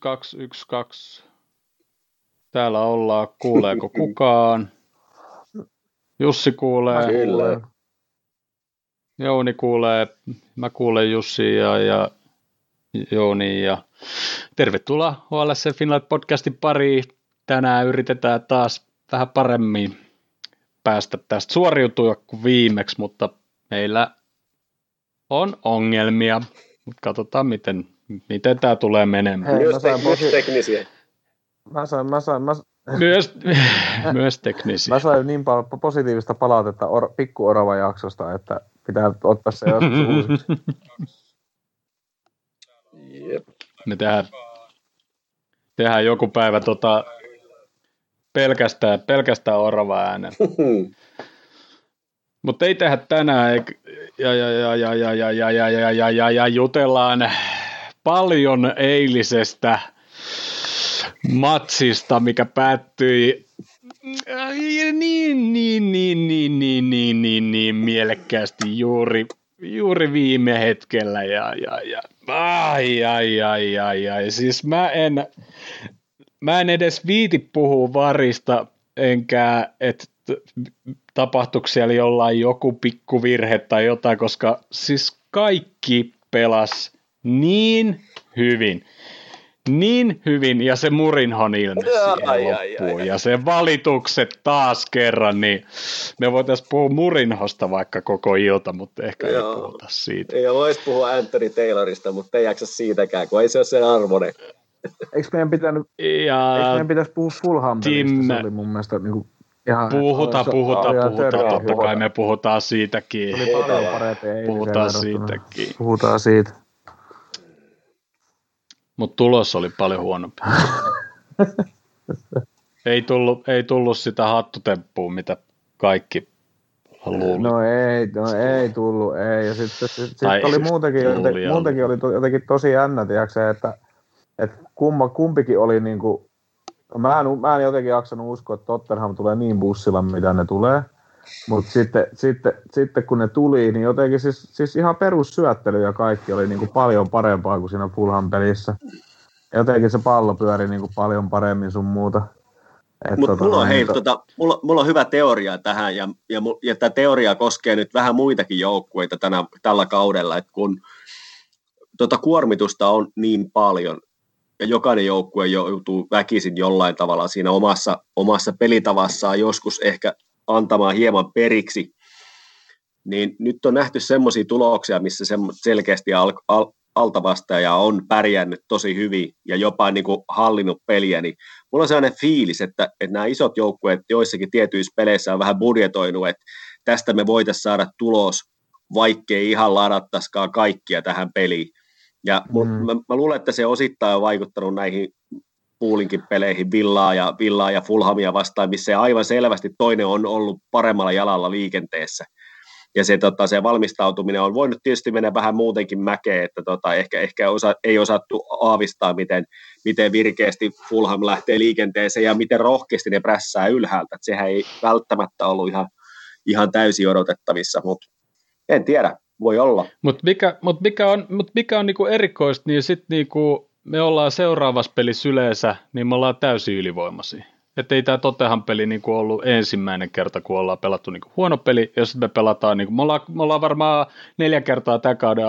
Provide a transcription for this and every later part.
Yksi, kaksi, yksi, kaksi. Täällä ollaan. Kuuleeko kukaan? Jussi kuulee. Kyllä. Jouni kuulee. Mä kuulen Jussi ja, ja Jouni. Ja tervetuloa HLS Finland podcastin pariin. Tänään yritetään taas vähän paremmin päästä tästä suoriutua kuin viimeksi, mutta meillä on ongelmia. Mutta katsotaan, miten, miten tämä tulee menemään. Hei, Myös, sain te- myös posi- teknisiä. Mä sain, mä sain, mä, Myös, myös teknisiä. mä sain niin paljon positiivista palautetta or, pikku orava jaksosta, että pitää ottaa se joskus uusiksi. Jep. Me tehdään, tehdään joku päivä tota, pelkästään, pelkästään orava äänen. Mutta ei tehdä tänään, eik- ja, ja, ja, ja, ja, ja, ja, ja, ja, ja, ja, ja jutellaan paljon eilisestä matsista, mikä päättyi niin, niin, niin, niin, niin, niin, niin, niin mielekkäästi juuri, juuri viime hetkellä. Ja, ja, ja. Ai, ai, ai, ai, ai. Siis mä en, mä en edes viiti puhua varista, enkä, että tapahtuiko siellä jollain joku pikkuvirhe tai jotain, koska siis kaikki pelas niin hyvin. Niin hyvin, ja se Murinhon ilme siihen loppuun, ja se valitukset taas kerran, niin me voitaisiin puhua Murinhosta vaikka koko ilta, mutta ehkä ei Joo. puhuta siitä. Ei voisi puhua Anthony Taylorista, mutta ei jaksa siitäkään, kun ei se ole sen arvoinen. Eikö meidän, pitänyt, eikö Ja meidän pitäisi puhua Fulham Tim- Se oli mun mielestä niin kuin, ihan... puhuta, se- puhuta, puhuta, totta kai me puhutaan siitäkin. Puhutaan siitäkin. Puhutaan siitä. Mutta tulos oli paljon huonompi. ei, tullut, ei tullut sitä hattutemppua, mitä kaikki luulivat. No ei, no ei tullut, ei. Ja sitten sit, sit oli muutenkin, luuli joten, muutenkin oli to, jotenkin tosi jännä, tiiäksä, että, että kumma, kumpikin oli niinku, mä en, mä en jotenkin jaksanut uskoa, että Tottenham tulee niin bussilla, mitä ne tulee. Mutta sitten, sitten, sitten, kun ne tuli, niin jotenkin siis, siis ihan perussyöttely ja kaikki oli niinku paljon parempaa kuin siinä Fulham pelissä. Jotenkin se pallo pyöri niinku paljon paremmin sun muuta. Mutta tota mulla on, hei, to- tota, mulla, mulla on hyvä teoria tähän, ja, ja, ja tämä teoria koskee nyt vähän muitakin joukkueita tänä, tällä kaudella, että kun tota kuormitusta on niin paljon, ja jokainen joukkue joutuu väkisin jollain tavalla siinä omassa, omassa pelitavassaan joskus ehkä antamaan hieman periksi, niin nyt on nähty semmoisia tuloksia, missä se selkeästi al, al, altavastaja on pärjännyt tosi hyvin ja jopa niin kuin hallinnut peliä, niin mulla on sellainen fiilis, että, että nämä isot joukkueet joissakin tietyissä peleissä on vähän budjetoinut, että tästä me voitaisiin saada tulos, vaikkei ihan ladattaisikaan kaikkia tähän peliin. Ja. Mm. mä, mä, luulen, että se osittain on vaikuttanut näihin Poolinkin peleihin Villaa ja, Villaa ja Fulhamia vastaan, missä aivan selvästi toinen on ollut paremmalla jalalla liikenteessä. Ja se, tota, se valmistautuminen on voinut tietysti mennä vähän muutenkin mäkeen, että tota, ehkä, ehkä osa, ei osattu aavistaa, miten, miten virkeästi Fulham lähtee liikenteeseen ja miten rohkeasti ne prässää ylhäältä. Et sehän ei välttämättä ollut ihan, ihan täysin odotettavissa, mutta en tiedä, voi olla. Mutta mikä, mut mikä on, mut mikä on niinku erikoista, niin sitten niinku me ollaan seuraavassa pelissä yleensä, niin me ollaan täysin ylivoimaisia. Että ei tämä Totehan peli niinku ollut ensimmäinen kerta, kun ollaan pelattu niinku huono peli, sitten me pelataan, niinku, me, ollaan, me ollaan varmaan neljä kertaa tämän kauden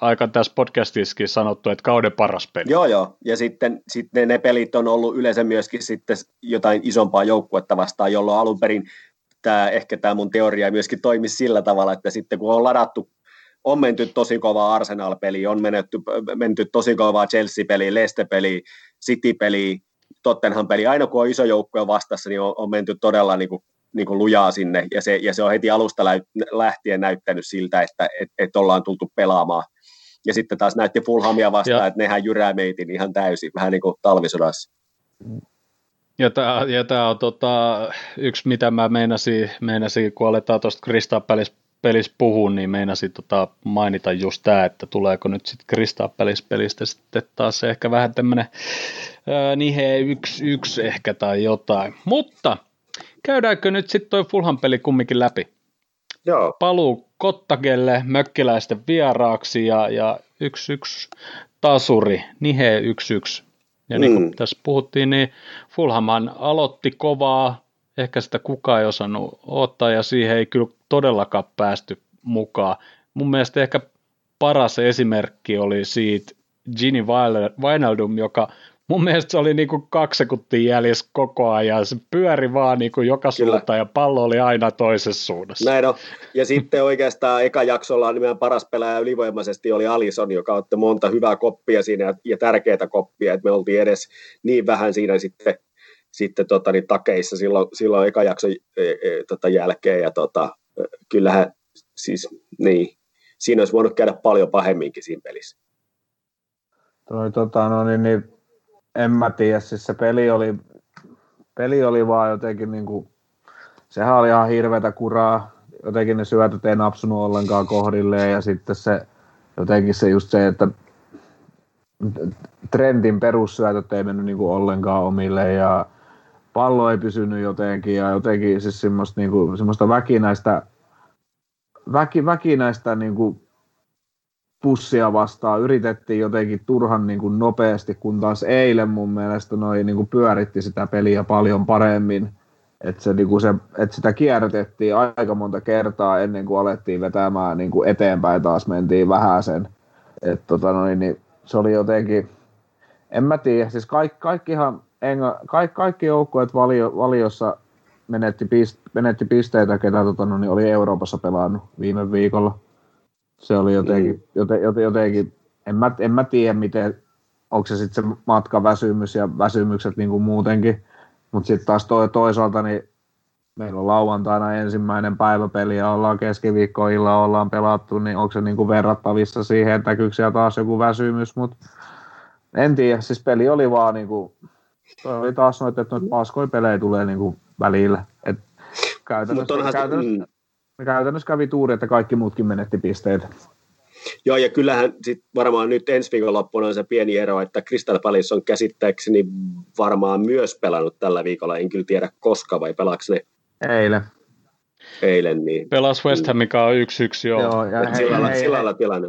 aikana tässä podcastissakin sanottu, että kauden paras peli. Joo, joo. Ja sitten, sitten ne pelit on ollut yleensä myöskin sitten jotain isompaa joukkuetta vastaan, jolloin alun perin tämä, ehkä tämä mun teoria myöskin toimi sillä tavalla, että sitten kun on ladattu, on menty tosi kovaa Arsenal-peliä, on menetty, menty tosi kovaa Chelsea-peliä, Leicester-peliä, City-peliä, Tottenham-peli, aina kun on iso joukkue vastassa, niin on, on menty todella niin kuin, niin kuin lujaa sinne, ja se, ja se on heti alusta lähtien näyttänyt siltä, että et, et ollaan tultu pelaamaan. Ja sitten taas näytti Fulhamia vastaan, Ja- että nehän jyrää meitin ihan täysin, vähän niin kuin talvisodassa. Ja tämä ja tää on tota, yksi, mitä mä meinasin, meinasin kun aletaan tuosta Palace pelissä puhua, niin meinasin tota mainita just tämä, että tuleeko nyt sitten Palace pelistä sitten taas se ehkä vähän tämmöinen nihe yksi, yksi ehkä tai jotain. Mutta käydäänkö nyt sitten toi Fulham peli kumminkin läpi? Joo. Paluu Kottagelle mökkiläisten vieraaksi ja, ja yksi yksi tasuri, nihe yksi yksi Ja niin kuin mm. tässä puhuttiin, niin Fulhamhan aloitti kovaa, ehkä sitä kukaan ei osannut ottaa, ja siihen ei kyllä todellakaan päästy mukaan. Mun mielestä ehkä paras esimerkki oli siitä Ginny Wijnaldum, joka mun mielestä se oli niinku kaksi sekuntia jäljessä koko ajan. Se pyöri vaan niinku joka suuntaan ja pallo oli aina toisessa suunnassa. Näin on. Ja sitten oikeastaan eka jaksolla nimenomaan paras pelaaja ylivoimaisesti oli Alison, joka otti monta hyvää koppia siinä ja, ja tärkeitä koppia, että me oltiin edes niin vähän siinä sitten, sitten tota, niin takeissa silloin, silloin eka jakson e, e, tota, jälkeen. Ja tota, kyllähän siis niin, siinä olisi voinut käydä paljon pahemminkin siinä pelissä. Toi, tota, no, niin, niin, en mä tiedä, siis se peli oli, peli oli vaan jotenkin niin kuin, sehän oli ihan hirveätä kuraa, jotenkin ne syötöt ei napsunut ollenkaan kohdilleen ja sitten se jotenkin se just se, että trendin perussyötöt ei mennyt niin kuin ollenkaan omille ja pallo ei pysynyt jotenkin ja jotenkin siis semmoista, niin kuin, semmoista väkinäistä, väki, väkinäistä niin kuin pussia vastaan yritettiin jotenkin turhan niin kuin nopeasti, kun taas eilen mun mielestä noi niin kuin pyöritti sitä peliä paljon paremmin. Että, se, niin kuin se, että sitä kierrätettiin aika monta kertaa ennen kuin alettiin vetämään niin kuin eteenpäin taas mentiin vähän sen. Että tota niin se oli jotenkin, en mä tiedä, siis kaikki, kaikkihan, enga, kaikki, kaikki joukkueet valio, valiossa menetti, pist, menetti pisteitä, ketä tota, no, niin oli Euroopassa pelannut viime viikolla. Se oli jotenkin, mm. joten, joten, jotenkin en, mä, en mä tiedä miten, onko se sitten se matkaväsymys ja väsymykset niin kuin muutenkin, mutta sitten taas toi, toisaalta niin meillä on lauantaina ensimmäinen päiväpeli ja ollaan keskiviikkoilla ollaan pelattu, niin onko se niin kuin verrattavissa siihen, että siellä taas joku väsymys, mutta en tiedä, siis peli oli vaan niin kuin, toi oli taas noita, että noita paskoja pelejä tulee niin kuin välillä. Et käytännössä, käytännössä, mm me käytännössä kävi tuuri, että kaikki muutkin menetti pisteitä. Joo, ja kyllähän sit varmaan nyt ensi viikonloppuna on se pieni ero, että Crystal Palace on käsittääkseni varmaan myös pelannut tällä viikolla. En kyllä tiedä koska vai pelaako ne? Eilen. Eilen, niin. Pelas West Ham, mikä on yksi yksi, joo. joo ja hei, sillä, hei, sillä hei, tilanne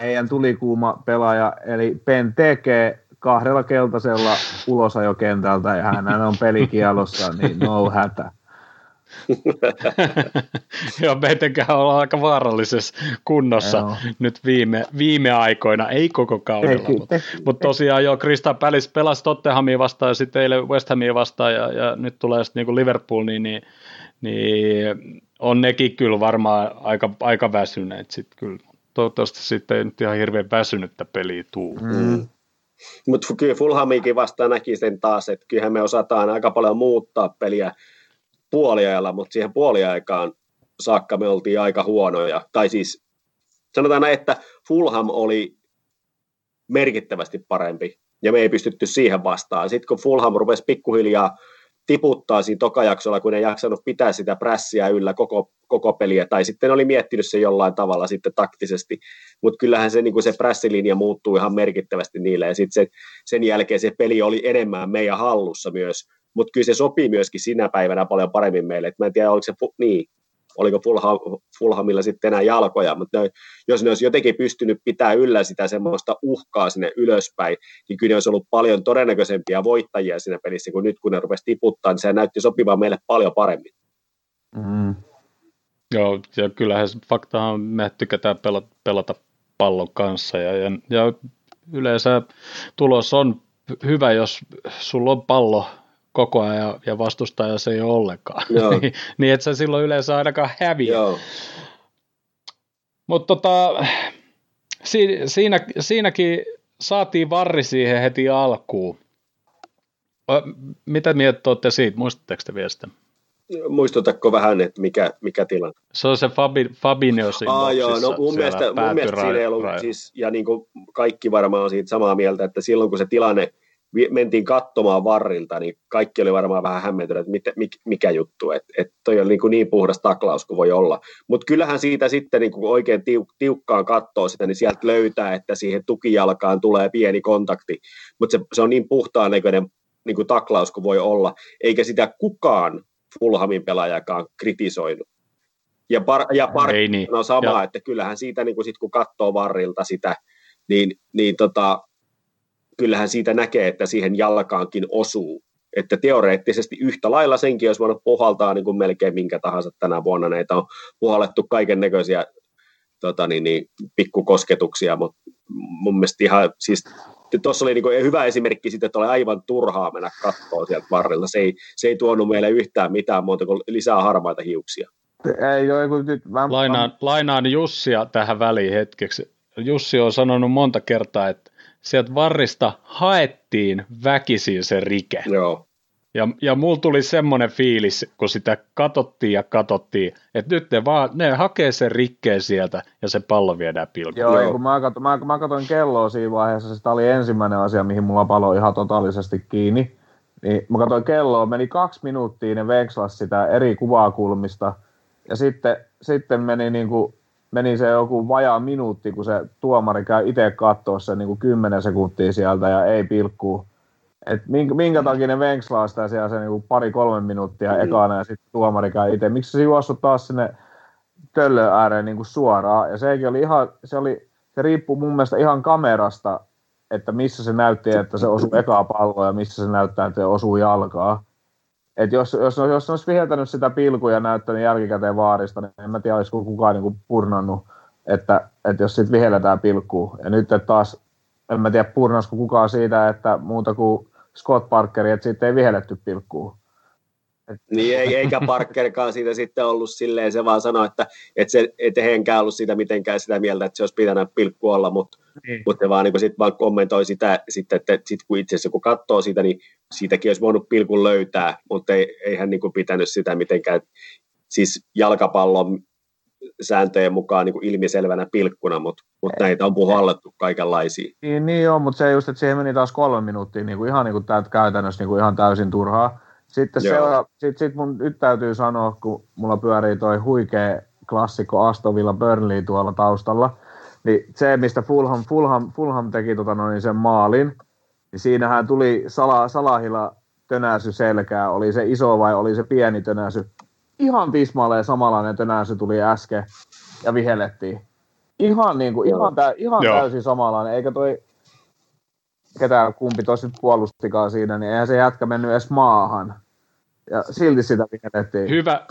Heidän tulikuuma pelaaja, eli Ben tekee kahdella keltaisella ulosajokentältä ja hän on pelikielossa, niin no hätä. Joo, meitäkään ollaan aika vaarallisessa kunnossa Joo. nyt viime, viime aikoina, ei koko kaudella, mutta, mutta tosiaan jo Krista Pälis pelasi Tottenhamia vastaan ja sitten eilen West Hamia vastaan ja, ja nyt tulee sitten niin Liverpool, niin, niin, niin, on nekin kyllä varmaan aika, aika väsyneet sitten kyllä. Toivottavasti sitten ei nyt ihan hirveän väsynyttä peliä tuu. Mm. Mutta kyllä Fulhamikin vastaan näki sen taas, että kyllähän me osataan aika paljon muuttaa peliä puoliajalla, mutta siihen puoliaikaan saakka me oltiin aika huonoja. Tai siis sanotaan näin, että Fulham oli merkittävästi parempi, ja me ei pystytty siihen vastaan. Sitten kun Fulham rupesi pikkuhiljaa tiputtaa siinä tokajaksolla, kun ei jaksanut pitää sitä prässiä yllä koko, koko peliä, tai sitten oli miettinyt se jollain tavalla sitten taktisesti, mutta kyllähän se, niin se prässilinja muuttuu ihan merkittävästi niille, ja sitten se, sen jälkeen se peli oli enemmän meidän hallussa myös, mutta kyllä se sopii myöskin sinä päivänä paljon paremmin meille. Et mä en tiedä, oliko se niin, oliko Fulham, Fulhamilla sitten enää jalkoja, mutta ne, jos ne olisi jotenkin pystynyt pitää yllä sitä semmoista uhkaa sinne ylöspäin, niin kyllä ne olisi ollut paljon todennäköisempiä voittajia siinä pelissä, kun nyt kun ne rupesi tiputtaa, niin se näytti sopivan meille paljon paremmin. Mm. Joo, ja kyllähän faktahan me tykätään pelata, pelata pallon kanssa, ja, ja, ja yleensä tulos on hyvä, jos sulla on pallo koko ajan ja vastustaja se ei ole ollenkaan. niin, niin että se silloin yleensä ainakaan häviä. Mutta tota, si, siinä, siinäkin saatiin varri siihen heti alkuun. Mitä mieltä olette siitä? Muistatteko te vielä sitä? Muistutatko vähän, että mikä, mikä tilanne? Se on se Fabi, Fabinho Ah, joo, no mun mielestä, mun mielestä siinä ei ollut, siis, ja niin kuin kaikki varmaan on siitä samaa mieltä, että silloin kun se tilanne – mentiin katsomaan varrilta, niin kaikki oli varmaan vähän hämmentyneet, että mit, mikä juttu, että et toi on niin, kuin niin puhdas taklaus kuin voi olla. Mutta kyllähän siitä sitten niin kuin oikein tiuk, tiukkaan katsoo sitä, niin sieltä löytää, että siihen tukijalkaan tulee pieni kontakti, mutta se, se on niin puhtaan näköinen niin kuin taklaus kuin voi olla, eikä sitä kukaan Fulhamin pelaajakaan kritisoinut. Ja, par, ja par, niin. on sama, ja. että kyllähän siitä niin kuin sit, kun katsoo varrilta sitä, niin, niin tota, kyllähän siitä näkee, että siihen jalkaankin osuu. Että teoreettisesti yhtä lailla senkin olisi voinut puhaltaa niin kuin melkein minkä tahansa tänä vuonna. Näitä on puhallettu kaiken näköisiä tota, niin, niin, pikkukosketuksia, mutta mun mielestä ihan, siis tuossa oli niin hyvä esimerkki siitä, että oli aivan turhaa mennä kattoon sieltä varrella. Se ei, se ei tuonut meille yhtään mitään muuta kuin lisää harmaita hiuksia. Ei ole, kun nyt mä, lainaan, lainaan Jussia tähän väliin hetkeksi. Jussi on sanonut monta kertaa, että sieltä varrista haettiin väkisin se rike. Joo. Ja, ja mulla tuli semmoinen fiilis, kun sitä katottiin ja katottiin, että nyt ne vaan, ne hakee sen rikkeen sieltä ja se pallo viedään pilkuun. Joo, Joo. kun mä, katsoin, mä, mä katsoin kelloa siinä vaiheessa, se oli ensimmäinen asia, mihin mulla palo ihan totaalisesti kiinni. Niin mä katsoin kelloa, meni kaksi minuuttia, ne vekslas sitä eri kuvakulmista, ja sitten, sitten meni, niin kuin, meni se joku vajaa minuutti, kun se tuomari käy itse katsoa sen niin kuin 10 sekuntia sieltä ja ei pilkkuu et minkä, minkä takia ne venkslaa sitä siellä se niinku pari-kolme minuuttia mm. ekana ja sitten tuomari käy itse. Miksi se juossut taas sinne töllön ääreen niinku suoraan? Ja sekin oli ihan, se, oli, se riippuu mun mielestä ihan kamerasta, että missä se näytti, että se osuu ekaa palloa ja missä se näyttää, että se osuu jalkaa. Et jos, jos, jos se olisi viheltänyt sitä pilkuja ja näyttänyt jälkikäteen vaarista, niin en mä tiedä, olisiko kukaan niinku purnannut, että, että jos sitten vihelletään pilkkuu. Ja nyt taas, en mä tiedä purnasko kukaan siitä, että muuta kuin Scott Parkeri, että siitä ei vihelletty pilkkuun. Niin, ei, eikä Parkerkaan siitä sitten ollut silleen, se vaan sanoi, että, että se et henkään ollut siitä mitenkään sitä mieltä, että se olisi pitänyt pilkku olla, mutta, niin. mutta vaan, niin sit vaan kommentoi sitä, sitten, että sit kun itse asiassa kun katsoo sitä, niin siitäkin olisi voinut pilkun löytää, mutta ei, ei hän niin kuin pitänyt sitä mitenkään, siis jalkapallon sääntöjen mukaan niin kuin ilmiselvänä pilkkuna, mutta, mutta näitä on puhallettu kaikenlaisia. Niin, niin on, mutta se just, että siihen meni taas kolme minuuttia niin kuin ihan niin kuin käytännössä niin kuin ihan täysin turhaa. Sitten seura- sit, sit mun nyt täytyy sanoa, kun mulla pyörii toi huikea klassikko Aston Villa Burnley tuolla taustalla, niin se, mistä Fulham, Fulham, Fulham teki tota noin sen maalin, niin siinähän tuli sala, Salahilla tönäsy selkää, oli se iso vai oli se pieni tönäsy, ihan tismalleen samanlainen tänään se tuli äsken ja vihellettiin. Ihan, niin kuin, ihan, tä, ihan täysin samanlainen, eikä toi ketään kumpi tosi puolustikaan siinä, niin eihän se jätkä mennyt edes maahan. Ja silti sitä vihellettiin. Hyvä,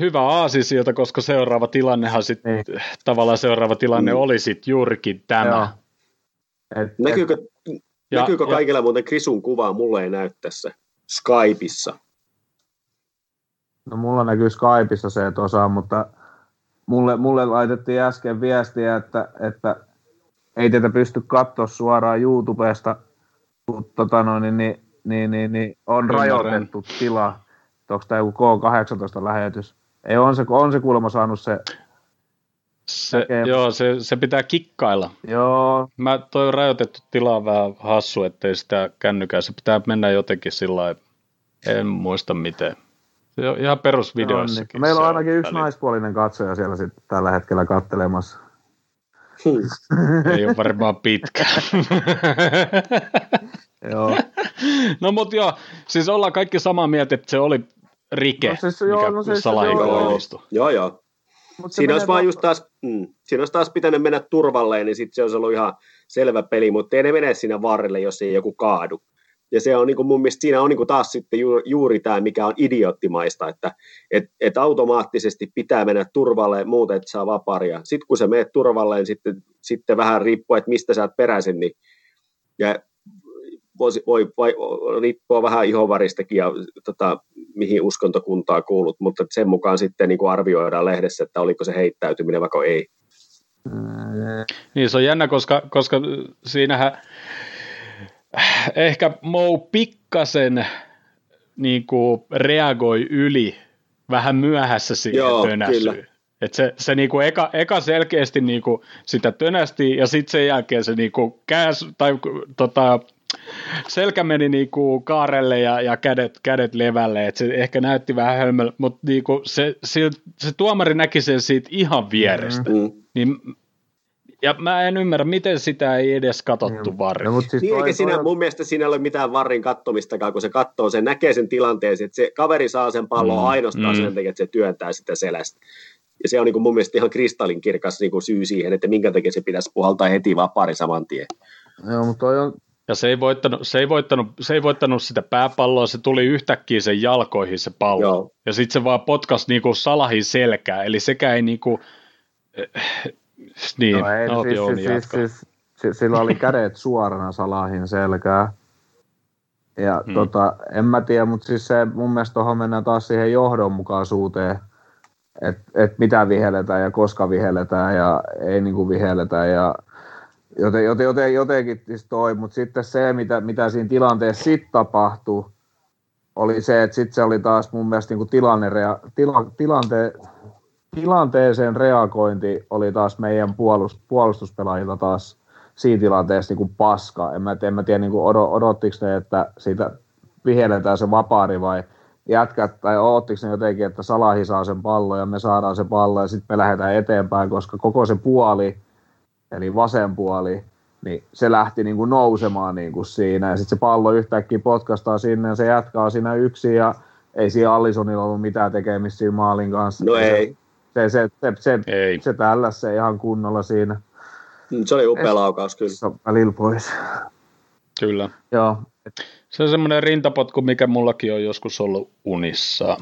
hyvä aasisilta, koska seuraava tilannehan sitten, niin. tavallaan seuraava tilanne mm. oli sitten juurikin tämä. Et, näkyykö, ja, näkyykö kaikilla ja, muuten Krisun kuvaa? Mulle ei näy tässä Skypeissa. No mulla näkyy Skypeissa se, että osaa, mutta mulle, mulle laitettiin äsken viestiä, että, että ei teitä pysty katsoa suoraan YouTubesta, mutta tota no, niin, niin, niin, niin, niin, on Ymmärrän. rajoitettu tila. Onko tämä joku K18-lähetys? Ei, on se, on se kuulemma saanut se se, joo, se, se pitää kikkailla. Joo. Mä toi rajoitettu tila on vähän hassu, ettei sitä kännykää. Se pitää mennä jotenkin sillä en muista miten. Se on ihan perusvideoissakin. Niin. Meillä on ainakin yksi väliin. naispuolinen katsoja siellä sitten tällä hetkellä kattelemassa. Ei ole varmaan pitkä. joo. No mutta joo, siis ollaan kaikki samaa mieltä, että se oli rike, no siis, joo, mikä no siis, joo, joo, joo. siinä olisi vaan just taas, mm, siinä olisi taas pitänyt mennä turvalleen, niin sitten se olisi ollut ihan selvä peli, mutta ei ne mene siinä varrelle, jos ei joku kaadu. Ja se on niin kuin mun mielestä siinä on niin kuin taas sitten juuri, juuri tämä, mikä on idioottimaista, että et, et automaattisesti pitää mennä turvalle, muuten että saa vaparia. Sitten kun sä menet turvalleen, sitten, sitten vähän riippuu, että mistä sä oot peräisin, niin ja voi, voi, voi riippua vähän ihonvaristakin ja tota, mihin uskontokuntaa kuulut, mutta sen mukaan sitten niin kuin arvioidaan lehdessä, että oliko se heittäytyminen vaikka ei. Niin se on jännä, koska, koska siinähän ehkä Mou pikkasen niin kuin reagoi yli vähän myöhässä siihen Joo, tönäsyyn. Et se, se niinku eka, eka selkeästi niinku sitä tönästi ja sitten sen jälkeen se niinku kääs, tai tota, selkä meni niinku kaarelle ja, ja kädet, kädet levälle, että se ehkä näytti vähän hölmöllä, mutta niinku se, se, se, tuomari näki sen siitä ihan vierestä. Mm. Niin ja mä en ymmärrä, miten sitä ei edes katsottu mm. varrin. No, siis niin, eikä siinä, mun mielestä siinä ei ole mitään varrin kattomistakaan, kun se katsoo, se näkee sen tilanteen, että se kaveri saa sen pallon mm. ainoastaan mm. sen takia, että se työntää sitä selästä. Ja se on niin kuin mun mielestä ihan kristallinkirkas niin kuin syy siihen, että minkä takia se pitäisi puhaltaa heti vapaari saman tien. Joo, mutta toi on, Ja se ei, voittanut, se, ei voittanut, se ei voittanut sitä pääpalloa, se tuli yhtäkkiä sen jalkoihin se pallo. Joo. Ja sitten se vaan potkas niinku Salahin selkää, eli sekä ei niinku... Niin, no ei, no, siis, siis, niin siis, siis, siis, sillä oli kädet suorana Salahin selkää. Ja Hmm. tota, en mä tiedä, mutta siis se, mun mielestä tuohon mennään taas siihen johdonmukaisuuteen, että et mitä vihelletään ja koska vihelletään ja ei niinku vihelletä ja joten, joten, joten, jotenkin siis toi, mutta sitten se, mitä, mitä siinä tilanteessa sitten tapahtui, oli se, että sitten se oli taas mun mielestä niinku tilanne, tila, tilante, tilanteeseen reagointi oli taas meidän puolust, puolustuspelaajilta taas siinä tilanteessa niin paska. En mä, en mä tiedä, niin odo, odottiko ne, että siitä vihelletään se vapaari vai jätkät, tai oottiko ne jotenkin, että Salahi saa sen pallon ja me saadaan se pallo ja sitten me lähdetään eteenpäin, koska koko se puoli, eli vasen puoli, niin se lähti niin kuin nousemaan niin kuin siinä ja sitten se pallo yhtäkkiä potkastaa sinne ja se jatkaa siinä yksin ja ei siinä Allisonilla ollut mitään tekemistä siinä maalin kanssa. No ei. Se, se, se, se, Ei. se tällä se ihan kunnolla siinä. Se oli upea laukaus kyllä. Se on välillä pois. Kyllä. Joo, Se on semmoinen rintapotku, mikä mullakin on joskus ollut unissa.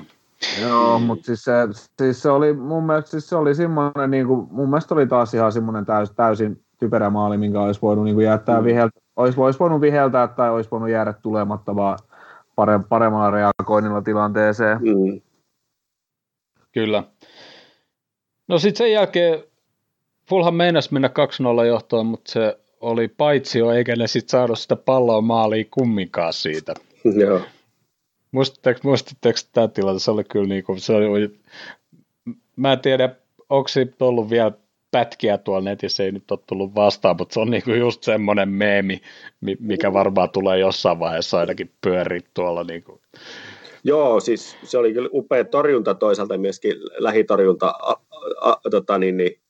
Joo, mutta siis se, siis se oli mun mielestä siis se oli semmoinen, niin kuin, mun mielestä oli taas ihan semmoinen täys, täysin typerä maali, minkä olisi voinut niin kuin jättää Mm. viheltä, olisi, olisi voinut viheltää tai olisi voinut jäädä tulematta vaan pare, paremmalla reagoinnilla tilanteeseen. Mm. Kyllä. No sitten sen jälkeen Fulham meinasi mennä 2-0 johtoon, mutta se oli paitsio, eikä ne sitten saanut sitä palloa maaliin kumminkaan siitä. Joo. Muistatteko, muistatteko tämä tilanne? Se oli kyllä niin kuin, se oli, mä en tiedä, onko siitä ollut vielä pätkiä tuolla netissä, ei nyt ole tullut vastaan, mutta se on niin kuin just semmoinen meemi, mi- mikä varmaan tulee jossain vaiheessa ainakin pyöriä tuolla. Niin kuin. Joo, siis se oli kyllä upea torjunta toisaalta myöskin lähitorjunta a, tota niin, niin,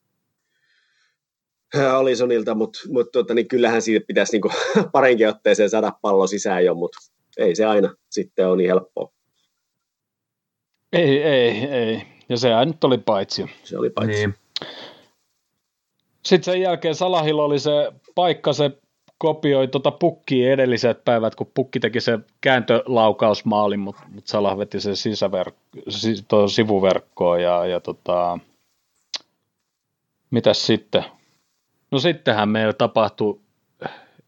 Alisonilta, mutta mut, tota, niin kyllähän siitä pitäisi niinku parinkin otteeseen saada pallo sisään jo, mutta ei se aina sitten ole niin helppoa. Ei, ei, ei. Ja sehän nyt oli paitsi. Se oli paitsi. Niin. Sitten sen jälkeen Salahilla oli se paikka, se kopioi tuota pukkiin edelliset päivät, kun pukki teki se kääntölaukausmaalin, mutta mut Salah veti sen sisäverk- si- sivuverkkoon ja, ja tota, mitäs sitten? No sittenhän meillä tapahtui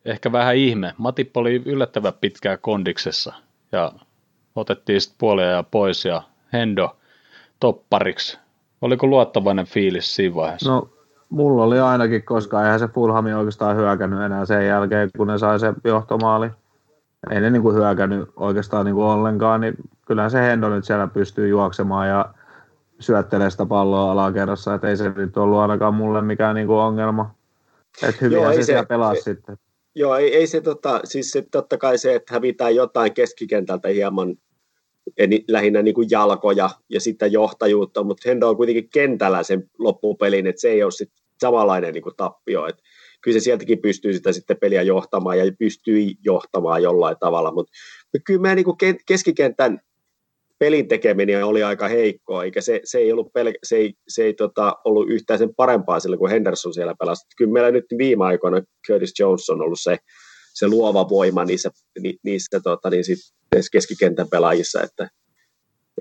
ehkä vähän ihme. Matip oli yllättävän pitkään kondiksessa ja otettiin sitten puolia ja pois ja Hendo toppariksi. Oliko luottavainen fiilis siinä vaiheessa? No, mulla oli ainakin, koska eihän se Fulhami oikeastaan hyökännyt enää sen jälkeen, kun ne sai se johtomaali. Ei ne niinku hyökännyt oikeastaan niinku ollenkaan, niin kyllähän se Hendo nyt siellä pystyy juoksemaan ja syöttelee sitä palloa alakerrassa, että ei se nyt ollut ainakaan mulle mikään niinku ongelma. Että hyvinhän Joo, se, siellä se- pelasi se- sitten. Joo, ei, ei se tota, siis se, totta kai se, että hävitään jotain keskikentältä hieman, eli lähinnä niin kuin jalkoja ja sitten johtajuutta, mutta Hendo on kuitenkin kentällä sen loppupelin, että se ei ole sit samanlainen niin kuin tappio, että kyllä se sieltäkin pystyy sitä sitten peliä johtamaan ja pystyy johtamaan jollain tavalla, mutta kyllä meidän niin kuin ke- keskikentän pelin tekeminen oli aika heikkoa, eikä se, se ei ollut, pel- se ei, se ei tota, ollut yhtään sen parempaa sillä, kun Henderson siellä pelasi. Kyllä meillä nyt viime aikoina Curtis Jones on ollut se, se luova voima niissä, ni, niissä tota, niin sit, keskikentän pelaajissa, että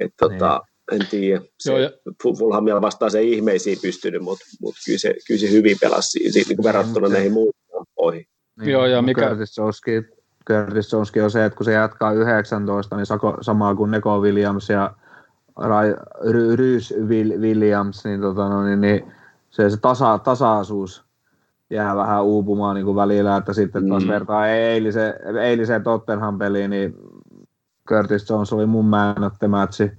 et, tota, en tiedä. Se, Joo, ja- Fulhamia vastaan se ei ihmeisiin pystynyt, mutta mut kyllä, se, kyllä se hyvin pelasi siitä, niin kuin verrattuna mutta- näihin muihin kampoihin. Joo, ja mikä- Curtis Joneskin, Curtis Joneskin on se, että kun se jatkaa 19, niin sako, samaa kuin Neko Williams ja Rai, Ry, Rys Will- Williams, niin, tota, no, niin, niin se, se tasa, tasaisuus jää vähän uupumaan niin kuin välillä, että sitten taas Mm. vertaa eiliseen, eiliseen Tottenham-peliin, niin Curtis Jones oli mun man of the matchi.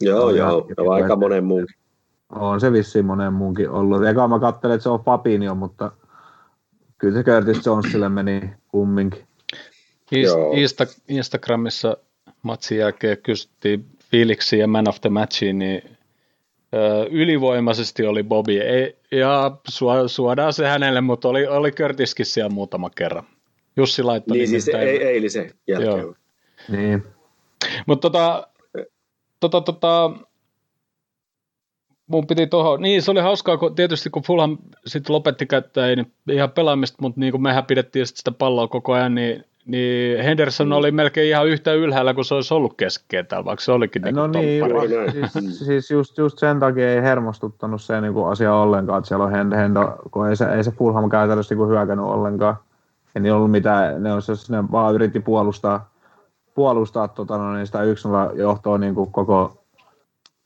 Joo, Joo, joo, ja- ja aika monen muun. On se vissiin monen muunkin ollut. Eka mä katselin, että se on Fabinho, mutta kyllä se Curtis Jonesille meni kumminkin. Insta- Instagramissa matsin jälkeen kysyttiin fiiliksiä ja man of the matchiin, niin ö, ylivoimaisesti oli Bobby. Ei, ja su- suodaan se hänelle, mutta oli, oli Curtiskin siellä muutama kerran. Jussi laittoi Niin siis ei, eilisen jälkeen. Joo. Niin. Mutta tota, tota, tota, mun piti tuohon, niin se oli hauskaa, kun tietysti kun Fulham sitten lopetti käyttää ei ihan pelaamista, mutta niin kuin mehän pidettiin sitä palloa koko ajan, niin, niin Henderson oli melkein ihan yhtä ylhäällä kuin se olisi ollut keskellä, vaikka se olikin niin No niin, siis, siis just, just, sen takia ei hermostuttanut se niin kuin asia ollenkaan, että siellä on Hendo, Hendo kun ei se, ei se Fulham käytännössä niin hyökännyt ollenkaan. Ei niin ollut mitään, ne, olisi, ne vaan yritti puolustaa, puolustaa tota, no, niin sitä 1 johtoa niin kuin koko,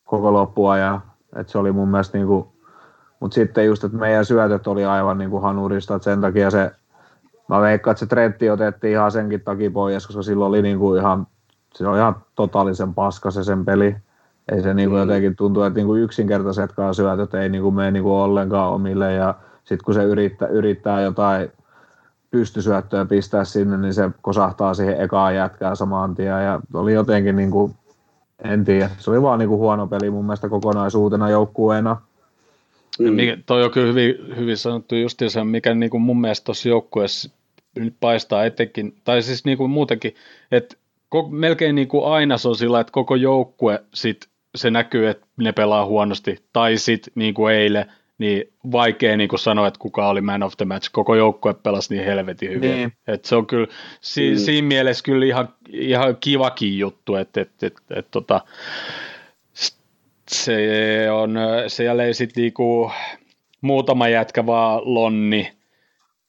koko loppuajan. Et se oli mun mielestä niinku, mutta sitten just, että meidän syötöt oli aivan niinku hanurista, että sen takia se, mä veikkaan, että se Trentti otettiin ihan senkin takia pois, koska silloin oli niinku ihan, se oli ihan totaalisen paska se sen peli. Ei se niinku mm. jotenkin tuntuu, että niinku yksinkertaisetkaan syötöt ei niinku mene niinku ollenkaan omille ja sitten kun se yrittää, yrittää jotain pystysyöttöä pistää sinne, niin se kosahtaa siihen ekaan jätkään samaan tien ja oli jotenkin niinku en tiedä. Se oli vaan niinku huono peli mun mielestä kokonaisuutena joukkueena. Mm. Mikä, toi on kyllä hyvin, hyvin sanottu se, mikä niinku mun mielestä tuossa joukkueessa nyt paistaa etenkin, tai siis niinku muutenkin, että melkein niinku aina se on sillä, että koko joukkue sit se näkyy, että ne pelaa huonosti, tai sitten niin kuin eilen, niin vaikea niin kuin sanoa, että kuka oli man of the match. Koko joukkue pelasi niin helvetin hyvin. Niin. Et se on kyllä si- mm. siinä mielessä kyllä ihan, ihan kivakin juttu, että et, et, et, tota, se on, siellä ei sitten niinku, muutama jätkä vaan lonni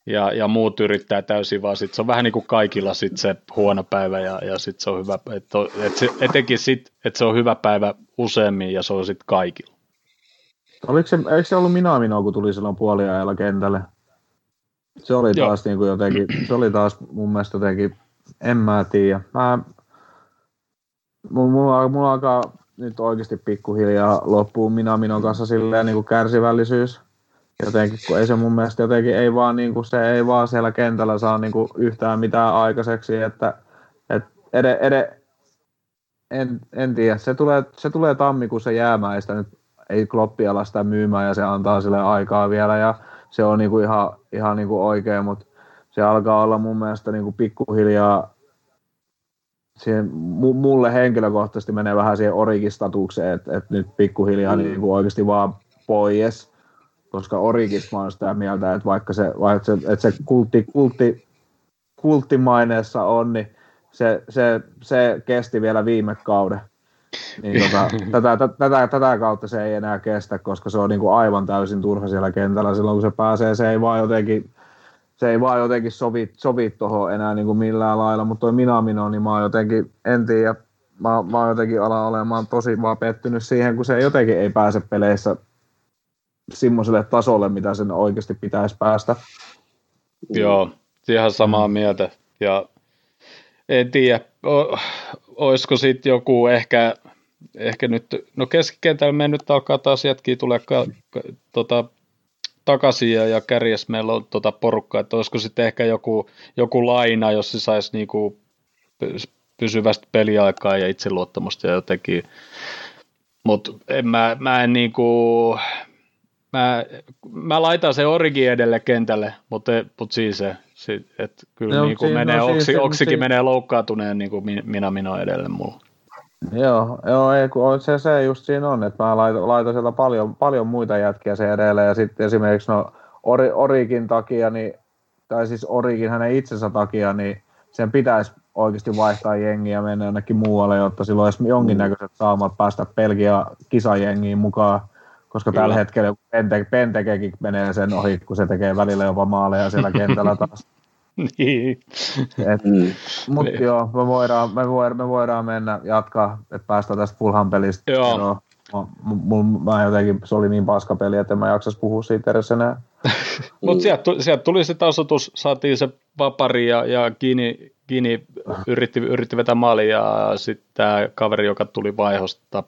ja, ja muut yrittää täysin, vaan sit se on vähän niin kuin kaikilla sit se huono päivä ja, ja sitten se on hyvä, et, et se, etenkin sit, että se on hyvä päivä useammin ja se on sitten kaikilla. Oliko se, eikö se ollut Minamino, kun tuli silloin puoliajalla kentälle? Se oli Joo. taas niin kuin jotenkin, se oli taas mun mielestä jotenkin, en mä tiedä. Mä, mulla, mulla alkaa nyt oikeasti pikkuhiljaa loppuun Minaminon kanssa silleen niin kuin kärsivällisyys. Jotenkin, kun ei se mun mielestä jotenkin, ei vaan, niin kuin, se ei vaan siellä kentällä saa niin kuin yhtään mitään aikaiseksi, että, että ed, ed, en, en tiedä, se tulee, se tulee tammikuussa jäämään, sitä nyt ei Kloppi ala sitä myymään ja se antaa sille aikaa vielä ja se on niinku ihan, ihan niinku oikein, mutta se alkaa olla mun mielestä niinku pikkuhiljaa siihen, mulle henkilökohtaisesti menee vähän siihen origistatukseen, että, että nyt pikkuhiljaa mm. niinku oikeasti vaan pois, koska origista mä oon sitä mieltä, että vaikka se, vaikka se, että se kultti, kultti, kulttimaineessa on, niin se, se, se kesti vielä viime kauden. Niin tota, tätä, tätä, tätä, kautta se ei enää kestä, koska se on niin kuin aivan täysin turha siellä kentällä. Silloin kun se pääsee, se ei vaan jotenkin, se ei vaan jotenkin sovi, sovi tuohon enää niin kuin millään lailla, mutta toi Minamino, niin mä oon jotenkin, en tiedä, mä, mä oon jotenkin ala olemaan tosi vaan pettynyt siihen, kun se jotenkin ei pääse peleissä semmoiselle tasolle, mitä sen oikeasti pitäisi päästä. Joo, ihan samaa mm. mieltä. Ja en tiedä, olisiko sitten joku ehkä ehkä nyt, no keskikentällä me nyt alkaa taas jätkiä tulee ka, ka, tota, takaisin ja, ja kärjes meillä on tota porukkaa, että olisiko sitten ehkä joku, joku laina, jos se saisi niinku pysyvästi peliaikaa ja itseluottamusta ja jotenkin, mutta mä, mä en niinku, mä, mä laitan se origi edelle kentälle, mutta, mutta siis se, että kyllä no, niinku menee, no, oksi, siis, oksikin siis, menee loukkaantuneen niin kuin minä minä edelle mulla. Joo, joo ei, kun se, se just siinä on, että mä laitan, laitan sieltä paljon, paljon muita jätkiä se edelleen, ja sitten esimerkiksi no, Ori, Orikin takia, niin, tai siis Orikin hänen itsensä takia, niin sen pitäisi oikeasti vaihtaa jengiä ja mennä jonnekin muualle, jotta silloin olisi jonkinnäköiset saamat päästä Belgia kisajengiin mukaan, koska Kyllä. tällä hetkellä Pente, Pentekekin menee sen ohi, kun se tekee välillä jopa maaleja siellä kentällä taas. niin. mm. Mutta niin. joo, me voidaan, me, voidaan, me voidaan mennä jatkaa, että päästään tästä Fulham pelistä. Joo. No, mä, mä jotenkin, se oli niin paska peli, että en mä jaksaisi puhua siitä edes enää. Mutta sieltä, sieltä, tuli se tasoitus, saatiin se vapari ja, ja Gini, Gini yritti, yritti vetää maali ja sitten tämä kaveri, joka tuli vaihosta,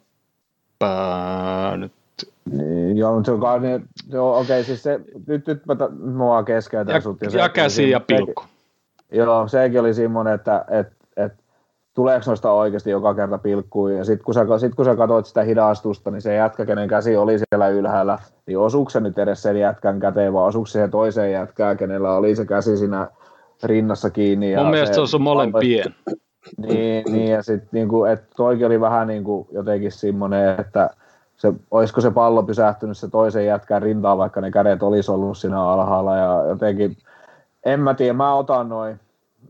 pää, nyt niin, joo, mutta se on niin, joo, okei, siis se, nyt, nyt mä, mua keskeytän ja, sut. Ja, ja käsi ja pilkku. Se, joo, sekin oli semmoinen, että et, et, tuleeko noista oikeasti joka kerta pilkkuu, ja sitten kun, sä, sit, kun sä katsoit sitä hidastusta, niin se jätkä, kenen käsi oli siellä ylhäällä, niin osuuko se nyt edes sen jätkän käteen, vai osuuko se toiseen jätkään, kenellä oli se käsi siinä rinnassa kiinni. Ja Mun mielestä se on sun molempien. Niin, niin, ja sitten niinku, että toikin oli vähän niinku jotenkin semmoinen, että se, olisiko se pallo pysähtynyt se toisen jätkän rintaan, vaikka ne kädet olisi ollut siinä alhaalla ja jotenkin, en mä tiedä, mä otan noin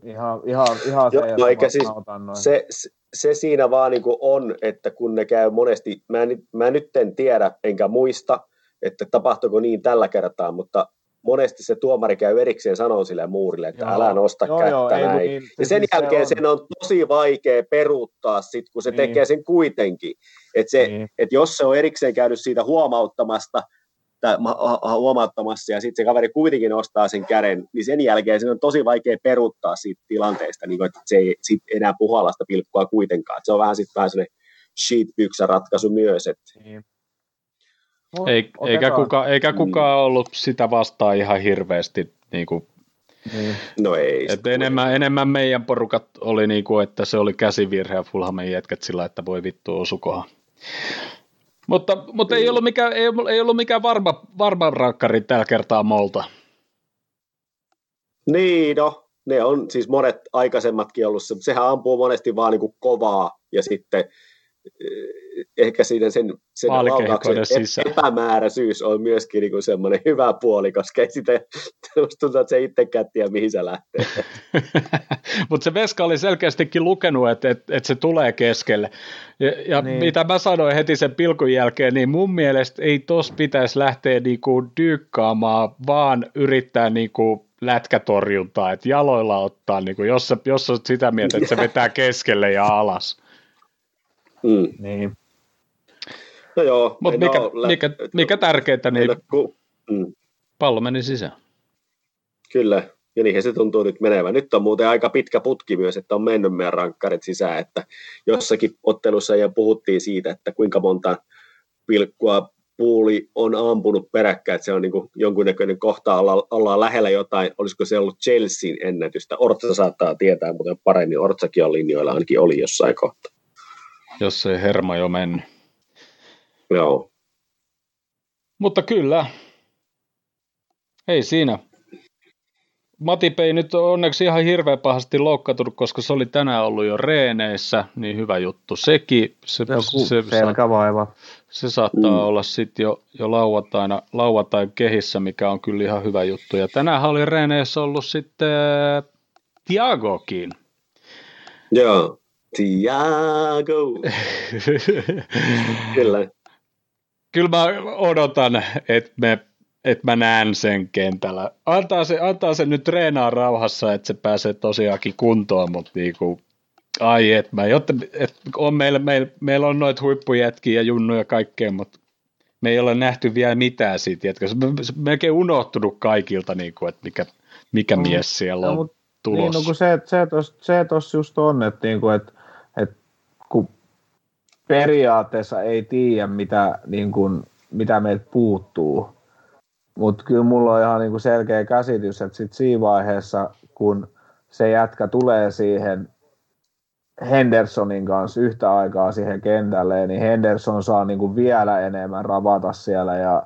ihan, ihan, ihan se, no, eikä siis, otan noin. Se, se siinä vaan niin on, että kun ne käy monesti, mä, en, mä nyt en tiedä enkä muista, että tapahtuiko niin tällä kertaa, mutta monesti se tuomari käy erikseen sanoo sille muurille, että joo, älä nosta joo, kättä joo, näin. Ei, niin, ja sen jälkeen se on. sen on tosi vaikea peruuttaa sit, kun se niin. tekee sen kuitenkin. Että se, niin. et jos se on erikseen käynyt siitä huomauttamasta, tai huomauttamassa ja sitten se kaveri kuitenkin nostaa sen käden, niin sen jälkeen se on tosi vaikea peruuttaa siitä tilanteesta, niin että se ei sit enää puhallasta pilkkua kuitenkaan. Et se on vähän sitten vähän sellainen sheet ratkaisu myös. Että. Niin. Ei, eikä, kuka, eikä mm. kukaan ollut sitä vastaan ihan hirveästi. Niin kuin, niin. No ei. Et enemmän, enemmän meidän porukat oli, niin kuin, että se oli käsivirhe ja Fulhamen jätkät sillä, että voi vittu osukohan. Mutta, mutta ei niin. ollut mikään, ei, ei ollut mikään varma, varma rakkari tällä kertaa molta. Niin, no, ne on siis monet aikaisemmatkin ollut, sehän ampuu monesti vaan niin kuin kovaa ja sitten ehkä siinä sen, sen laukauksen epämääräisyys on myöskin niin semmoinen hyvä puoli, koska ei sitä tuntuu, että se itsekään tiedä, mihin se lähtee. Mutta se Veska oli selkeästikin lukenut, että, että, että se tulee keskelle. Ja, ja niin. mitä mä sanoin heti sen pilkun jälkeen, niin mun mielestä ei tos pitäisi lähteä niinku dyykkaamaan, vaan yrittää niinku lätkätorjuntaa, että jaloilla ottaa, niinku, jos, jos on sitä mieltä, että se vetää keskelle ja alas. Mm. Niin. No joo. Mutta mikä, no, mikä, mikä tärkeintä, niin ku, mm. pallo meni sisään. Kyllä, ja niinhän se tuntuu nyt menevän. Nyt on muuten aika pitkä putki myös, että on mennyt meidän rankkarit sisään, että jossakin ottelussa ja puhuttiin siitä, että kuinka monta pilkkua puuli on ampunut peräkkäin, että se on niin kuin jonkunnäköinen kohta, olla, ollaan lähellä jotain, olisiko se ollut Chelsean ennätystä. Ortsa saattaa tietää, mutta paremmin Ortsakin on linjoilla, ainakin oli jossain kohtaa jos ei herma jo mennyt. Joo. Mutta kyllä, ei siinä. Matip ei nyt onneksi ihan hirveän pahasti loukkaantunut, koska se oli tänään ollut jo reeneissä, niin hyvä juttu sekin. Se, se, selkävaiva. Se saattaa mm. olla sitten jo, jo lauantaina, lauantain kehissä, mikä on kyllä ihan hyvä juttu. Ja tänään oli reeneissä ollut sitten Tiagokin. Joo. Tiago. Kyllä. Kyllä mä odotan, että me että mä näen sen kentällä. Antaa se, antaa se nyt treenaa rauhassa, että se pääsee tosiaankin kuntoon, mutta niinku, ai et mä, jotta, et on meillä, meillä, meillä on noita huippujätkiä ja junnuja ja kaikkea, mutta me ei ole nähty vielä mitään siitä jätkä. Se on melkein unohtunut kaikilta, niinku, että mikä, mikä no, mies siellä on no, tulossa. Niin, no kun se, se, tos, se tos just on, että, niinku, että kun periaatteessa ei tiedä, mitä, niin kuin, mitä meiltä puuttuu. Mutta kyllä mulla on ihan niin kuin selkeä käsitys, että sit siinä vaiheessa, kun se jätkä tulee siihen Hendersonin kanssa yhtä aikaa siihen kentälle, niin Henderson saa niin kuin vielä enemmän ravata siellä ja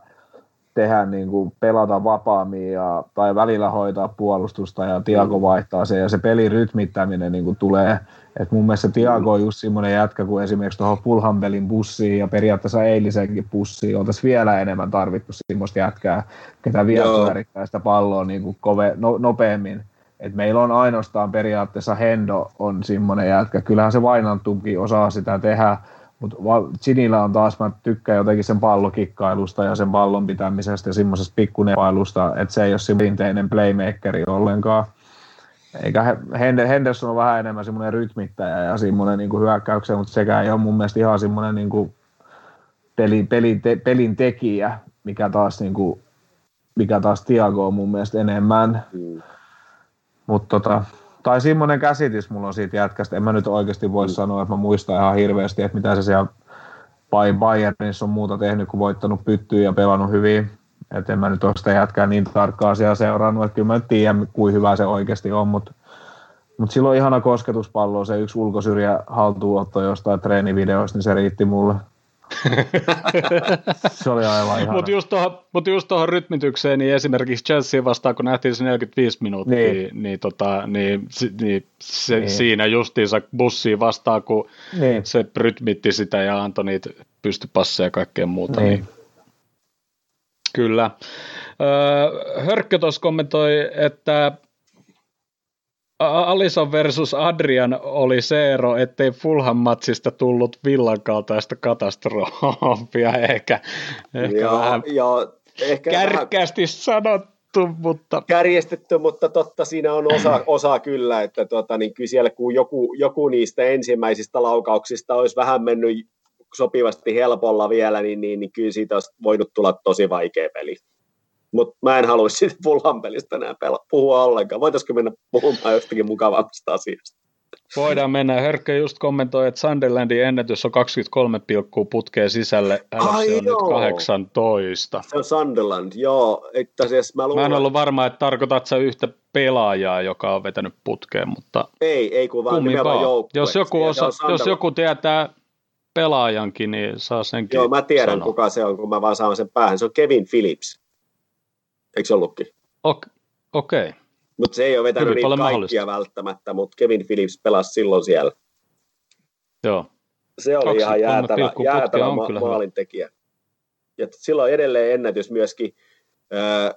tehdä niin kuin pelata vapaammin ja, tai välillä hoitaa puolustusta ja Tiago mm. vaihtaa se ja se pelin rytmittäminen niin kuin tulee. Et mun mielestä Tiago on just semmoinen jätkä kuin esimerkiksi tuohon Fulham-pelin bussiin ja periaatteessa eilisenkin bussiin oltaisiin vielä enemmän tarvittu semmoista jätkää, ketä vielä pyörittää sitä palloa niin kuin kove, no, nopeammin. Et meillä on ainoastaan periaatteessa Hendo on semmoinen jätkä. Kyllähän se Vainantumkin osaa sitä tehdä, mutta Ginillä on taas, mä tykkään jotenkin sen pallokikkailusta ja sen pallon pitämisestä ja semmoisesta pikkunepailusta, että se ei ole se perinteinen playmakeri ollenkaan. Eikä Henderson on vähän enemmän semmoinen rytmittäjä ja semmoinen niin kuin hyökkäyksen, mutta sekä ei ole mun mielestä ihan semmoinen niin kuin pelin, pelin, te, pelin tekijä, mikä taas, niin kuin, mikä taas Tiago on mun mielestä enemmän. Mm. Mutta tota, tai semmoinen käsitys mulla on siitä jätkästä. En mä nyt oikeasti voi mm. sanoa, että mä muistan ihan hirveästi, että mitä se siellä Bayernissa on muuta tehnyt, kun voittanut pyttyä ja pelannut hyvin. Et en mä nyt ole sitä jätkää niin tarkkaan siellä seurannut, että kyllä mä tiedän, kuin hyvä se oikeasti on, mutta mutta silloin ihana kosketuspallo, se yksi ulkosyrjä haltuunotto jostain treenivideoista, niin se riitti mulle. Se oli aivan ihana. Mutta just tuohon mut just rytmitykseen, niin esimerkiksi Chelsea vastaan, kun nähtiin se 45 minuuttia, niin, niin, tota, niin, niin, se, niin. siinä justiinsa bussiin vastaan, kun niin. se rytmitti sitä ja antoi niitä pystypasseja ja kaikkea muuta. Niin. niin. Kyllä. Öö, Hörkkö tuossa kommentoi, että Alison versus Adrian oli se ero, ettei Fulham-matsista tullut villan kaltaista katastrofia, ehkä, ehkä joo, vähän joo, ehkä kärkkäästi vähän... sanottu, mutta... Kärjestetty, mutta totta siinä on osa, osa kyllä, että tuota, niin kyllä siellä kun joku, joku niistä ensimmäisistä laukauksista olisi vähän mennyt sopivasti helpolla vielä, niin, niin, niin kyllä siitä olisi voinut tulla tosi vaikea peli mutta mä en haluaisi siitä Fulham pelistä enää pela- puhua ollenkaan. Voitaisiko mennä puhumaan jostakin mukavammasta asiasta? Voidaan mennä. Herkkä just kommentoi, että Sunderlandin ennätys on 23 pilkkuu putkeen sisälle. Ai on joo. nyt 18. Se on Sunderland, joo. Itse asiassa mä, luulen... mä en ollut varma, että tarkoitat sä yhtä pelaajaa, joka on vetänyt putkeen, mutta... Ei, ei kun vaan nimenomaan joukkue. Jos joku, osa, jos joku tietää pelaajankin, niin saa senkin Joo, mä tiedän sanoa. kuka se on, kun mä vaan saan sen päähän. Se on Kevin Phillips. Eikö se ollutkin? Okei. Okay. Mutta se ei ole vetänyt niitä kaikkia välttämättä, mutta Kevin Phillips pelasi silloin siellä. Joo. Se oli Kaksi, ihan jäätävä, jäätävä ma- maalintekijä. Ja silloin edelleen ennätys myöskin äh,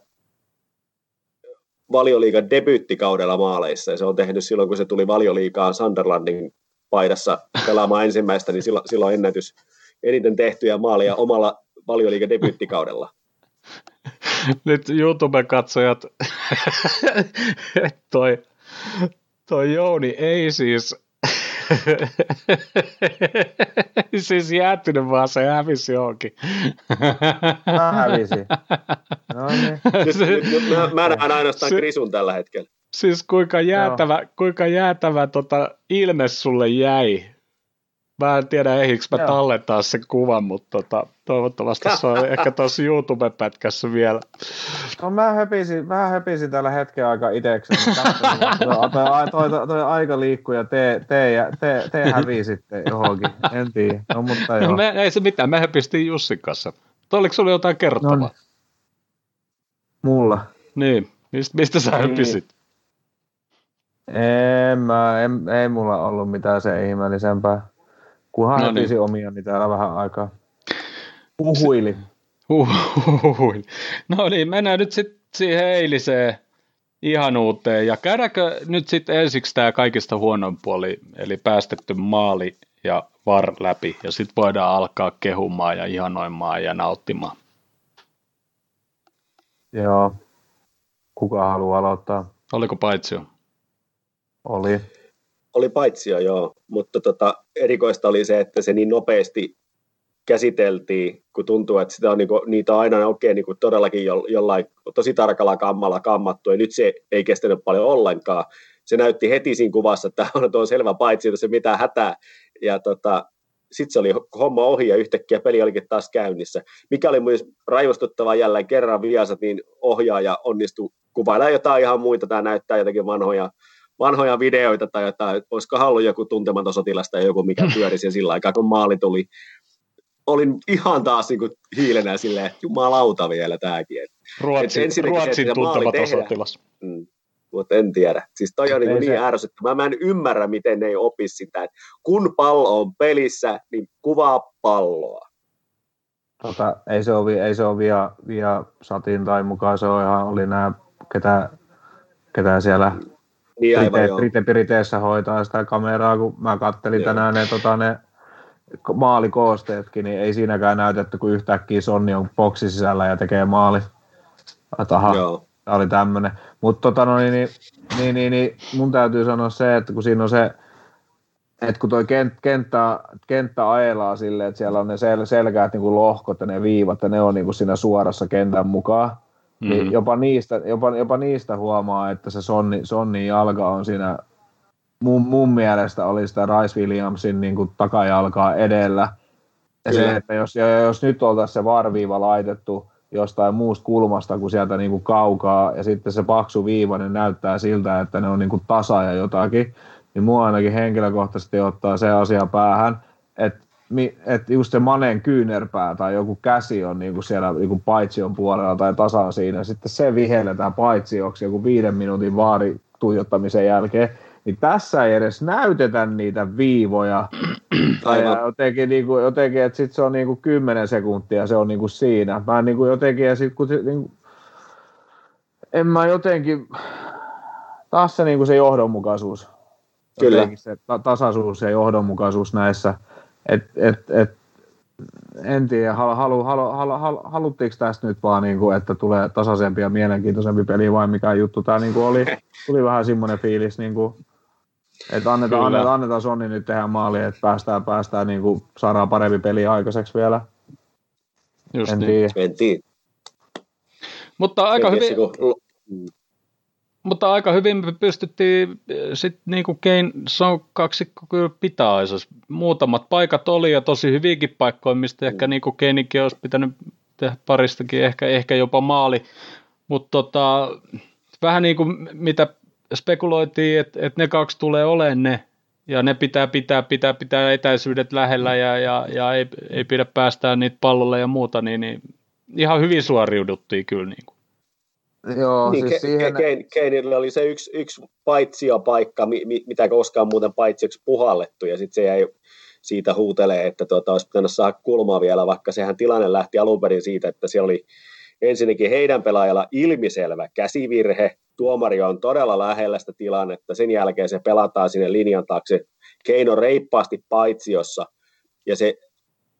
valioliigan debyyttikaudella maaleissa. Ja se on tehnyt silloin, kun se tuli valioliikaan Sunderlandin paidassa pelaamaan ensimmäistä, niin silloin, silloin ennätys eniten tehtyjä maaleja omalla valioliigan debyyttikaudella. Nyt YouTube-katsojat, toi, toi Jouni ei siis siis jäätynyt, vaan se hävisi johonkin. Mä hävisin. No niin. Nyt, nyt, nyt, mä, mä näen ainoastaan se, Krisun tällä hetkellä. Siis kuinka jäätävä, kuinka jäätävä tota ilme sulle jäi Mä en tiedä, ehdikö mä tallentaa sen kuvan, mutta tota, toivottavasti se on ehkä tuossa YouTube-pätkässä vielä. No mä höpisin, mä höpisin tällä hetken aika itsekseni. toi, toi, toi, toi, aika liikkuu ja te, te, te, te hävii sitten johonkin. En tiedä. No, mutta joo. Me, ei se mitään, me höpistiin Jussin kanssa. Toi, oliko sulla jotain kertovaa? No, mulla? Niin, mistä, mistä sä niin. höpisit? En, mä, en, ei mulla ollut mitään se ihmeellisempää. Kunhan no niin. omia, niin täällä vähän aikaa huhuili. Huhuili. No niin, mennään nyt sitten siihen eiliseen ihanuuteen. Ja käydäänkö nyt sitten ensiksi tämä kaikista huonoin puoli, eli päästetty maali ja var läpi, ja sitten voidaan alkaa kehumaan ja ihanoimaan ja nauttimaan. Joo. Kuka haluaa aloittaa? Oliko paitsio? Oli oli paitsia joo, mutta tota, erikoista oli se, että se niin nopeasti käsiteltiin, kun tuntuu, että sitä on, niin kuin, niitä on aina oikein niin kuin todellakin jo, jollain tosi tarkalla kammalla kammattu, ja nyt se ei kestänyt paljon ollenkaan. Se näytti heti siinä kuvassa, että on tuo selvä paitsi, että se mitään hätää, ja tota, sitten se oli homma ohi ja yhtäkkiä peli olikin taas käynnissä. Mikä oli myös raivostuttava jälleen kerran viasat, niin ohjaaja onnistui kuvailemaan jotain ihan muita. Tämä näyttää jotakin vanhoja vanhoja videoita tai jotain, olisiko ollut joku tuntematon sotilas tai joku, mikä pyörisi sillä aikaa, kun maali tuli. Olin ihan taas niin kuin hiilenä silleen, että jumalauta vielä tämäkin. Ruotsin, Ruotsin tuntematon sotilas. Mm, mutta en tiedä. Siis toi on niin, niin ärsyttävää. Mä en ymmärrä, miten ne ei opi sitä. Että kun pallo on pelissä, niin kuvaa palloa. Tota, ei se ole, ei se ole via, via satin tai mukaan, se on ihan, oli nämä, ketä, ketä siellä niin hoitaa sitä kameraa, kun mä kattelin joo. tänään ne, tota, ne maalikoosteetkin, niin ei siinäkään näytetty, kun yhtäkkiä Sonni on boksi sisällä ja tekee maali. Taha, Joo. Tämä oli tämmöinen. Mutta tota, no, niin, niin, niin, niin, niin, mun täytyy sanoa se, että kun siinä on se, että kun toi kent, kenttä, kenttä ajelaa silleen, että siellä on ne sel, selkäät niin kuin lohkot ja ne viivat ja ne on niin kuin siinä suorassa kentän mukaan, mm-hmm. Niin jopa, niistä, jopa, jopa niistä huomaa, että se Sonni, Sonni jalka on siinä, mun, mun mielestä oli sitä Rice Williamsin niin kuin takajalkaa edellä. Ja se, että jos, jos nyt oltaisiin se varviiva laitettu jostain muusta kulmasta kuin sieltä niin kuin kaukaa, ja sitten se paksu viiva, niin näyttää siltä, että ne on niin kuin tasa ja jotakin, niin mua ainakin henkilökohtaisesti ottaa se asia päähän, että että just se Manen kyynärpää tai joku käsi on niinku siellä niinku paitsion puolella tai tasan siinä, sitten se vihelletään paitsioksi joku viiden minuutin vaari tuijottamisen jälkeen, niin tässä ei edes näytetä niitä viivoja. Ja jotenkin, niin kuin, jotenkin että sit se on niin kuin 10 sekuntia, se on niin kuin siinä. Mä niin kuin jotenkin, ja sit kun se, niin kuin, en mä jotenkin, taas se, niin kuin se johdonmukaisuus. Kyllä. Se tasaisuus ja johdonmukaisuus näissä. Et, et, et, en tiedä, halu, halu, halu, halu, halu, haluttiinko tästä nyt vaan, niin kuin, että tulee tasaisempi ja mielenkiintoisempi peli vai mikä juttu tämä niin kuin oli. Tuli vähän semmoinen fiilis, niin kuin, että annetaan, annetaan, annetaan Sonni nyt tehdä maali, että päästään, päästään niin kuin, saadaan parempi peli aikaiseksi vielä. Just en niin. tiedä. En tiedä. Mutta aika hyvin, kun- mutta aika hyvin me pystyttiin sitten niinku Kane Son kaksikko kyllä pitää Aisas. Muutamat paikat oli ja tosi hyvinkin paikkoja, mistä ehkä niinku Kanekin olisi pitänyt tehdä paristakin ehkä, ehkä jopa maali. Mutta tota, vähän niin kuin mitä spekuloitiin, että et ne kaksi tulee olemaan ne, ja ne pitää pitää, pitää, pitää etäisyydet lähellä ja, ja, ja ei, ei pidä päästää niitä pallolle ja muuta, niin, niin ihan hyvin suoriuduttiin kyllä. Niin kuin. Joo, Niin, siis Ke- siihen, Ke- Keinillä oli se yksi, yksi paitsiopaikka, mi- mi- mitä koskaan muuten paitsioksi puhallettu, ja sitten se jäi siitä huutelee, että tuota, olisi pitänyt saada kulmaa vielä, vaikka sehän tilanne lähti alun perin siitä, että siellä oli ensinnäkin heidän pelaajalla ilmiselvä käsivirhe, tuomari on todella lähellä sitä tilannetta, sen jälkeen se pelataan sinne linjan taakse, Keino reippaasti paitsiossa, ja se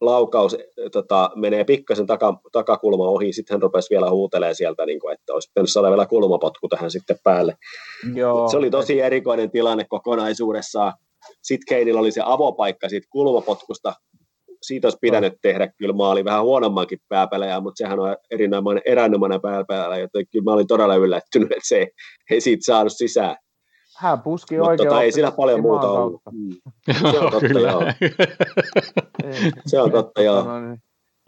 laukaus tota, menee pikkasen taka, takakulma ohi, sitten hän rupesi vielä huutelemaan sieltä, niin kuin, että olisi pitänyt saada vielä kulmapotku tähän sitten päälle. joo, Se oli tosi erikoinen tilanne kokonaisuudessaan. Sitten Keinillä oli se avopaikka siitä kulmapotkusta. Siitä olisi pitänyt tehdä kyllä maali vähän huonommankin pääpelejä, mutta sehän on erinomainen, erinomainen pääpelejä, joten kyllä mä olin todella yllättynyt, että se ei siitä saanut sisään. Hän puski Mutta oikein. tota, ei sillä paljon muuta ollut. Mm. Se on totta, joo. Ei. Se on totta, joo. No niin.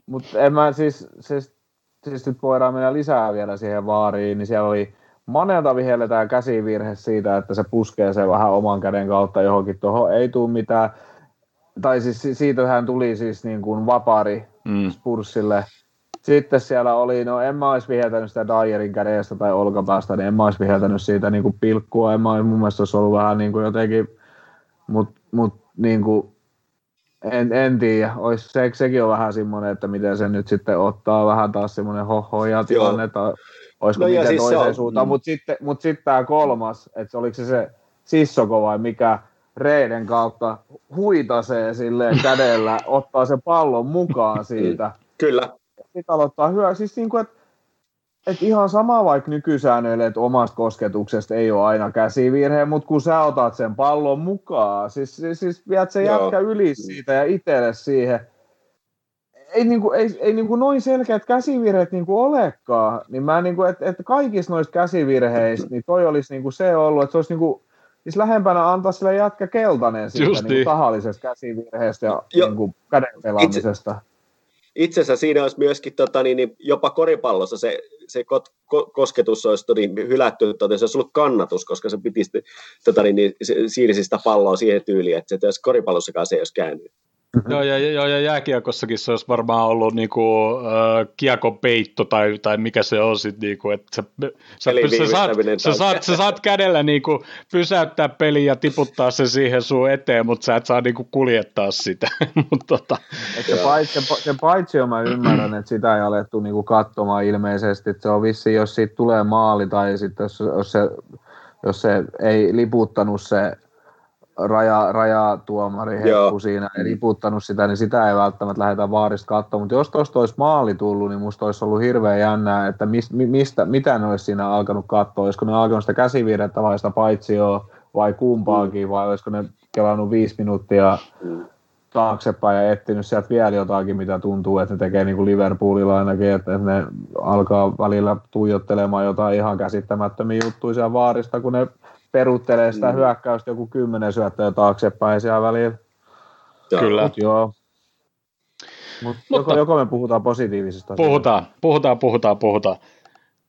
Mutta en mä siis, siis, siis, nyt voidaan mennä lisää vielä siihen vaariin, niin siellä oli Manelta vihelletään käsivirhe siitä, että se puskee sen vähän oman käden kautta johonkin tuohon, ei tule mitään. Tai siis si- siitähän tuli siis niin kuin vapari Mm. Spurssille. Sitten siellä oli, no en mä olisi viheltänyt sitä Dyerin kädestä tai olkapäästä, niin en mä olisi viheltänyt siitä niin kuin pilkkua. En mä olisi, mun mielestä olisi ollut vähän niin kuin jotenkin, mutta mut, niin kuin, en, en tiedä, Ois, se, sekin on vähän semmoinen, että miten se nyt sitten ottaa vähän taas semmoinen hohoja tilanne, että olisiko No miten siis se toiseen on- suuntaan, mm. mutta sitten, mut sitten tämä kolmas, että oliko se se Sissoko vai mikä reiden kautta huitasee silleen kädellä, ottaa sen pallon mukaan siitä, Kyllä, sitten aloittaa hyö, siis niin kuin, että et ihan sama vaikka nykysäännöille, että omasta kosketuksesta ei ole aina käsivirhe, mutta kun sä otat sen pallon mukaan, siis, siis, siis viet se jätkä yli siitä ja itselle siihen, ei, niinku, ei, ei niinku noin selkeät käsivirheet niinku olekaan, niin mä niinku, että et kaikista noista käsivirheistä, niin toi olisi niinku se ollut, että se olisi niinku, siis lähempänä antaa sille jätkä keltainen siitä Just niinku niin. tahallisesta käsivirheestä ja Jo. niinku käden pelaamisesta. itse asiassa siinä olisi myöskin tota, niin, niin, jopa koripallossa se, se kot, ko, kosketus olisi niin, hylätty, tota, se olisi ollut kannatus, koska se piti tota, niin, niin, siirsi sitä palloa siihen tyyliin, että se, koripallossakaan se ei olisi käynyt. Joo, ja, ja, ja jääkiekossakin se olisi varmaan ollut niinku, äh, kiekopeitto tai, tai mikä se on sitten, niinku, että sä, sä, Eli sä, saat, sä, saat, sä saat kädellä niinku pysäyttää peli ja tiputtaa se siihen sun eteen, mutta sä et saa niinku kuljettaa sitä. Mut tota, Et se, Joo. paitsi, se, se paitsi mä ymmärrän, että sitä ei alettu niinku katsomaan ilmeisesti, että se on vissi, jos siitä tulee maali tai sitten jos, jos, se, jos se ei liputtanut se raja, rajatuomari heppu siinä, ei liputtanut sitä, niin sitä ei välttämättä lähdetä vaarista katsomaan, mutta jos tuosta olisi maali tullut, niin musta olisi ollut hirveän jännää, että mis, mi- mistä, mitä ne olisi siinä alkanut katsoa, olisiko ne alkanut sitä käsivirrettä vai sitä paitsioa vai kumpaakin, vai olisiko ne kelannut viisi minuuttia Mm. taaksepäin ja etsinyt sieltä vielä jotakin, mitä tuntuu, että ne tekee niin kuin Liverpoolilla ainakin, että, että ne alkaa välillä tuijottelemaan jotain ihan käsittämättömiä juttuja siellä vaarista, kun ne peruttelee sitä Mm. hyökkäystä joku kymmenen syöttöä taaksepäin siellä välillä. Joo. Kyllä. Mut joo. Mut Mutta- joko, joko me puhutaan positiivisista asioista? puhutaan, puhutaan, puhutaan, puhutaan.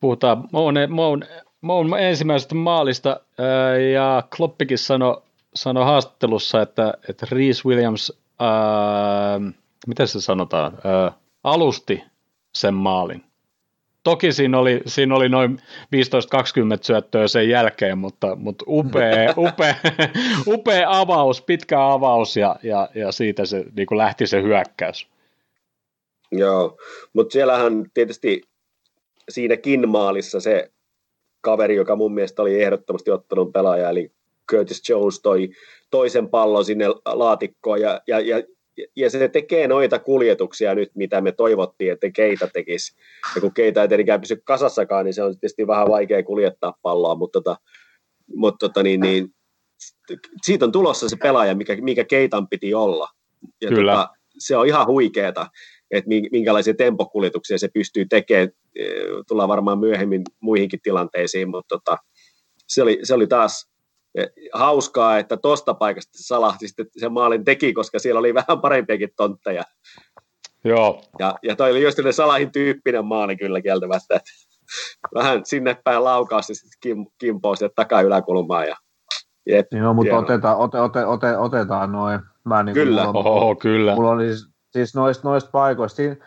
Puhutaan Moun, Moun, Moun ensimmäisestä maalista ää, ja Kloppikin sanoi sano haastattelussa, että, että Reese Williams, ää, miten se sanotaan, ää, alusti sen maalin toki siinä oli, siinä oli noin 15-20 syöttöä sen jälkeen, mutta, mutta upea, upea, upea avaus, pitkä avaus ja, ja, ja siitä se niin kuin lähti se hyökkäys. Joo, mutta siellähän tietysti siinäkin maalissa se kaveri, joka mun mielestä oli ehdottomasti ottanut pelaaja, eli Curtis Jones toi toisen pallon sinne laatikkoon ja, ja, ja, ja se tekee noita kuljetuksia nyt, mitä me toivottiin, että Keita tekisi. Ja kun Keita ei tietenkään pysy kasassakaan, niin se on tietysti vähän vaikea kuljettaa palloa, mutta, tota, mutta tota, niin, niin, siitä on tulossa se pelaaja, mikä, mikä Keitan piti olla. Ja Kyllä. Tota, se on ihan huikeeta, että minkälaisia tempokuljetuksia se pystyy tekemään. Tullaan varmaan myöhemmin muihinkin tilanteisiin, mutta tota, se, oli, se oli taas hauskaa, että tosta paikasta se salahti sitten sen maalin teki, koska siellä oli vähän parempiakin tontteja. Joo. Ja, ja toi oli just Salahin tyyppinen maali kyllä kieltämättä, että vähän sinne päin laukaus ja sitten kim, kimpoo sinne takaa yläkulmaan ja Jep, Joo, mutta otetaan, ote, ote, ote, otetaan noin. Mä niin kyllä. Mulla, Oho, kyllä. Mulla oli siis, siis noista, noista paikoista, siis,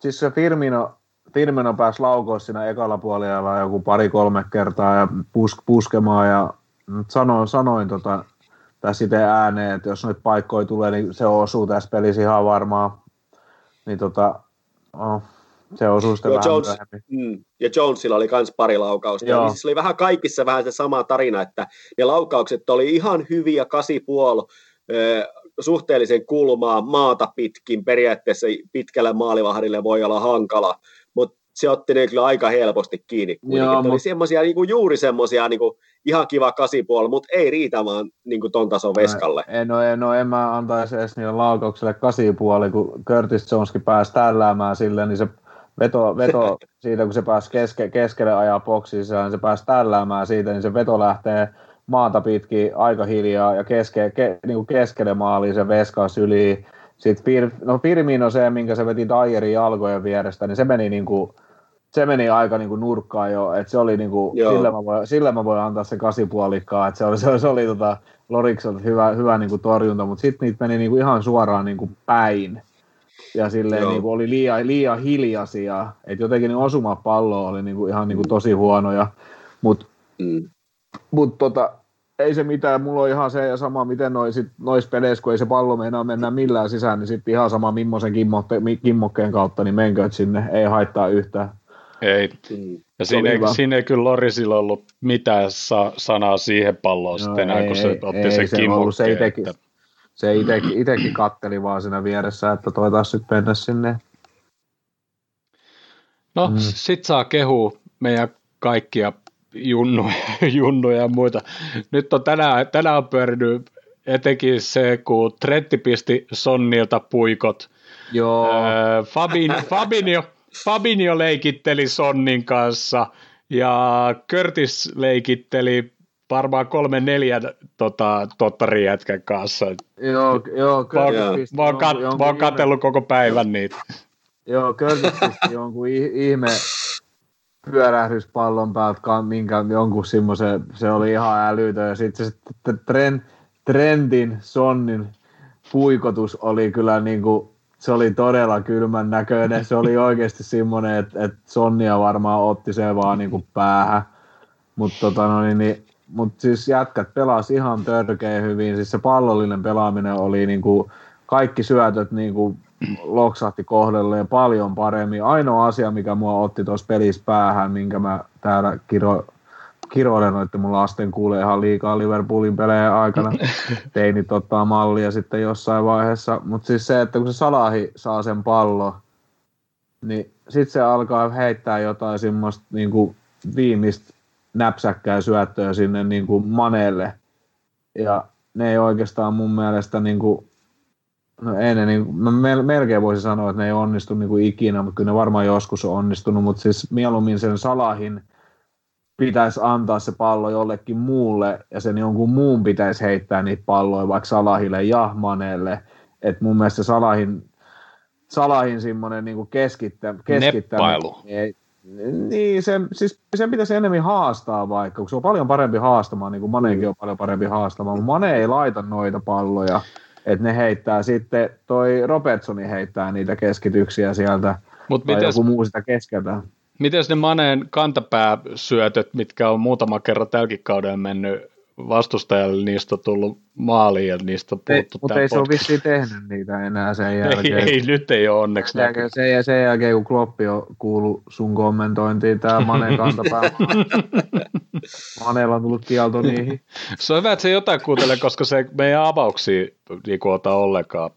siis se Firmino, Firmino pääsi laukoon siinä ekalla puolella joku pari-kolme kertaa ja pus, puskemaan ja sanoin, sanoin tota, tässä itse ääneen, että jos noita paikkoja tulee, niin se osuu tässä pelissä ihan varmaan. Niin tota, oh, se osuu sitten vähän Jones, mm, ja Jonesilla oli myös pari laukausta. Joo. Ja siis oli vähän kaikissa vähän se sama tarina, että ne laukaukset oli ihan hyviä kasipuol, suhteellisen kulmaa, maata pitkin, periaatteessa pitkällä maalivahdille voi olla hankala, mutta se otti ne kyllä aika helposti kiinni. Joo, oli mut... semmosia, niinku, juuri semmoisia niinku, ihan kiva kasipuoli, mutta ei riitä vaan niinku, ton tason veskalle. No, no, en, no, en mä antaisi edes niille laukaukselle kasipuoli, kun Curtis Joneskin pääsi tälläämään sille, niin se veto, veto siitä, kun se pääsi keske, keskelle ajaa boksiin, niin se pääsi tälläämään siitä, niin se veto lähtee maata pitkin aika hiljaa ja keske, ke, niin kuin keskelle maaliin se veskaus yli. Sitten Fir, no Firmino se, minkä se veti Dyerin jalkojen vierestä, niin se meni niin kuin, se meni aika niin kuin nurkkaan jo, että se oli niin kuin, sillä, mä voin, sillä mä voin antaa se kasipuolikkaa, että se oli, se oli, se oli tota Lorikselta hyvä, hyvä niin kuin torjunta, mutta sitten niitä meni niin kuin ihan suoraan niin kuin päin. Ja silleen niin kuin oli liian, liian hiljaisia, että jotenkin niin osuma pallo oli niin kuin ihan niin kuin tosi huonoja, mutta mm. mut tota, ei se mitään, mulla on ihan se ja sama, miten noi sit, nois peleissä, kun ei se pallo meinaa mennä millään sisään, niin sitten ihan sama millaisen kimmokkeen kautta, niin menkööt sinne, ei haittaa yhtään. Ei. Mm. Ja siinä ei, siinä ei kyllä Lorisilla ollut mitään sa- sanaa siihen palloon no, sitten enää, kun se otti ei, sen kimmokkeen. Se itekin, että... se itekin, itekin katteli vaan siinä vieressä, että toi taas nyt mennä sinne. No, mm. sit saa kehua meidän kaikkia junnuja, junnuja ja muita. Nyt on tänään, tänään on pyörinyt etenkin se, kun Tretti pisti Sonnilta puikot. Joo. Äh, Fabin, Fabinho, Fabinho leikitteli Sonnin kanssa ja Curtis leikitteli varmaan kolme neljä tota, tottari jätkän kanssa. Joo, joo Curtis mä, oon, kat, mä oon katsellut koko päivän niitä. Joo, Curtis pisti jonkun ihme pyörähdyspallon päältä minkä, jonkun semmoisen, se oli ihan älytön. Ja sitten se trend, trendin Sonnin puikotus oli kyllä niin kuin, se oli todella kylmän näköinen. Se oli oikeasti semmoinen, että, että Sonnia varmaan otti se vaan niin kuin päähän. Mutta tota, no niin, niin, mut siis jätkät pelas ihan törkeä hyvin. Siis se pallollinen pelaaminen oli niin kuin, kaikki syötöt niin kuin, loksahti kohdelleen paljon paremmin. Ainoa asia, mikä mua otti tuossa pelissä päähän, minkä mä täällä kiro, kiroilen että mun lasten kuulee ihan liikaa Liverpoolin pelejä aikana. Teinit ottaa mallia sitten jossain vaiheessa. Mutta siis se, että kun se Salahi saa sen pallo, niin sitten se alkaa heittää jotain semmoista niin viimeistä näpsäkkää syöttöä sinne niin kuin maneelle. Ja ne ei oikeastaan mun mielestä niin kuin No ei ne, niin, mä melkein voisin sanoa, että ne ei onnistu niin kuin ikinä, mutta kyllä ne varmaan joskus on onnistunut, mutta siis mieluummin sen Salahin pitäisi antaa se pallo jollekin muulle ja sen jonkun muun pitäisi heittää niitä palloja vaikka Salahille ja Manelle. Et mun mielestä Salahin, Salahin semmoinen niin keskittä, keskittäminen, ei, niin, sen, siis sen pitäisi enemmän haastaa vaikka, kun se on paljon parempi haastamaan, niin kuin Manekin on paljon parempi haastamaan, mutta Mane ei laita noita palloja että ne heittää sitten, toi Robertsoni heittää niitä keskityksiä sieltä, Mut tai mites, joku muu sitä keskeltä. Miten ne Maneen kantapääsyötöt, mitkä on muutama kerran tälläkin kauden mennyt vastustajalle, niistä on tullut maaliin ja niistä on puhuttu Mutta ei se ole vissiin tehnyt niitä enää sen jälkeen. Ei, ei nyt ei ole onneksi sen jälkeen, sen, sen jälkeen, kun Kloppi on kuullut sun kommentointiin tämä Maneen kantapää. Maneella on tullut kielto niihin. Se on hyvä, että se jotain kuuntelee, koska se meidän avauksia niin ota ollenkaan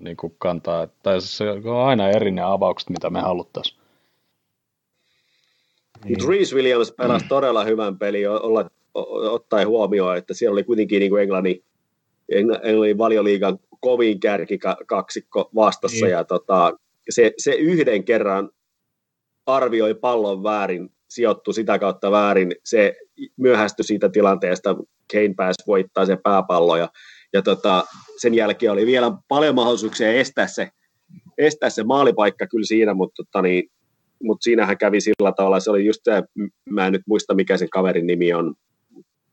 niin kuin kantaa. Tai se on aina erinen avaukset, mitä me haluttaisiin. Niin. Reese Williams pelasi mm. todella hyvän pelin olla, ottaen huomioon, että siellä oli kuitenkin niin kuin Englannin, Englannin valioliigan kovin kärki kaksikko vastassa niin. ja tota, se, se, yhden kerran arvioi pallon väärin, sijoittui sitä kautta väärin, se myöhästyi siitä tilanteesta, Kane pääsi voittaa se pääpallo ja, ja tota, sen jälkeen oli vielä paljon mahdollisuuksia estää se, estää se maalipaikka kyllä siinä, mutta tota, niin, mutta siinähän kävi sillä tavalla, se oli just tämä, mä en nyt muista mikä sen kaverin nimi on,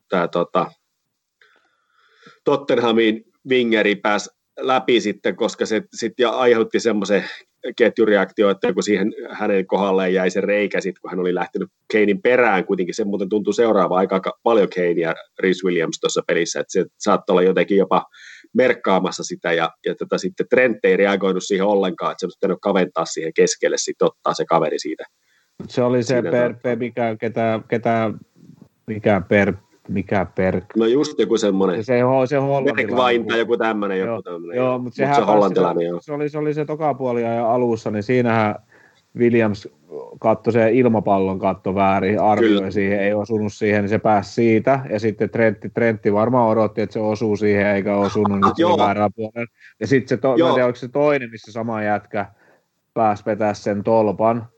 tämä tota, Tottenhamin wingeri pääsi läpi sitten, koska se sitten aiheutti semmoisen ketjureaktio, että kun siihen hänen kohdalleen jäi se reikä sitten, kun hän oli lähtenyt Keinin perään, kuitenkin se muuten tuntuu seuraava aika paljon ja Rhys Williams tuossa pelissä, että se saattoi olla jotenkin jopa merkkaamassa sitä, ja, ja tota, sitten Trent ei reagoinut siihen ollenkaan, että se olisi pitänyt kaventaa siihen keskelle, sitten ottaa se kaveri siitä. Se oli se per, per, mikä, ketä, ketä, mikä per, mikä per... No just joku semmoinen. Se, se, se hollantilainen. tai joku tämmöinen. Joo, joku tämmöinen, joo, mutta sehän se, hollantilainen, joo. se, oli, se oli se tokapuoli ja alussa, niin siinähän Williams katsoi se ilmapallon katto väärin, arvioi Kyllä. siihen, ei osunut siihen, niin se pääsi siitä. Ja sitten Trentti, Trentti varmaan odotti, että se osuu siihen, eikä osunut nyt väärään puolelle. Ja sitten se, to, mä en tiedä, onko se toinen, missä sama jätkä pääsi vetää sen tolpan.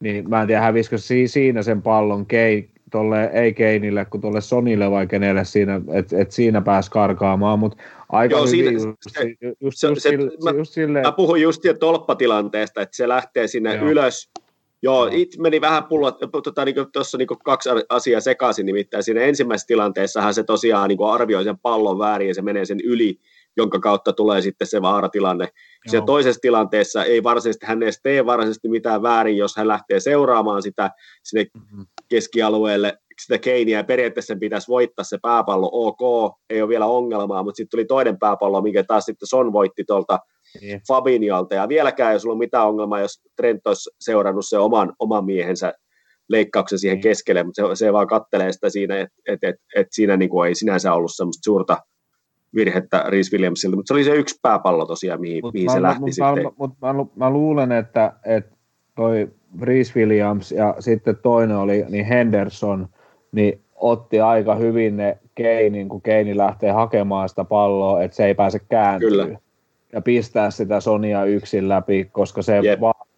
Niin mä en tiedä, hävisikö siinä sen pallon Kei, tolle, ei Keinille, kun tuolle Sonille vai kenelle siinä, että et siinä pääsi karkaamaan, mutta aika Joo, siinä, just, se, just, se, just, se, sille, mä, just silleen. Mä puhun just tolppatilanteesta, että se lähtee sinne Joo. ylös, Joo, itse meni vähän pullo, tota, niin tuossa niin kaksi asiaa sekaisin, nimittäin siinä ensimmäisessä tilanteessahan se tosiaan niin arvioi sen pallon väärin ja se menee sen yli, jonka kautta tulee sitten se vaaratilanne. Se toisessa tilanteessa ei varsinaisesti, hän edes tee varsinaisesti mitään väärin, jos hän lähtee seuraamaan sitä sinne mm-hmm. keskialueelle sitä Keiniä, ja periaatteessa sen pitäisi voittaa se pääpallo, ok, ei ole vielä ongelmaa, mutta sitten tuli toinen pääpallo, mikä taas sitten Son voitti tuolta yeah. Fabinialta, ja vieläkään ei ollut mitään ongelmaa, jos Trent olisi seurannut se oman, oman miehensä leikkauksen siihen yeah. keskelle, mutta se, se vaan kattelee sitä siinä, että et, et, et siinä niin kuin ei sinänsä ollut semmoista suurta virhettä Reese Williamsille, mutta se oli se yksi pääpallo tosiaan, mihin, mut mihin mä, se lähti mut, sitten. Mutta mä, mä, mä luulen, että, että toi Reese Williams ja sitten toinen oli niin Henderson, niin otti aika hyvin ne Keinin, kun Keini lähtee hakemaan sitä palloa, että se ei pääse kääntyä. Kyllä. Ja pistää sitä Sonia yksin läpi, koska se yep. vaan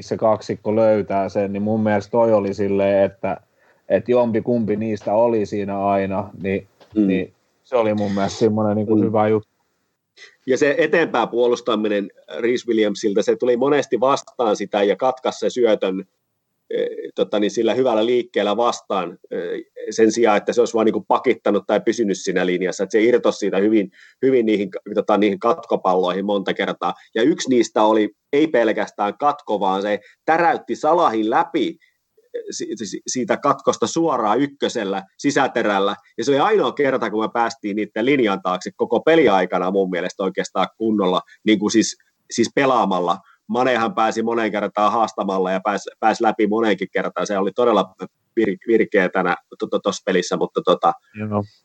se kaksikko löytää sen, niin mun mielestä toi oli silleen, että, että jompi kumpi niistä oli siinä aina, niin, mm. niin se oli mun mielestä semmoinen niin kuin mm. hyvä juttu. Ja se eteenpäin puolustaminen Reese Williamsilta, se tuli monesti vastaan sitä ja katkaisi se syötön tota, niin sillä hyvällä liikkeellä vastaan sen sijaan, että se olisi vain niin pakittanut tai pysynyt siinä linjassa, että se irtosi siitä hyvin, hyvin niihin, tota, niihin katkopalloihin monta kertaa. Ja yksi niistä oli ei pelkästään katko, vaan se täräytti Salahin läpi siitä katkosta suoraan ykkösellä sisäterällä. Ja se oli ainoa kerta, kun me päästiin niiden linjan taakse koko peliaikana mun mielestä oikeastaan kunnolla, niin kuin siis, siis pelaamalla. Manehan pääsi moneen kertaan haastamalla ja pääsi, pääsi läpi moneenkin kertaan. Se oli todella vir, virkeä tänä tuossa pelissä, mutta, tota,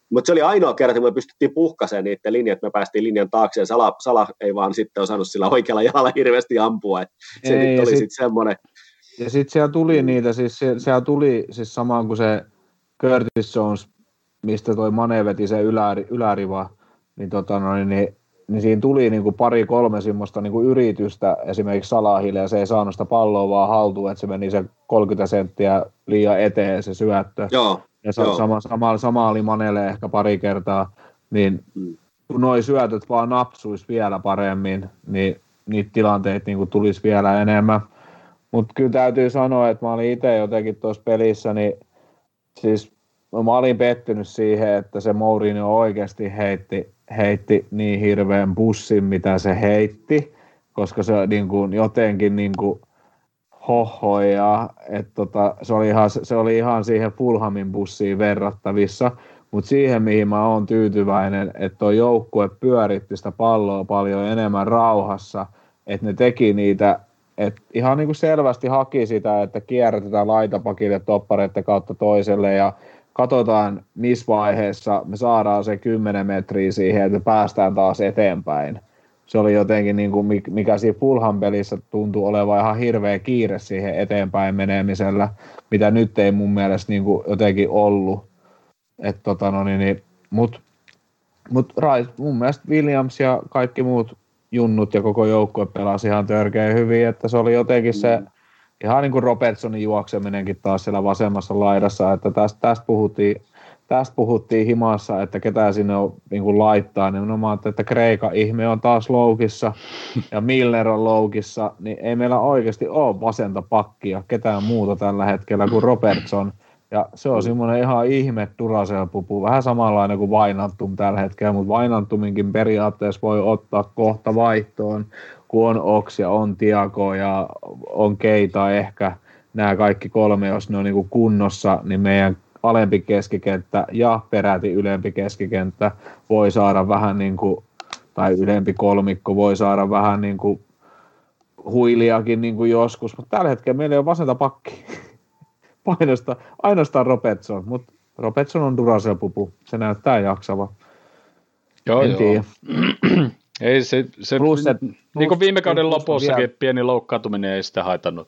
mutta se oli ainoa kerta, kun me pystyttiin puhkaseen niiden linjat, me päästiin linjan taakse ja Sala, Sala ei vaan sitten osannut sillä oikealla jalalla hirveästi ampua. että se ei, nyt oli sitten semmoinen, ja sitten siellä tuli niitä, siis siellä tuli siis samaan kuin se Curtis Jones, mistä toi Mane veti se yläri, yläriva, niin, tota noin, niin, niin siinä tuli niin kuin pari kolme semmoista niin kuin yritystä esimerkiksi Salahille ja se ei saanut sitä palloa vaan haltuun, että se meni se 30 senttiä liian eteen se syöttö. Joo, ja joo. Sama, sama, sama oli Manelle ehkä pari kertaa, niin mm. kun noi syötöt vaan napsuisi vielä paremmin, niin niitä tilanteita niin kuin tulisi vielä enemmän. Mutta kyllä täytyy sanoa, että mä olin itse jotenkin tuossa pelissä, niin siis mä olin pettynyt siihen, että se Mourinho oikeasti heitti, heitti niin hirveän bussin, mitä se heitti, koska se niin kuin, jotenkin niin kuin, hohoja, että tota, se, oli ihan, se oli ihan siihen Fulhamin bussiin verrattavissa, mutta siihen, mihin mä oon tyytyväinen, että tuo joukkue pyöritti sitä palloa paljon enemmän rauhassa, että ne teki niitä, että ihan niin kuin selvästi haki sitä, että kierrätetään laitapakille toppareiden kautta toiselle ja katsotaan, missä vaiheessa me saadaan se 10 metriä siihen, että päästään taas eteenpäin. Se oli jotenkin, niin kuin, mikä siinä Fulham pelissä tuntui olevan ihan hirveä kiire siihen eteenpäin menemisellä, mitä nyt ei mun mielestä niin kuin jotenkin ollut. Et, tota, no, niin, niin, mut, mut Rice, mun mielestä Williams ja kaikki muut junnut ja koko joukkue pelasi ihan törkeä hyvin, että se oli jotenkin se, mm ihan niin kuin Robertsonin juokseminenkin taas siellä vasemmassa laidassa, että tästä, tästä puhuttiin tästä puhuttiin himassa, että ketä sinne on niin kuin laittaa, niin mä että Kreika ihme on taas loukissa ja Milner on loukissa, niin ei meillä oikeasti ole vasenta pakkia ketään muuta tällä hetkellä kuin Robertson. Ja se on semmoinen ihan ihme Duracell-pupu, vähän samanlainen kuin Vainantum tällä hetkellä, mutta Vainantuminkin periaatteessa voi ottaa kohta vaihtoon, kun on Ox ja on Tiago ja on Keita ehkä, nämä kaikki kolme, jos ne on niin kuin kunnossa, niin meidän alempi keskikenttä ja peräti ylempi keskikenttä voi saada vähän niin kuin, tai ylempi kolmikko voi saada vähän niin kuin huiliakin niin kuin joskus, mutta tällä hetkellä meillä ei ole vasenta pakki. Painosta, ainoastaan Robertson, mutta Robertson on Duracell-pupu, se näyttää jaksava. Joo, en joo. Ei se, se plus, et, niin plus, kuin viime kauden lopussakin vielä... pieni loukkaantuminen ei sitä haitannut.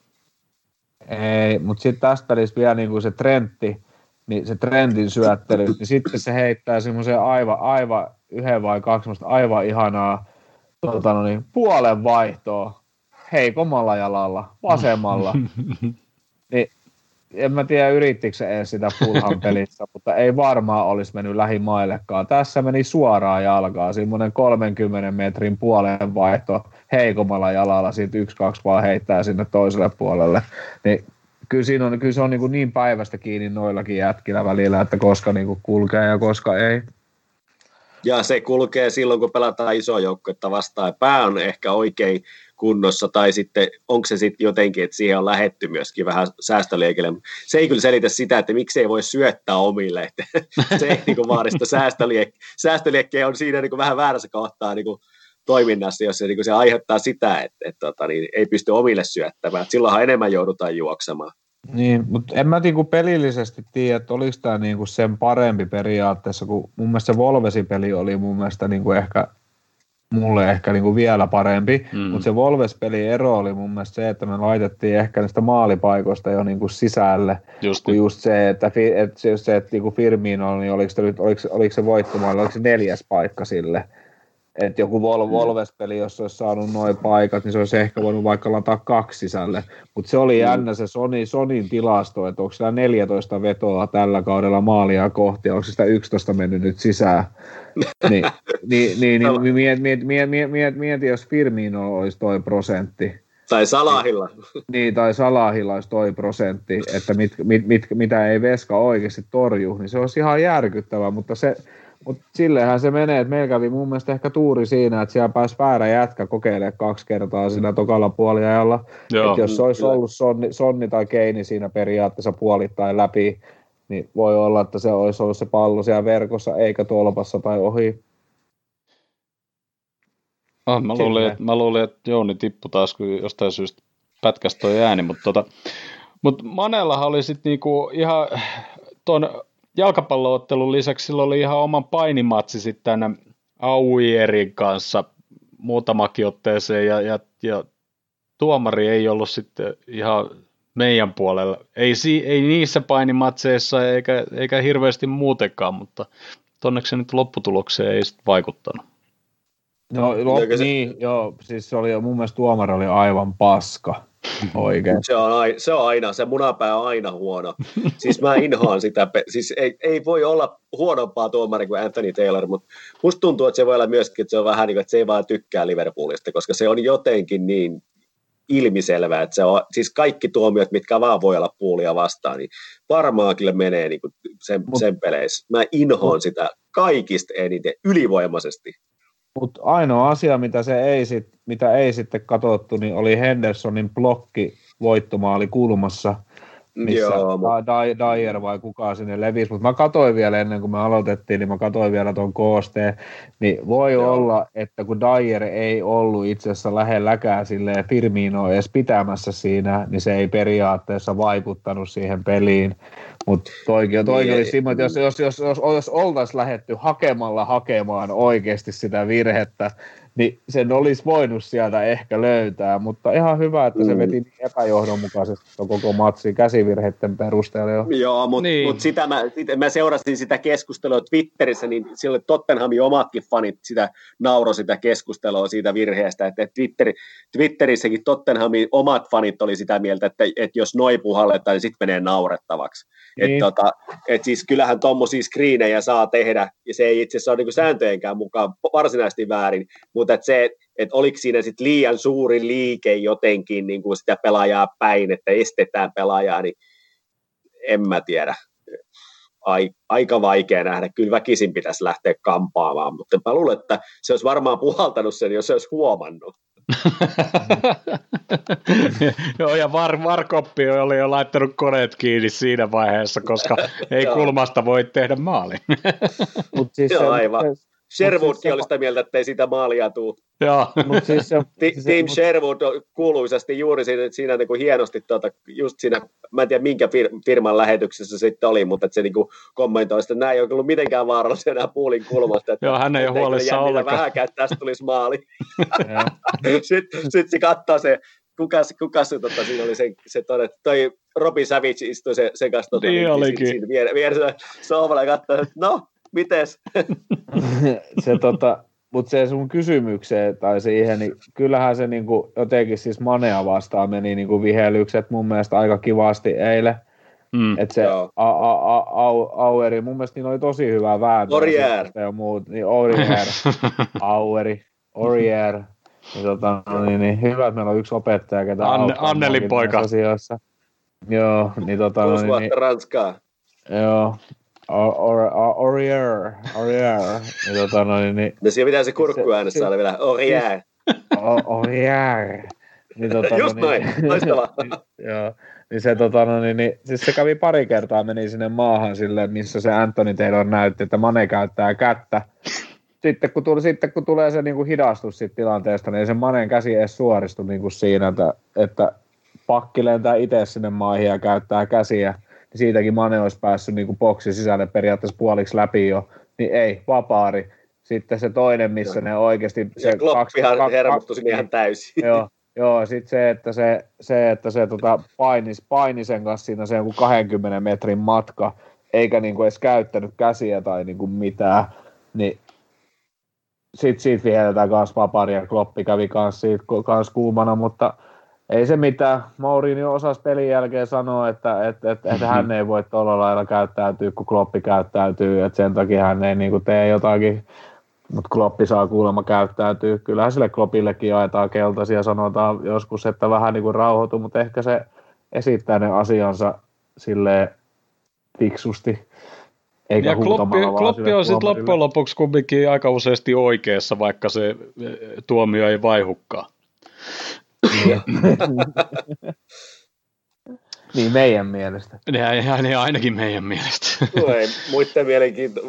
Ei, mutta sitten tästä pelissä vielä niin kuin se Trentti, niin se trendin syöttely, niin sitten se heittää semmoisen aivan, aivan yhden vai kaksi aivan ihanaa tota no niin, puolen vaihtoa heikommalla jalalla, vasemmalla. niin en mä tiedä yrittikö se edes sitä Fulham pelissä, mutta ei varmaan olisi mennyt lähimaillekaan. Tässä meni suoraan jalkaa, semmoinen 30 metrin puolen vaihto heikommalla jalalla, siitä yksi, kaksi vaan heittää sinne toiselle puolelle. Niin kyllä, siinä on, kyllä se on niin, niin päivästä kiinni noillakin jätkillä välillä, että koska niin kuin kulkee ja koska ei. Ja se kulkee silloin, kun pelataan iso joukkuetta vastaan, pää on ehkä oikein kunnossa, tai sitten onko se sitten jotenkin, että siihen on lähetty myöskin vähän säästöliekelle. Se ei kyllä selitä sitä, että miksi ei voi syöttää omille, että se ei niin vaadi sitä säästöliek- säästöliekkeä on siinä niin vähän väärässä kohtaa niin toiminnassa, jos se, niin se aiheuttaa sitä, että, että, että tota, niin ei pysty omille syöttämään. Silloinhan enemmän joudutaan juoksemaan. Niin, mutta en mä niinku pelillisesti tiedä, että oliko tämä niinku sen parempi periaatteessa, kun mun mielestä se Volvesi-peli oli mun mielestä niinku ehkä mulle ehkä niinku vielä parempi, mm. mutta se Volves-peli ero oli mun mielestä se, että me laitettiin ehkä näistä maalipaikoista jo niinku sisälle, just, kun just se, että, että se, se, että niinku Firmino, niin oliko, oliko, oliko, oliko se voittomaali, oliko se neljäs paikka sille, että joku Vol- mm. Volves-peli, jos olisi saanut noin paikat, niin se olisi ehkä voinut vaikka lataa kaksi sisälle. Mutta se oli mm. jännä se Sony, Sonin tilasto, että onko siellä 14 vetoa tällä kaudella maalia kohti, onko sitä 11 mennyt nyt sisään. niin, niin, niin, niin mieti, mieti, mieti, mieti, mieti, jos Firmino olisi toi prosentti. Tai Salahilla. Niin, tai Salahilla olisi toi prosentti, että mit, mit, mit, mitä ei Veska oikeasti torju, niin se olisi ihan järkyttävä, mutta se, mutta sillehän se menee, että meillä kävi mun mielestä ehkä tuuri siinä, että siellä pääsi väärä jätkä kokeilemaan kaksi kertaa siinä tokalla puoliajalla. Että jos se olisi ollut sonni, sonni tai Keini siinä periaatteessa puolittain läpi, niin voi olla, että se olisi ollut se pallo siellä verkossa eikä tolpassa tai ohi. Ah, mä, luulin, että, mä luulin, että Jouni tippui taas, kun jostain syystä pätkästä toi ääni, mutta tota, mut Manellahan oli sitten niinku ihan tuon jalkapalloottelun lisäksi sillä oli ihan oman painimatsi sitten tänne Auierin kanssa muutamakin otteeseen ja, ja, ja tuomari ei ollut sitten ihan meidän puolella. Ei, ei niissä painimatseissa eikä, eikä hirveästi muutenkaan, mutta onneksi nyt lopputulokseen ei sitten vaikuttanut. No, lop, niin, joo, siis se oli, mun mielestä tuomari oli aivan paska. Oikein. Se on, aina, se on aina, se munapää on aina huono. Siis mä inhoan sitä, siis ei, ei voi olla huonompaa tuomari kuin Anthony Taylor, mutta musta tuntuu, että se voi olla myöskin, että se on vähän niin kuin, että se ei vaan tykkää Liverpoolista, koska se on jotenkin niin ilmiselvää, että se on, siis kaikki tuomiot, mitkä vaan voi olla puulia vastaan, niin varmaan kyllä menee niin kuin sen, Mut, sen peleissä. Mä inhoan sitä kaikista eniten, ylivoimaisesti. Mutta ainoa asia, mitä, se ei sit, mitä ei sitten katsottu, niin oli Hendersonin blokki voittomaali kulmassa, missä Joo. Dyer vai kuka sinne levisi, mutta mä katsoin vielä ennen kuin me aloitettiin, niin mä katsoin vielä tuon koosteen, niin voi Joo. olla, että kun Dyer ei ollut itse asiassa lähelläkään sille Firmino edes pitämässä siinä, niin se ei periaatteessa vaikuttanut siihen peliin, mutta toikin, toikin niin, oli siinä, että jos, jos, jos, jos, jos oltaisiin lähetty hakemalla hakemaan oikeasti sitä virhettä, niin sen olisi voinut sieltä ehkä löytää, mutta ihan hyvä, että se mm. veti niin epäjohdonmukaisesti koko matsi käsivirheiden perusteella jo. Joo, mutta niin. mut sitä mä, sitä, mä seurasin sitä keskustelua Twitterissä, niin siellä Tottenhamin omatkin fanit sitä nauro sitä keskustelua siitä virheestä, että Twitteri, Twitterissäkin Tottenhamin omat fanit oli sitä mieltä, että, että jos noin puhalletaan, niin sitten menee naurettavaksi. Niin. Et tota, et siis kyllähän tuommoisia screenejä saa tehdä, ja se ei itse asiassa ole niinku sääntöjenkään mukaan varsinaisesti väärin, mutta et se, että oliko siinä sit liian suuri liike jotenkin niin kuin sitä pelaajaa päin, että estetään pelaajaa, niin en mä tiedä. Ai, aika vaikea nähdä. Kyllä väkisin pitäisi lähteä kampaamaan, mutta mä luulen, että se olisi varmaan puhaltanut sen, jos se olisi huomannut. Joo, ja Var, Varkoppi oli jo laittanut koneet kiinni siinä vaiheessa, koska ei kulmasta voi tehdä maalin. Mut siis Joo, aivan. Sherwoodkin siis oli sitä mieltä, että ei sitä maalia tule. Joo. Mut siis se, siis Team mut... Sherwood kuuluisasti juuri siinä, siinä niin kuin hienosti, tuota, just siinä, mä en tiedä minkä fir, firman lähetyksessä se sitten oli, mutta että se niin kuin kommentoi, että nämä ei ole ollut mitenkään vaarallisia enää puulin kulmasta. Että, Joo, hän ei ole huolissa ollenkaan. Vähänkään, että tästä tulisi maali. sitten sit se katsoo se kukas, kukas tota, siinä oli se, se todettu, toi Robi Savage istui se, se kanssa tota, niin, niin, siinä, siinä vieressä sohvalla ja katsoi, että no, mites? se tota, mutta se sun kysymykseen tai siihen, niin kyllähän se niinku jotenkin siis Manea vastaan meni niinku vihelykset mun mielestä aika kivasti eilen. Mm, että se a, a, a, au, Aueri, mun mielestä niin oli tosi hyvä vääntö. Orier. Ja muut, niin Orier, Aueri, Orier. Niin, tota, no niin, niin, hyvä, että meillä on yksi opettaja, ketä Anne, Annelin poika. Asioissa. Joo, niin tota... Kuusi no, niin, niin, Ranskaa. Joo, Orier, Orier, niin tota noin, niin... No siinä pitää se kurkku äänessä olla vielä, Orier. Orier. Niin, tota, Just no, niin, noin, loistavaa. niin, joo, niin se, tota, no, niin, niin, siis se kävi pari kertaa, meni sinne maahan sille, missä se Anthony Taylor näytti, että Mane käyttää kättä. Sitten kun, tuli, sitten kun tulee se niin kuin hidastus siitä tilanteesta, niin ei se Manen käsi edes suoristu niin kuin siinä, että, että pakki lentää itse sinne maihin ja käyttää käsiä siitäkin Mane olisi päässyt niin boksi sisälle periaatteessa puoliksi läpi jo, niin ei, vapaari. Sitten se toinen, missä ne oikeasti... Se ja Kloppihan kaksi, hermostui kaksi, ihan täysin. Joo, joo sitten se, että se, se, että se tota, painis, paini sen kanssa siinä se joku 20 metrin matka, eikä niin kuin edes käyttänyt käsiä tai niin kuin mitään, niin sitten siitä vihelletään kanssa vapari ja Kloppi kävi kanssa siitä kanssa kuumana, mutta ei se mitään. Mourinho osasi pelin jälkeen sanoa, että, että, että, että hän ei voi tuolla lailla käyttäytyä, kun Kloppi käyttäytyy, että sen takia hän ei niin kuin tee jotakin, mutta Kloppi saa kuulemma käyttäytyä. Kyllähän sille Kloppillekin jaetaan keltaisia, sanotaan joskus, että vähän niin kuin rauhoitu, mutta ehkä se esittää ne asiansa silleen fiksusti. Eikä ja Kloppi, Kloppi on sitten loppujen lopuksi kumminkin aika useasti oikeassa, vaikka se eh, tuomio ei vaihukaan. Niin. niin meidän mielestä. Ja, niin ainakin meidän mielestä. No ei, muiden,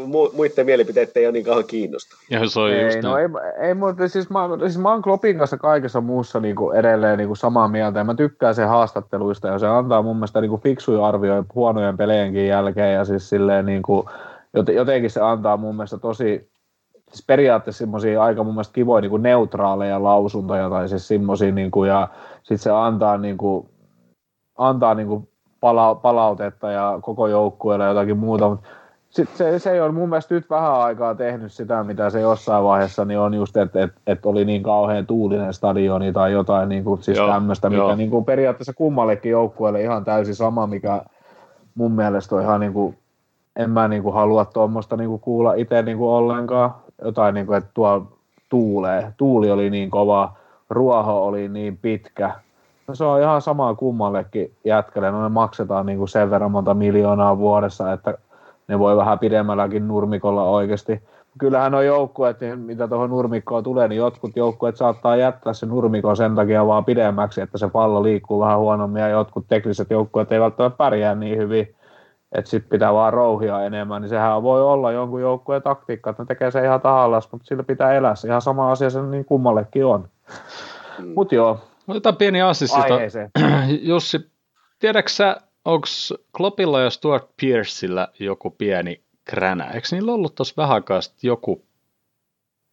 mu, muiden mielipiteet ei ole niin kauan kiinnosta. Ja se on ei, just no, ei, ei, mutta siis mä, siis mä oon Klopin kanssa kaikessa muussa niin kuin edelleen niin kuin samaa mieltä, ja mä tykkään sen haastatteluista, ja se antaa mun mielestä niin kuin fiksuja arvioja huonojen peleenkin jälkeen, ja siis silleen niin kuin, jotenkin se antaa mun mielestä tosi siis periaatteessa semmoisia aika mun mielestä kivoja niin kuin neutraaleja lausuntoja tai siis semmoisia niin kuin, ja sitten se antaa niin kuin, antaa niin kuin pala- palautetta ja koko joukkueelle jotakin muuta, mutta sitten se, se ei ole mun mielestä nyt vähän aikaa tehnyt sitä, mitä se jossain vaiheessa niin on just, että et, et oli niin kauhean tuulinen stadioni tai jotain niin kuin, siis tämmöistä, mikä niin kuin periaatteessa kummallekin joukkueelle ihan täysin sama, mikä mun mielestä on ihan niin kuin, en mä niin kuin halua tuommoista niin kuin kuulla itse niin kuin ollenkaan, jotain, niin kuin, että tuo tuulee. Tuuli oli niin kova, ruoho oli niin pitkä. No se on ihan sama kummallekin jätkälle. No me maksetaan niin kuin sen verran monta miljoonaa vuodessa, että ne voi vähän pidemmälläkin nurmikolla oikeasti. Kyllähän on joukkueet, niin mitä tuohon nurmikkoon tulee, niin jotkut joukkueet saattaa jättää sen nurmikon sen takia vaan pidemmäksi, että se pallo liikkuu vähän huonommin ja jotkut tekniset joukkueet ei välttämättä pärjää niin hyvin, että sitten pitää vaan rouhia enemmän, niin sehän voi olla jonkun joukkueen taktiikka, että ne tekee se ihan tahallaan, mutta sillä pitää elää se ihan sama asia se niin kummallekin on. Mm. Mutta joo. Otetaan pieni assist. Jussi, tiedätkö onko Kloppilla ja Stuart Pearsilla joku pieni kränä? Eikö niillä ollut tuossa vähän joku?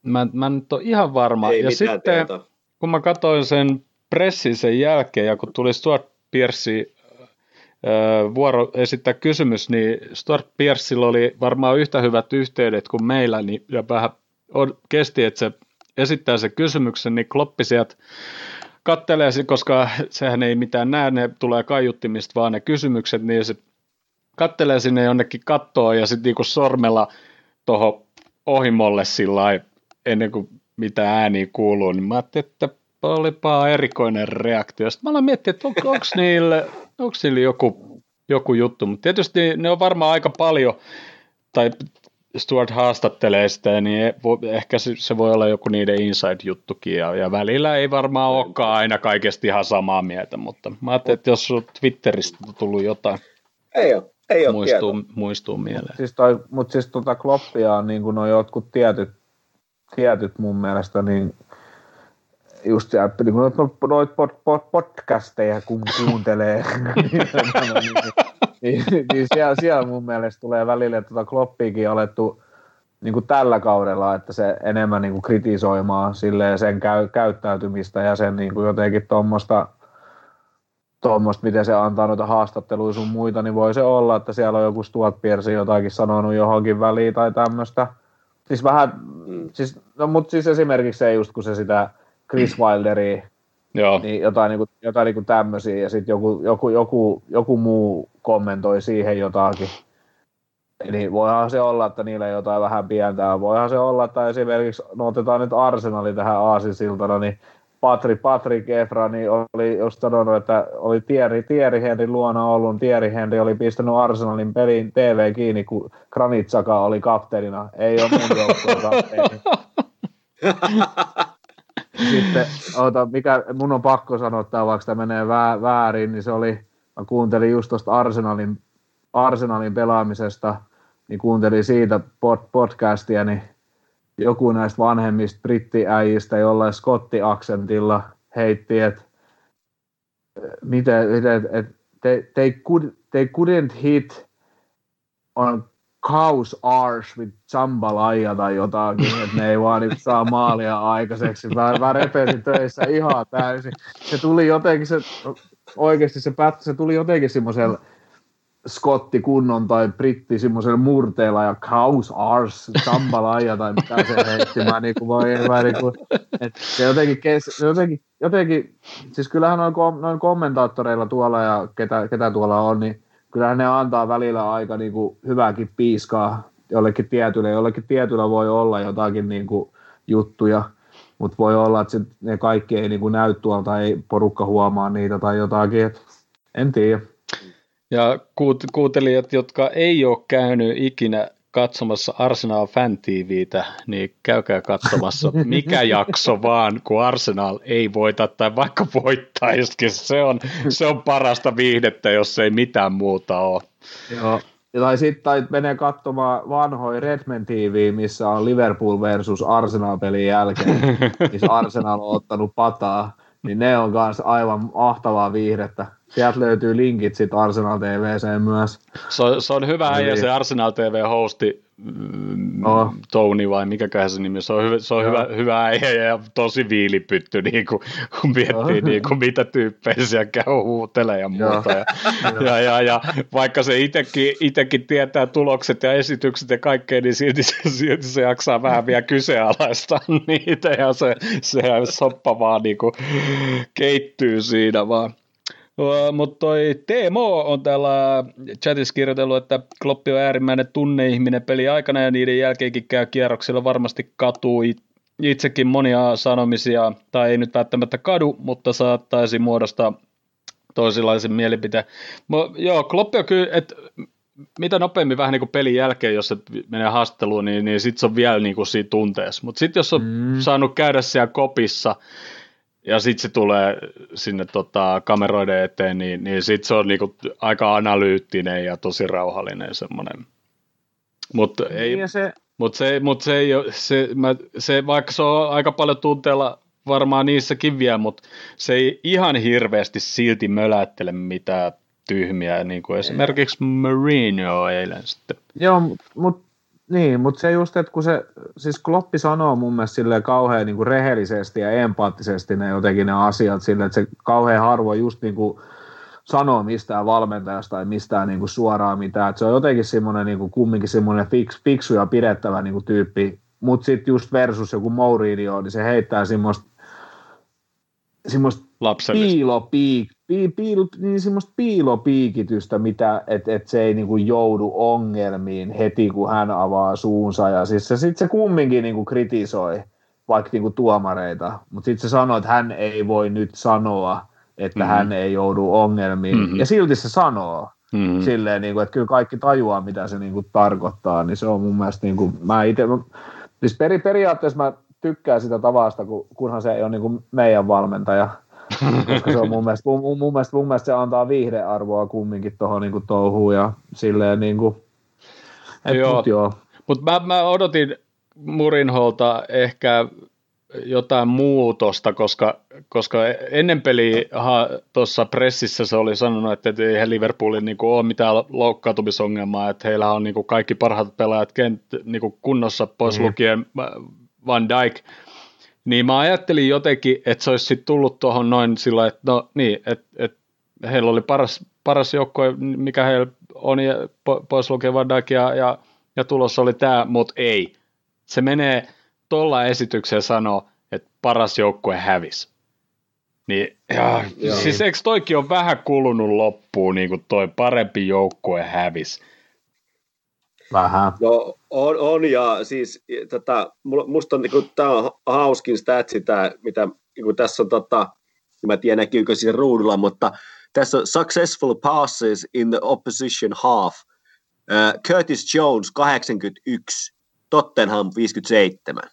Mä, mä en nyt ole ihan varma. Ei ja sitten tietoa. kun mä katsoin sen pressin sen jälkeen ja kun tuli Stuart Pearsi vuoro esittää kysymys, niin Stuart Pearsilla oli varmaan yhtä hyvät yhteydet kuin meillä, niin, ja vähän kesti, että se esittää sen kysymyksen, niin Kloppi sieltä kattelee, koska sehän ei mitään näe, ne tulee kaiuttimista vaan ne kysymykset, niin se kattelee sinne jonnekin kattoon ja sitten niinku sormella tuohon ohimolle sillä ennen kuin mitä ääniä kuuluu, niin mä ajattelin, että olipa erikoinen reaktio. Sitten mä aloin miettiä, että on, onko niille, onko niille joku, joku juttu, mutta tietysti ne on varmaan aika paljon, tai Stuart haastattelee sitä, niin ehkä se voi olla joku niiden inside-juttukin, ja, ja välillä ei varmaan olekaan aina kaikesti ihan samaa mieltä, mutta mä ajattelin, että jos on Twitteristä tullut jotain, ei ole, ei ole muistuu, muistuu mieleen. Siis toi, mutta siis tota Kloppia on niin kuin no jotkut tietyt, tietyt mun mielestä, niin just siellä, niin kuin noita pod, pod, podcasteja kun kuuntelee, niin, niin, niin, niin, niin siellä, siellä mun mielestä tulee välillä tuota Kloppiikin alettu niin kuin tällä kaudella, että se enemmän niin kuin kritisoimaan silleen sen käy, käyttäytymistä ja sen niin kuin jotenkin tuommoista, tuommoista, miten se antaa noita haastatteluja sun muita, niin voi se olla, että siellä on joku Stuart Pierce jotakin sanonut johonkin väliin tai tämmöistä. Siis vähän, mm. siis, no, mutta siis esimerkiksi se just, kun se sitä Chris Wilderia Joo. Niin jotain, niin kuin, jotain niin kuin tämmöisiä ja sitten joku, joku, joku, joku muu kommentoi siihen jotakin. Eli voihan se olla, että niillä jotain vähän pientä Voihan se olla, että esimerkiksi, no otetaan nyt Arsenali tähän aasisiltana, niin Patri, Patrick Efrani niin oli just sanonut, että oli Tieri, Tieri Henry luona ollut. Tieri Henry oli pistänyt Arsenalin pelin TV kiinni, kun Granitsaka oli kapteenina. Ei ole mun joukkueen kapteeni. Sitten, ota, mikä mun on pakko sanoa, vaikka tämä menee väärin, niin se oli, mä kuuntelin just tuosta Arsenalin, Arsenalin pelaamisesta, niin kuuntelin siitä pod, podcastia, niin joku näistä vanhemmista brittiäijistä jollain skotti-aksentilla heitti, että miten että they, they, could, they couldn't hit on Kaus Arsh with Chambalaja tai jotakin, että ne ei vaan nyt saa maalia aikaiseksi. Mä, mä repesin töissä ihan täysin. Se tuli jotenkin, se, oikeasti se pätkä, se tuli jotenkin semmoisella skotti kunnon tai britti semmoisella murteella ja Kaus Ars, Chambalaja tai mitä se heitti. Mä niinku voi, mä niinku, että se jotenkin, kes, jotenkin, jotenkin, siis kyllähän noin, noin kommentaattoreilla tuolla ja ketä, ketä tuolla on, niin kyllähän ne antaa välillä aika niin kuin hyvääkin piiskaa jollekin tietylle. Jollekin tietyllä voi olla jotakin niin kuin juttuja, mutta voi olla, että ne kaikki ei niin kuin näy tuolta, ei porukka huomaa niitä tai jotakin. Et en tiedä. Ja kuuntelijat, jotka ei ole käynyt ikinä katsomassa Arsenal Fan TVtä, niin käykää katsomassa mikä jakso vaan, kun Arsenal ei voita tai vaikka voittaisikin. Se on, se on parasta viihdettä, jos ei mitään muuta ole. Joo. Tai sitten menee katsomaan vanhoja Redman TV, missä on Liverpool versus Arsenal-pelin jälkeen, missä Arsenal on ottanut pataa, niin ne on myös aivan ahtavaa viihdettä. Sieltä löytyy linkit sitten Arsenal TVC myös. Se on, se on hyvä äijä se Arsenal TV-hosti, mm, oh. Tony vai mikäköhän se nimi, se on, hyvä, se on hyvä, hyvä äijä ja tosi viilipytty, niin kuin, kun miettii, oh. niin kuin, mitä tyyppejä siellä käy huutelee ja muuta. Ja, ja, ja, ja, vaikka se itekin, itekin tietää tulokset ja esitykset ja kaikkea, niin silti, silti se jaksaa vähän vielä kyseenalaistaa niitä ja se, se soppa vaan niin kuin, keittyy siinä vaan. Mutta toi Teemo on täällä chatissa kirjoitellut, että Kloppi on äärimmäinen tunneihminen peli aikana ja niiden jälkeenkin käy kierroksilla varmasti katuu itsekin monia sanomisia, tai ei nyt välttämättä kadu, mutta saattaisi muodostaa toisenlaisen mielipiteen. Mo, joo, Kloppi on kyllä, että mitä nopeammin vähän niin kuin pelin jälkeen, jos se menee haastatteluun, niin, niin sitten se on vielä niin kuin siinä tunteessa. Mutta sitten jos on mm. saanut käydä siellä kopissa, ja sitten se tulee sinne tota, kameroiden eteen, niin, niin sitten se on niinku aika analyyttinen ja tosi rauhallinen semmoinen. Mutta ei, niin se... Mut se, mut se, ei se, mä, se, vaikka se on aika paljon tunteella varmaan niissäkin vielä, mutta se ei ihan hirveästi silti mölättele mitään tyhmiä, niin kuin esimerkiksi Marino eilen sitten. Joo, mutta niin, mutta se just, että kun se, siis Kloppi sanoo mun mielestä silleen kauhean niin kuin rehellisesti ja empaattisesti ne jotenkin ne asiat silleen, että se kauhean harvoin just niin kuin sanoo mistään valmentajasta tai mistään niin kuin suoraan mitään, että se on jotenkin semmoinen niin kuin kumminkin semmoinen fix, fiksu ja pidettävä niin kuin tyyppi, mutta sitten just versus joku Mourinho, niin se heittää semmoista semmoista piilopiik, piil, niin semmoista piilopiikitystä, mitä, että et se ei niinku joudu ongelmiin heti, kun hän avaa suunsa. Ja siis se, sit se kumminkin niinku kritisoi vaikka niinku tuomareita, mutta sitten se sanoo, että hän ei voi nyt sanoa, että mm-hmm. hän ei joudu ongelmiin. Mm-hmm. Ja silti se sanoo. Mm-hmm. Silleen, niin kuin, että kyllä kaikki tajuaa, mitä se niin kuin, tarkoittaa, niin se on mun mielestä, niin kuin, mä itse, siis peri, periaatteessa mä tykkää sitä tavasta, kun, kunhan se ei ole niin kuin meidän valmentaja, koska se on mun mielestä, mun, mun, mielestä, mun mielestä se antaa viihdearvoa kumminkin tuohon niin touhuun ja silleen niin kuin, et, joo. Mut, joo. Mut mä, mä odotin Murinholta ehkä jotain muutosta, koska, koska ennen peliä tuossa pressissä se oli sanonut, että eihän Liverpoolin niin ole mitään loukkaantumisongelmaa, että heillä on niin kuin kaikki parhaat pelaajat kent, niin kuin kunnossa pois mm-hmm. lukien Van Dijk, niin mä ajattelin jotenkin, että se olisi sitten tullut tuohon noin sillä että no niin, että, että heillä oli paras, paras joukkue, mikä heillä on, ja pois lukien Van Dijk ja, ja, ja tulos oli tämä, mutta ei. Se menee tuolla esitykseen sanoo, että paras joukkue hävisi. Niin, ja, siis eikö toikin on vähän kulunut loppuun, niin kuin toi parempi joukkue hävisi. Vähän. No on, on ja siis tota, musta on, niin tämä on hauskin statsi, tämä, mitä niin tässä on, tota, mä tiedän näkyykö siinä ruudulla, mutta tässä on successful passes in the opposition half. Uh, Curtis Jones 81, Tottenham 57.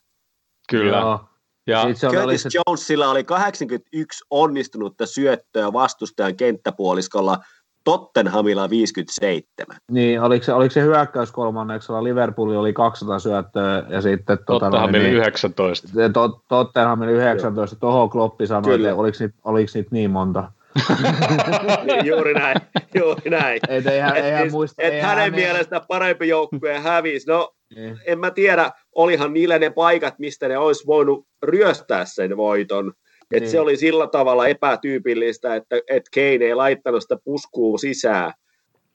Kyllä. Joo. Ja Curtis oli se... Jonesilla oli 81 onnistunutta syöttöä vastustajan kenttäpuoliskolla – Tottenhamilla 57. Niin, oliko se, oliko se hyökkäyskolmanneksella, Liverpool oli 200 syöttöä ja sitten... Tota, Tottenhamilla niin, 19. Tot, Tottenhamilla 19, tuohon Kloppi sanoi, että oliko niitä, oliko niitä niin monta. juuri näin, juuri näin. Et eihän, et, eihän siis, muista, et eihän hänen ne... mielestä parempi joukkue hävisi. No, niin. en mä tiedä, olihan niillä ne paikat, mistä ne olisi voinut ryöstää sen voiton. Et niin. Se oli sillä tavalla epätyypillistä, että et Kane ei laittanut sitä puskua sisään.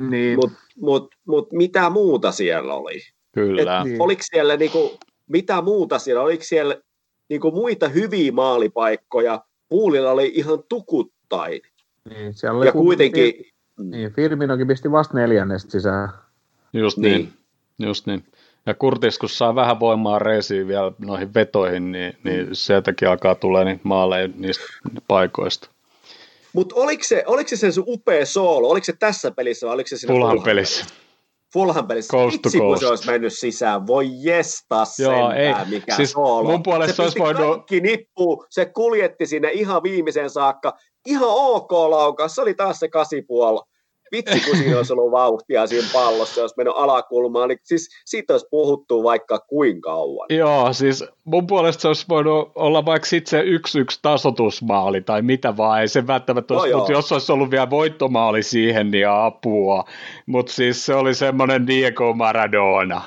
Niin. Mutta mut, mut mitä muuta siellä oli? Kyllä. Et niin. Oliko siellä niinku, mitä muuta siellä? Oliko siellä niinku muita hyviä maalipaikkoja? Puulilla oli ihan tukuttain. Niin, siellä oli ja kuitenkin... Niin, Firminokin pisti vasta neljännestä sisään. Just niin. niin. Just niin. Ja Kurtis, kun saa vähän voimaa reisiin vielä noihin vetoihin, niin, niin sieltäkin alkaa tulee niitä maaleja niistä paikoista. Mutta oliko se, oliko se sen sun upea soolo? Oliko se tässä pelissä vai oliko se siinä Fulham pelissä? Fulham pelissä. Coast Itse, kun se olisi mennyt sisään. Voi jesta Joo, ei. mikä siis soolo. Mun puolesta se, olisi voinut... kaikki nippu, se kuljetti sinne ihan viimeiseen saakka. Ihan ok laukaus, se oli taas se kasipuoli vitsi kun siinä olisi ollut vauhtia siinä pallossa, jos mennyt alakulmaan, niin siis siitä olisi puhuttu vaikka kuinka kauan. Joo, siis mun puolesta se olisi voinut olla vaikka sitten se yksi yksi tasotusmaali tai mitä vaan, ei se välttämättä olisi, no mutta jos olisi ollut vielä voittomaali siihen, niin apua. Mutta siis se oli semmoinen Diego Maradona.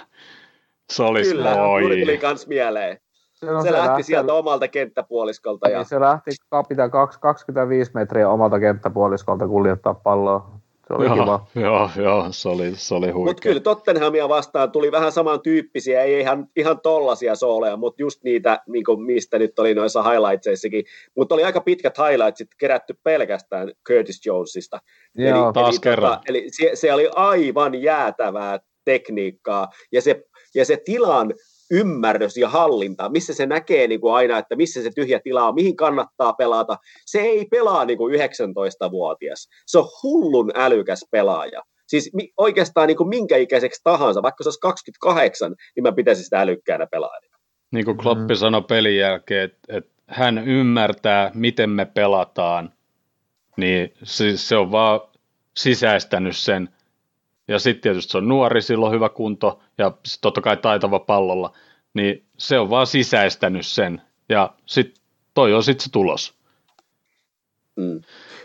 Se olisi Kyllä, voi. tuli kans mieleen. Se, no, se, se lähti, lähti sieltä omalta kenttäpuoliskolta. Ja... Niin, se lähti kapita 25 metriä omalta kenttäpuoliskolta kuljettaa palloa. Se oli joo, kiva. Joo, joo, se oli, se oli huikea. Mutta kyllä Tottenhamia vastaan tuli vähän samantyyppisiä, ei ihan, ihan tollasia sooleja, mutta just niitä, niin mistä nyt oli noissa highlightseissakin. Mutta oli aika pitkät highlightsit kerätty pelkästään Curtis Jonesista. Joo, eli, taas eli, kerran. Tota, eli se, se oli aivan jäätävää tekniikkaa, ja se, ja se tilan ymmärrys ja hallinta, missä se näkee niin kuin aina, että missä se tyhjä tila on, mihin kannattaa pelata. Se ei pelaa niin kuin 19-vuotias. Se on hullun älykäs pelaaja. Siis mi, oikeastaan niin kuin minkä ikäiseksi tahansa, vaikka se olisi 28, niin mä pitäisin sitä älykkäänä pelaajana. Niin kuin Kloppi mm. sanoi pelin jälkeen, että, että hän ymmärtää, miten me pelataan, niin se, se on vaan sisäistänyt sen. Ja sitten tietysti se on nuori, silloin hyvä kunto ja totta kai taitava pallolla, niin se on vaan sisäistänyt sen. Ja sitten toi on sitten se tulos. Mm.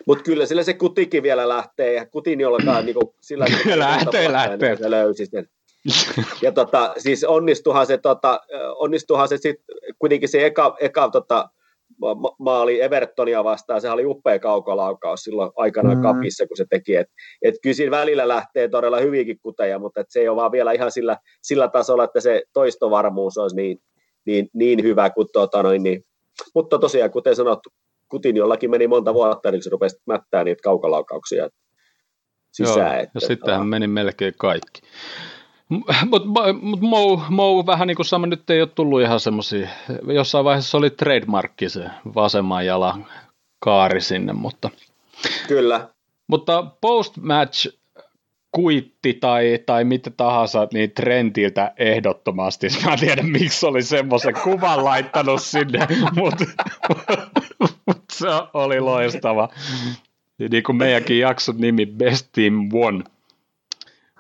Mutta kyllä sillä se kutikin vielä lähtee, ja kutin jollakaan niin sillä lähtee, lähtee. Se löysi sen. Ja tota, siis onnistuhan se, tota, onnistuhan se sitten kuitenkin se eka, eka tota, ma- maali Evertonia vastaan, sehän oli upea kaukolaukaus silloin aikanaan mm. kapissa, kun se teki. Et, et kyllä siinä välillä lähtee todella hyvinkin kuteja, mutta et se ei ole vaan vielä ihan sillä, sillä tasolla, että se toistovarmuus olisi niin, niin, niin hyvä kuin tota noin, niin. Mutta tosiaan, kuten sanottu, kutin jollakin meni monta vuotta, niin se rupesi mättää niitä kaukolaukauksia sisään. Joo, että, ja sittenhän meni melkein kaikki. Mutta mut Mou, Mou vähän niin kuin sama, nyt ei ole tullut ihan semmoisia, jossain vaiheessa oli trademarkki se vasemman jalan kaari sinne, mutta... Kyllä. Mutta post-match kuitti tai, tai mitä tahansa, niin Trentiltä ehdottomasti. Mä en tiedä, miksi oli semmoisen kuvan laittanut sinne, mutta mut se oli loistava. Niin kuin meidänkin jakson nimi Best Team One.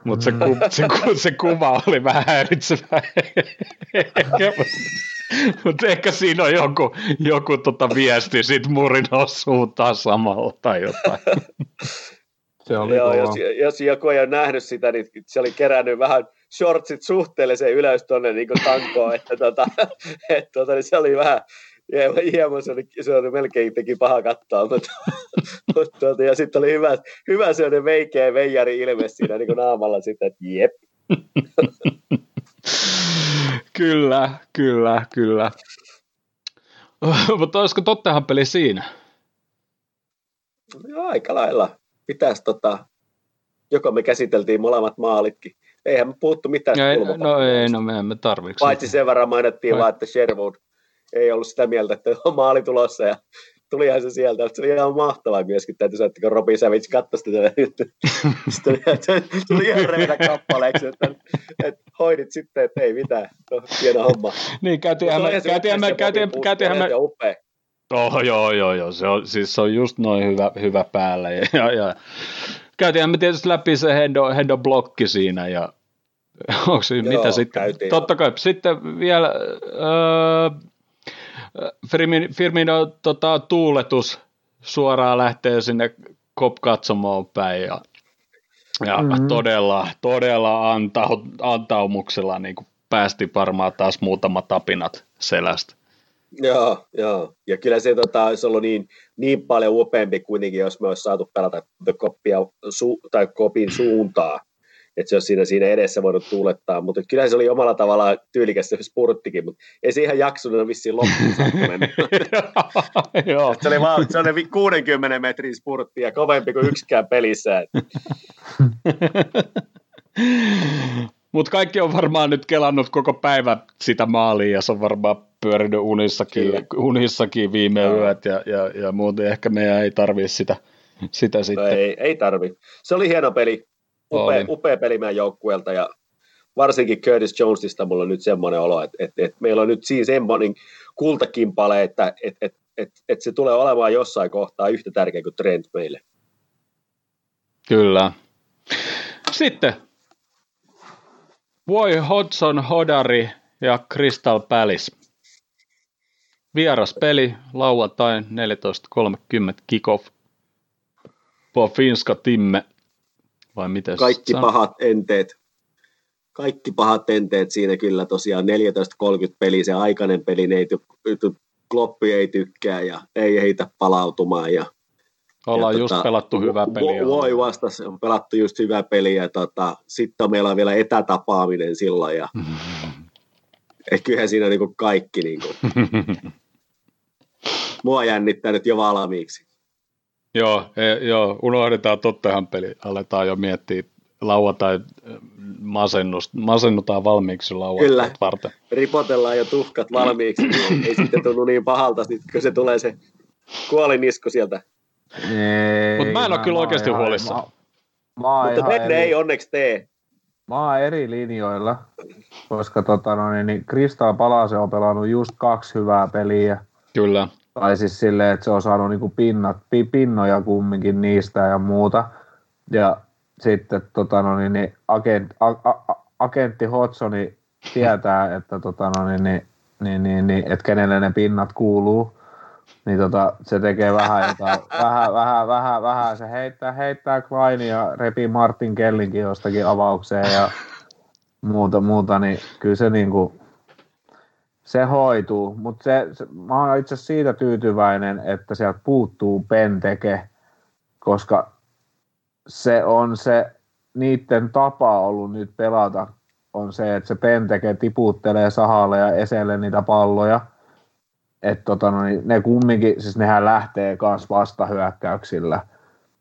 Mutta se, ku, se, ku, se kuva oli vähän häiritsevä. Mutta ehkä siinä on joku, joku tota viesti sit Murinon suuntaan samalla tai jotain. Se oli Joo, jos, jos, joku ei ole nähnyt sitä, niin se oli kerännyt vähän shortsit suhteellisen ylös tuonne niin tankoon, että tota, et, tota, niin se oli vähän, hieman se oli, se oli melkein teki paha katsoa, mutta, mutta tuota, ja sitten oli hyvä, hyvä sellainen veikeä veijari ilme siinä niin naamalla sitten, että jep. kyllä, kyllä, kyllä. mutta olisiko Tottenham peli siinä? Joo, aika lailla. Pitäisi tota, joko me käsiteltiin molemmat maalitkin. Eihän me puhuttu mitään. Ei, no ei, no me emme tarvitse. Paitsi sen verran mainittiin vaan, että Sherwood ei ollut sitä mieltä, että on maali tulossa ja tulihan se sieltä, se oli ihan mahtavaa myöskin, täytyy sanoa, että kun Robin Savage katsoi sitä, sitten tuli ihan revetä kappaleeksi, että, että hoidit sitten, että ei mitään, no, hieno homma. Niin, käytiinhän me, käytiinhän me, käytiinhän, me, Oh, joo, joo, joo, se on, siis se on just noin hyvä, hyvä päällä. Ja, ja, ja. Käytiinhän me tietysti läpi se hendo, hendo blokki siinä ja onko se, joo, mitä sitten? Totta kai, sitten vielä äh, Firmino, Firmino tota, tuuletus suoraan lähtee sinne kop-katsomoon päin ja, ja mm-hmm. todella, todella antau, antaumuksella niin kuin päästi varmaan taas muutama tapinat selästä. Joo, joo. Ja kyllä se tota, olisi ollut niin, niin paljon upeampi kuitenkin, jos me olisi saatu pelata koppia su- tai kopin suuntaa että se olisi siinä, siinä edessä voinut tuulettaa, mutta kyllä se oli omalla tavallaan tyylikäs se spurttikin, mutta ei se ihan jaksunut vissiin loppuun se oli vaan sellainen 60 metrin spurtti ja kovempi kuin yksikään pelissä. Mutta kaikki on varmaan nyt kelannut koko päivä sitä maalia ja se on varmaan pyörinyt unissakin, unissakin viime no. yöt ja, ja, ja muuten ehkä meidän ei tarvitse sitä, sitä no sitten. ei, ei tarvi. Se oli hieno peli upea, upea peli meidän joukkueelta ja varsinkin Curtis Jonesista mulla on nyt semmoinen olo, että, että, että meillä on nyt siinä semmoinen kultakimpale, että, että, että, että, että se tulee olemaan jossain kohtaa yhtä tärkeä kuin Trent meille. Kyllä. Sitten Voi Hodson, Hodari ja Crystal Palace. Vieras peli, lauantai 14.30 kickoff. På finska timme vai miten Kaikki sä... pahat enteet. Kaikki pahat enteet siinä kyllä tosiaan 14.30 peli, se aikainen peli, ne ei ty, Kloppi ei tykkää ja ei heitä palautumaan ja Ollaan ja just tota, pelattu hyvä peli. Voi vasta, on pelattu just hyvä peli ja tota, sitten meillä on vielä etätapaaminen silloin ja kyllähän siinä niinku kaikki niinku. Mua jännittää nyt jo valmiiksi. Joo, e, joo, unohdetaan Tottenham peli, aletaan jo miettiä lauantai masennust, masennutaan valmiiksi lauantai Kyllä, varten. ripotellaan jo tuhkat valmiiksi, niin ei sitten tunnu niin pahalta, kun se tulee se kuolinisku sieltä. Mutta mä en ole kyllä oikeasti huolissa. Mä, Mutta Bedre ei onneksi tee. Mä oon eri linjoilla, koska tota, no, niin, niin Kristal Palase on pelannut just kaksi hyvää peliä. Kyllä. Tai siis silleen, että se on saanut niinku pinnat, pinnoja kumminkin niistä ja muuta. Ja sitten tota, no, niin, niin, agent, a, a, agentti Hotsoni tietää, että tota, no, niin, niin, niin, niin, niin, että kenelle ne pinnat kuuluu niin tota, se tekee vähän jotain, vähän, vähän, vähän, vähän, se heittää, heittää Klein ja repii Martin Kellinkin jostakin avaukseen ja muuta, muuta niin kyllä se niinku, se hoituu, mutta se, se, mä oon itse siitä tyytyväinen, että sieltä puuttuu Penteke, koska se on se niiden tapa ollut nyt pelata, on se, että se Penteke tiputtelee sahalle ja eselle niitä palloja – että tota, no, niin ne kumminkin, siis nehän lähtee myös vastahyökkäyksillä.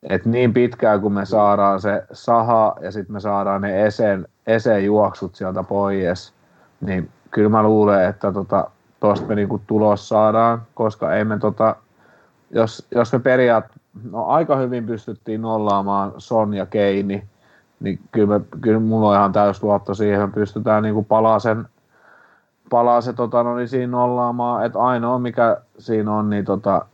Et niin pitkään kun me saadaan se saha ja sitten me saadaan ne esen, esen juoksut sieltä pois, niin kyllä mä luulen, että tota, tuosta me niinku tulos saadaan, koska ei me tota, jos, jos me periaat, no aika hyvin pystyttiin nollaamaan Son ja Keini, niin kyllä, me, kyllä mulla on ihan täys luotto siihen, että me pystytään niinku palaa sen palaa se tota, no, niin siinä nollaamaan, että ainoa mikä siinä on, niin tota,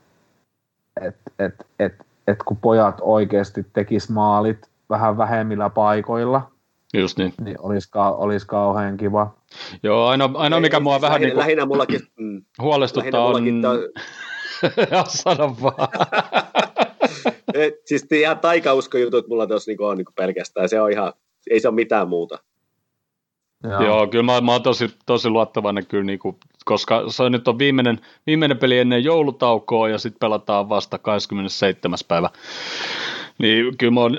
että et, et, et, kun pojat oikeasti tekis maalit vähän vähemmillä paikoilla, Just niin. Niin olisi, olis kauhean kiva. Joo, ainoa, ainoa mikä mua siis vähän lähinnä, niin kuin lähinnä mullakin, mm, huolestuttaa on... Lähinnä Sano vaan. Et, siis ihan taikauskojutut mulla tuossa niinku on niinku pelkästään, se on ihan, ei se ole mitään muuta. Joo. Joo, kyllä mä, mä oon tosi, tosi luottavainen kyllä, niin kuin, koska se nyt on viimeinen, viimeinen peli ennen joulutaukoa ja sitten pelataan vasta 27. päivä. Niin kyllä mä oon,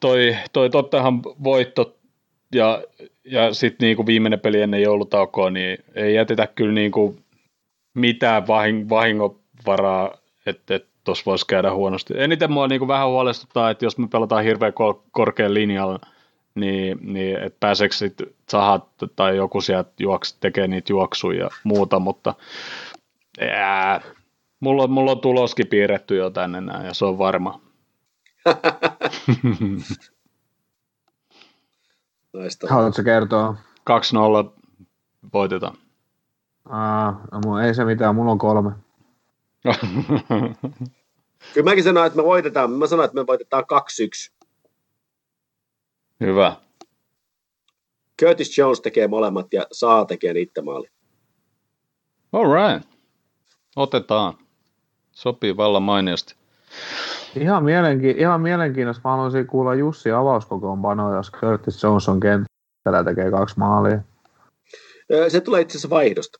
toi, toi tottahan voitto ja, ja sitten niin kuin viimeinen peli ennen joulutaukoa, niin ei jätetä kyllä niin kuin mitään vahing, vahingovaraa, että et tuossa voisi käydä huonosti. Eniten mua niin kuin vähän huolestuttaa, että jos me pelataan hirveän korkean linjalla, niin, niin että pääseekö sitten sahat tai joku sieltä juoks, tekee niitä juoksuja ja muuta, mutta jää, mulla, on, mulla on tuloskin piirretty jo tänne näin, ja se on varma. Haluatko kertoa? 2-0 voitetaan. Aa, no, ei se mitään, mulla on kolme. Kyllä mäkin sanoin, että me voitetaan. Mä sanoin, että me voitetaan 2-1. Hyvä. Curtis Jones tekee molemmat ja saa tekee niitä maali. All right. Otetaan. Sopii vallan mainiosti. Ihan, mielenki- ihan mielenkiintoista. Mä haluaisin kuulla Jussi avauskokoonpanoa, jos Curtis Jones on kentällä tekee kaksi maalia. Se tulee itse asiassa vaihdosta.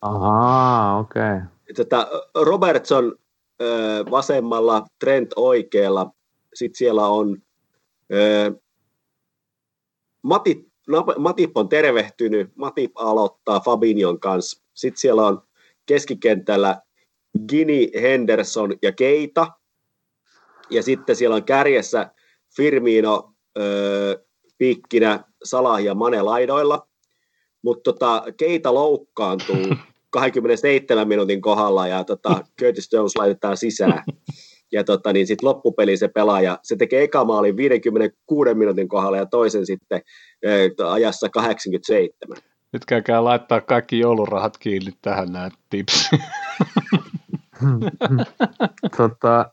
Ahaa, okei. Okay. Tätä Robertson vasemmalla, Trent oikealla. Sitten siellä on Matip, Matip on tervehtynyt, Matip aloittaa Fabinion kanssa. Sitten siellä on keskikentällä Gini, Henderson ja Keita. Ja sitten siellä on kärjessä Firmino, öö, Pikkinä, Salah ja Mane laidoilla. Mutta tota, Keita loukkaantuu 27 minuutin kohdalla ja tota, Curtis Jones laitetaan sisään ja tota, niin sitten loppupeli se pelaaja, se tekee eka maalin 56 minuutin kohdalla ja toisen sitten äh, ajassa 87. Nyt käykää laittaa kaikki joulurahat kiinni tähän näin tips. tota...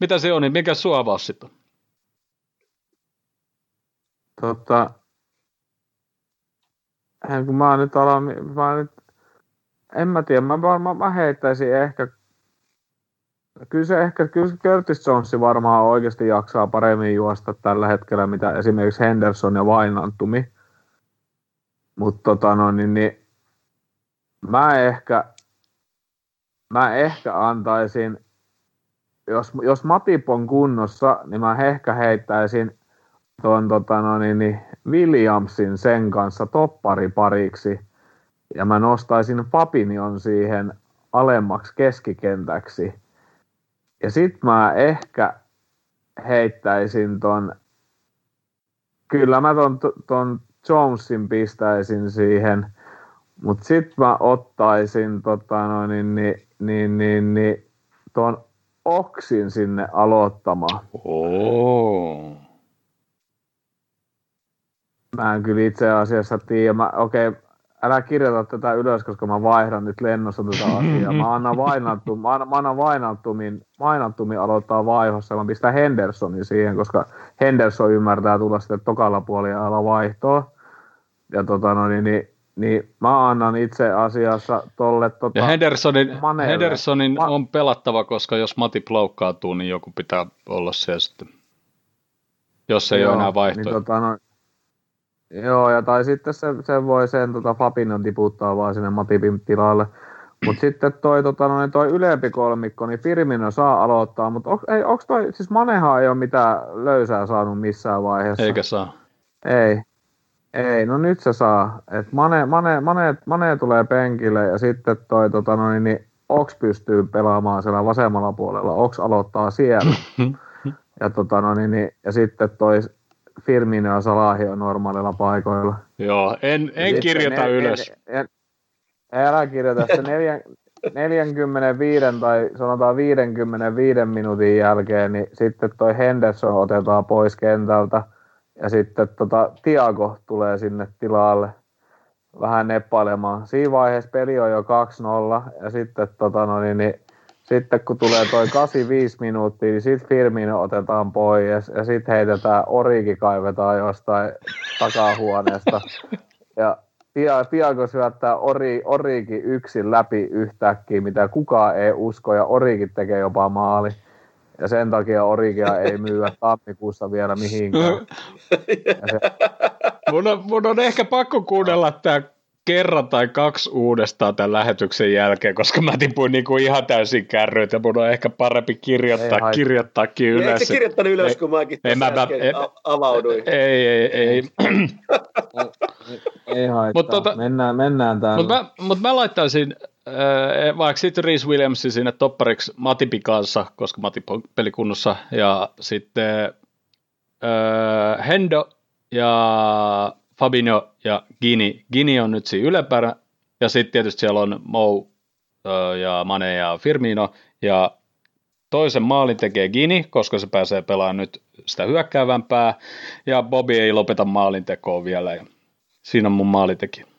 Mitä se on, niin mikä sua avaus sitten on? Tota, kun mä nyt alan, mä nyt, en mä tiedä, mä, mä, mä heittäisin ehkä Kyllä se ehkä, kyllä Curtis Jones varmaan oikeasti jaksaa paremmin juosta tällä hetkellä, mitä esimerkiksi Henderson ja Vainantumi. Mutta tota no, niin, niin, mä ehkä, mä ehkä antaisin, jos, jos Matip on kunnossa, niin mä ehkä heittäisin tuon tota no, niin, niin Williamsin sen kanssa topparipariksi. Ja mä nostaisin Papinion siihen alemmaksi keskikentäksi ja sit mä ehkä heittäisin ton, kyllä mä ton, ton Jonesin pistäisin siihen, mutta sit mä ottaisin tota noin, niin, niin, niin, niin, ton Oksin sinne aloittamaan. Oo. Mä en kyllä itse asiassa tiedä. Mä, okei, älä kirjoita tätä ylös, koska mä vaihdan nyt lennossa tätä asiaa. Mä annan Vainantum, mä annan, mä annan aloittaa vaihossa. Mä pistän Hendersonin siihen, koska Henderson ymmärtää tulla sitten tokalla puolella vaihtoa. Ja tota no, niin, niin, niin mä annan itse asiassa tolle tota, Ja Hendersonin, Manelle. Hendersonin Ma- on pelattava, koska jos Mati loukkaantuu, niin joku pitää olla siellä sitten. Jos ei Joo, ole enää vaihtoehto. Niin, tota, no, joo, ja tai sitten se, se voi sen tota, Fabinon tiputtaa vaan sinne Matipin tilalle. Mutta sitten toi, tota, no, niin toi ylempi kolmikko, niin Firmino saa aloittaa, mutta onks, ei, onks toi, siis Manehan ei ole mitään löysää saanut missään vaiheessa. Eikä saa. Ei. Ei, no nyt se saa. Et Mane, Mane, Mane, Mane tulee penkille ja sitten toi, tota, no, niin, Oks pystyy pelaamaan siellä vasemmalla puolella. Oks aloittaa siellä. ja, tota, no, niin, ja sitten toi Firmino ja Salahi on normaalilla paikoilla. Joo, en, en kirjoita ne- ylös. ne- ne- Älä kirjoita se neljän, 45 tai sanotaan 55 minuutin jälkeen, niin sitten toi Henderson otetaan pois kentältä ja sitten tota, Tiago tulee sinne tilalle vähän neppailemaan. Siinä vaiheessa peli on jo 2-0 ja sitten, tota, no, niin, niin, sitten kun tulee toi 85 minuuttia, niin sitten Firmino otetaan pois ja sitten heitetään Origi kaivetaan jostain takahuoneesta. Ja Tia- Tiago syöttää Ori, Origi yksin läpi yhtäkkiä, mitä kukaan ei usko, ja Origi tekee jopa maali. Ja sen takia Origia ei myyä tammikuussa vielä mihinkään. Ja se, Mun on, mun on ehkä pakko kuunnella tämä kerran tai kaksi uudestaan tämän lähetyksen jälkeen, koska mä tipuin niinku ihan täysin kärryitä. Mun on ehkä parempi Ei kirjoittaa, haittaa. kirjoittaakin Eikö ylös. se kirjoittanut ylös, Ei- kun mäkin ei, mä- mä- ei- avauduin? Ei, ei, ei. ei haittaa. Mut tota- mennään, mennään täällä. Mutta mä, mut mä laittaisin vaikka sitten Reese Williamsin sinne toppariksi Matipin kanssa, koska Matip on pelikunnossa, ja sitten äh, Hendo ja Fabinho ja Gini. Gini on nyt siinä ylempänä, ja sitten tietysti siellä on Mou ja Mane ja Firmino, ja toisen maalin tekee Gini, koska se pääsee pelaamaan nyt sitä hyökkäävämpää, ja Bobby ei lopeta maalintekoa vielä, ja siinä on mun maalintekijä.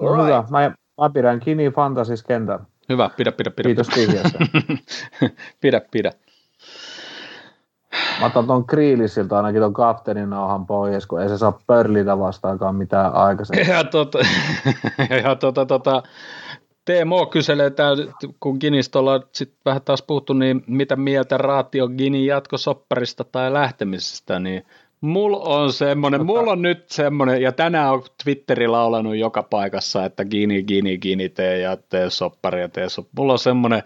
No, Alright. hyvä. Mä, mä pidän Kini Fantasis kentän. Hyvä, pidä, pidä, pidä. Kiitos vihjeestä. pidä, pidä. Mä otan ton Kriilisiltä ainakin ton kapteenin nauhan pois, kun ei se saa pörlitä vastaakaan mitään aikaisemmin. Ja tota, ja tota, tota, Teemo kyselee, tää, kun Ginistä ollaan sit vähän taas puhuttu, niin mitä mieltä Raati on Ginin jatkosopparista tai lähtemisestä, niin mulla on semmonen, mulla on nyt semmonen, ja tänään on Twitteri laulanut joka paikassa, että Gini, Gini, Gini, tee ja tee soppari ja tee soppari. Mulla on semmonen,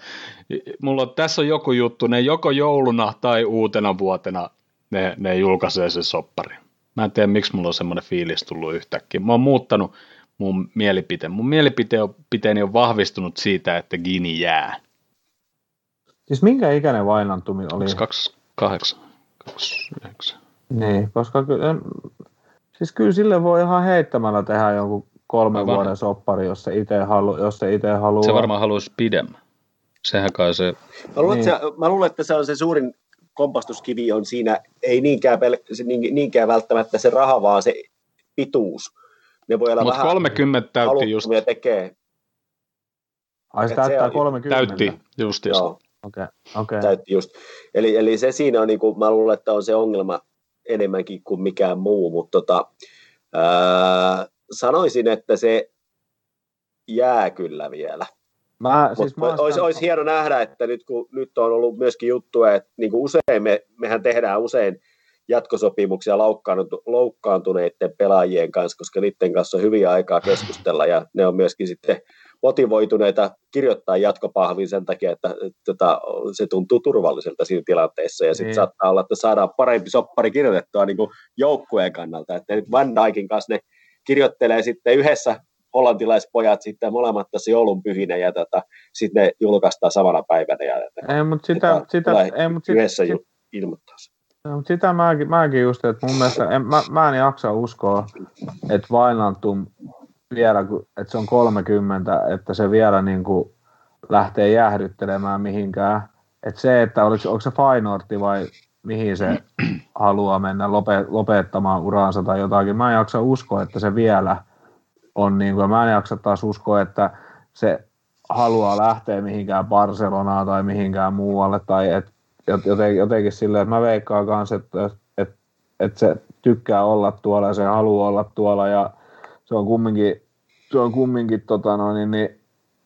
mulla on, tässä on joku juttu, ne joko jouluna tai uutena vuotena ne, ne julkaisee sen soppari. Mä en tiedä, miksi mulla on semmoinen fiilis tullut yhtäkkiä. Mä oon muuttanut mun mielipiteen. Mun mielipiteeni on vahvistunut siitä, että Gini jää. Siis minkä ikäinen Vainantumi oli? 28, 29. Niin, koska kyllä, siis kyllä sille voi ihan heittämällä tehdä jonkun kolmen Aivan. vuoden soppari, jos se itse halu, jos se itse haluaa. Se varmaan haluaisi pidemmän. Sehän kai se... Mä luulen, Niin. että se, mä luulen, että se on se suurin kompastuskivi on siinä, ei niinkään, pel- se, niin- niinkään välttämättä se raha, vaan se pituus. Ne voi olla Mutta vähän 30 täytti just. tekee. Ai se täyttää on- 30. Täytti justiinsa. Joo, Okei, okei. täytti just. Eli, eli se siinä on, niin kuin, mä luulen, että on se ongelma enemmänkin kuin mikään muu, mutta tota, ää, sanoisin, että se jää kyllä vielä. Mä, Siis mä olisi, sitä- olisi hieno nähdä, että nyt kun nyt on ollut myöskin juttuja, että niin kuin usein me, mehän tehdään usein jatkosopimuksia loukkaantu- loukkaantuneiden pelaajien kanssa, koska niiden kanssa on hyviä aikaa keskustella ja ne on myöskin sitten motivoituneita kirjoittaa jatkopahvin sen takia, että, että, että se tuntuu turvalliselta siinä tilanteessa ja sitten Niin. saattaa olla, että saadaan parempi soppari kirjoitettua niin kuin joukkueen kannalta, että nyt Van Dijkin kanssa ne kirjoittelee sitten yhdessä hollantilaispojat sitten molemmat tässä joulunpyhinä ja tota, sitten ne julkaistaan samana päivänä ja Ei, mutta sitä, sitä, ei, mutta yhdessä sit, ilmoittaa. No, mutta sitä mäkin, mäkin just, että mun mielestä, en, mä, mä en jaksa uskoa, että Vainantum vielä, että se on 30, että se vielä niin kuin lähtee jäähdyttelemään mihinkään. Et se, että oliko, onko se Fainorti vai mihin se haluaa mennä lope, lopettamaan uraansa tai jotakin. Mä en jaksa uskoa, että se vielä on niin kuin, mä en jaksa taas uskoa, että se haluaa lähteä mihinkään Barcelonaan tai mihinkään muualle tai et, jotenkin, jotenkin silleen, että mä veikkaan kanssa, että, että, että se tykkää olla tuolla ja se haluaa olla tuolla ja se on kumminkin, se on kumminkin tota no, niin, niin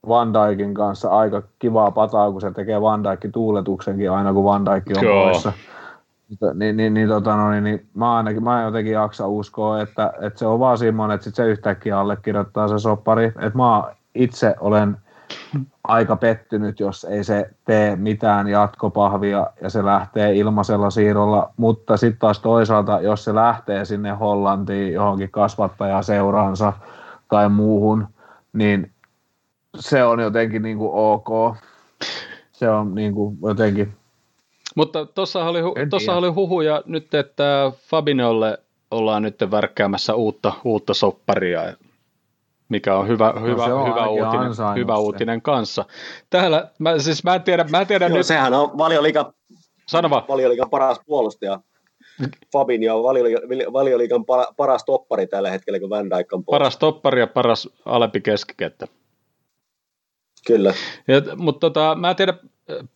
Van Dijkin kanssa aika kivaa pataa, kun se tekee Van Dijkin tuuletuksenkin aina, kun Van Dijk on Joo. poissa. Niin, niin, niin, tota, no, niin, niin mä ainakin mä jotenkin jaksa uskoa, että, että se on vaan semmoinen, että sit se yhtäkkiä allekirjoittaa se soppari. Että mä itse olen aika pettynyt, jos ei se tee mitään jatkopahvia ja se lähtee ilmaisella siirrolla, mutta sitten taas toisaalta, jos se lähtee sinne Hollantiin johonkin kasvattajaseuraansa tai muuhun, niin se on jotenkin niin kuin ok. Se on niin kuin jotenkin, Mutta tuossa oli, hu- oli huhuja nyt, että Fabinolle ollaan nyt värkkäämässä uutta, uutta sopparia, mikä on hyvä, hyvä, No se on hyvä, uutinen, hyvä uutinen kanssa. Täällä, mä, siis mä en tiedä, mä en tiedä Joo, nyt, sehän on valioliikan, sano vaan, valioliikan paras puolustaja. Fabinho on valioliigan, valioliigan pa- paras toppari tällä hetkellä, kun Van Dijk on pois. paras toppari ja paras alempi keskikenttä. Kyllä. Ja, mutta tota, mä en tiedä,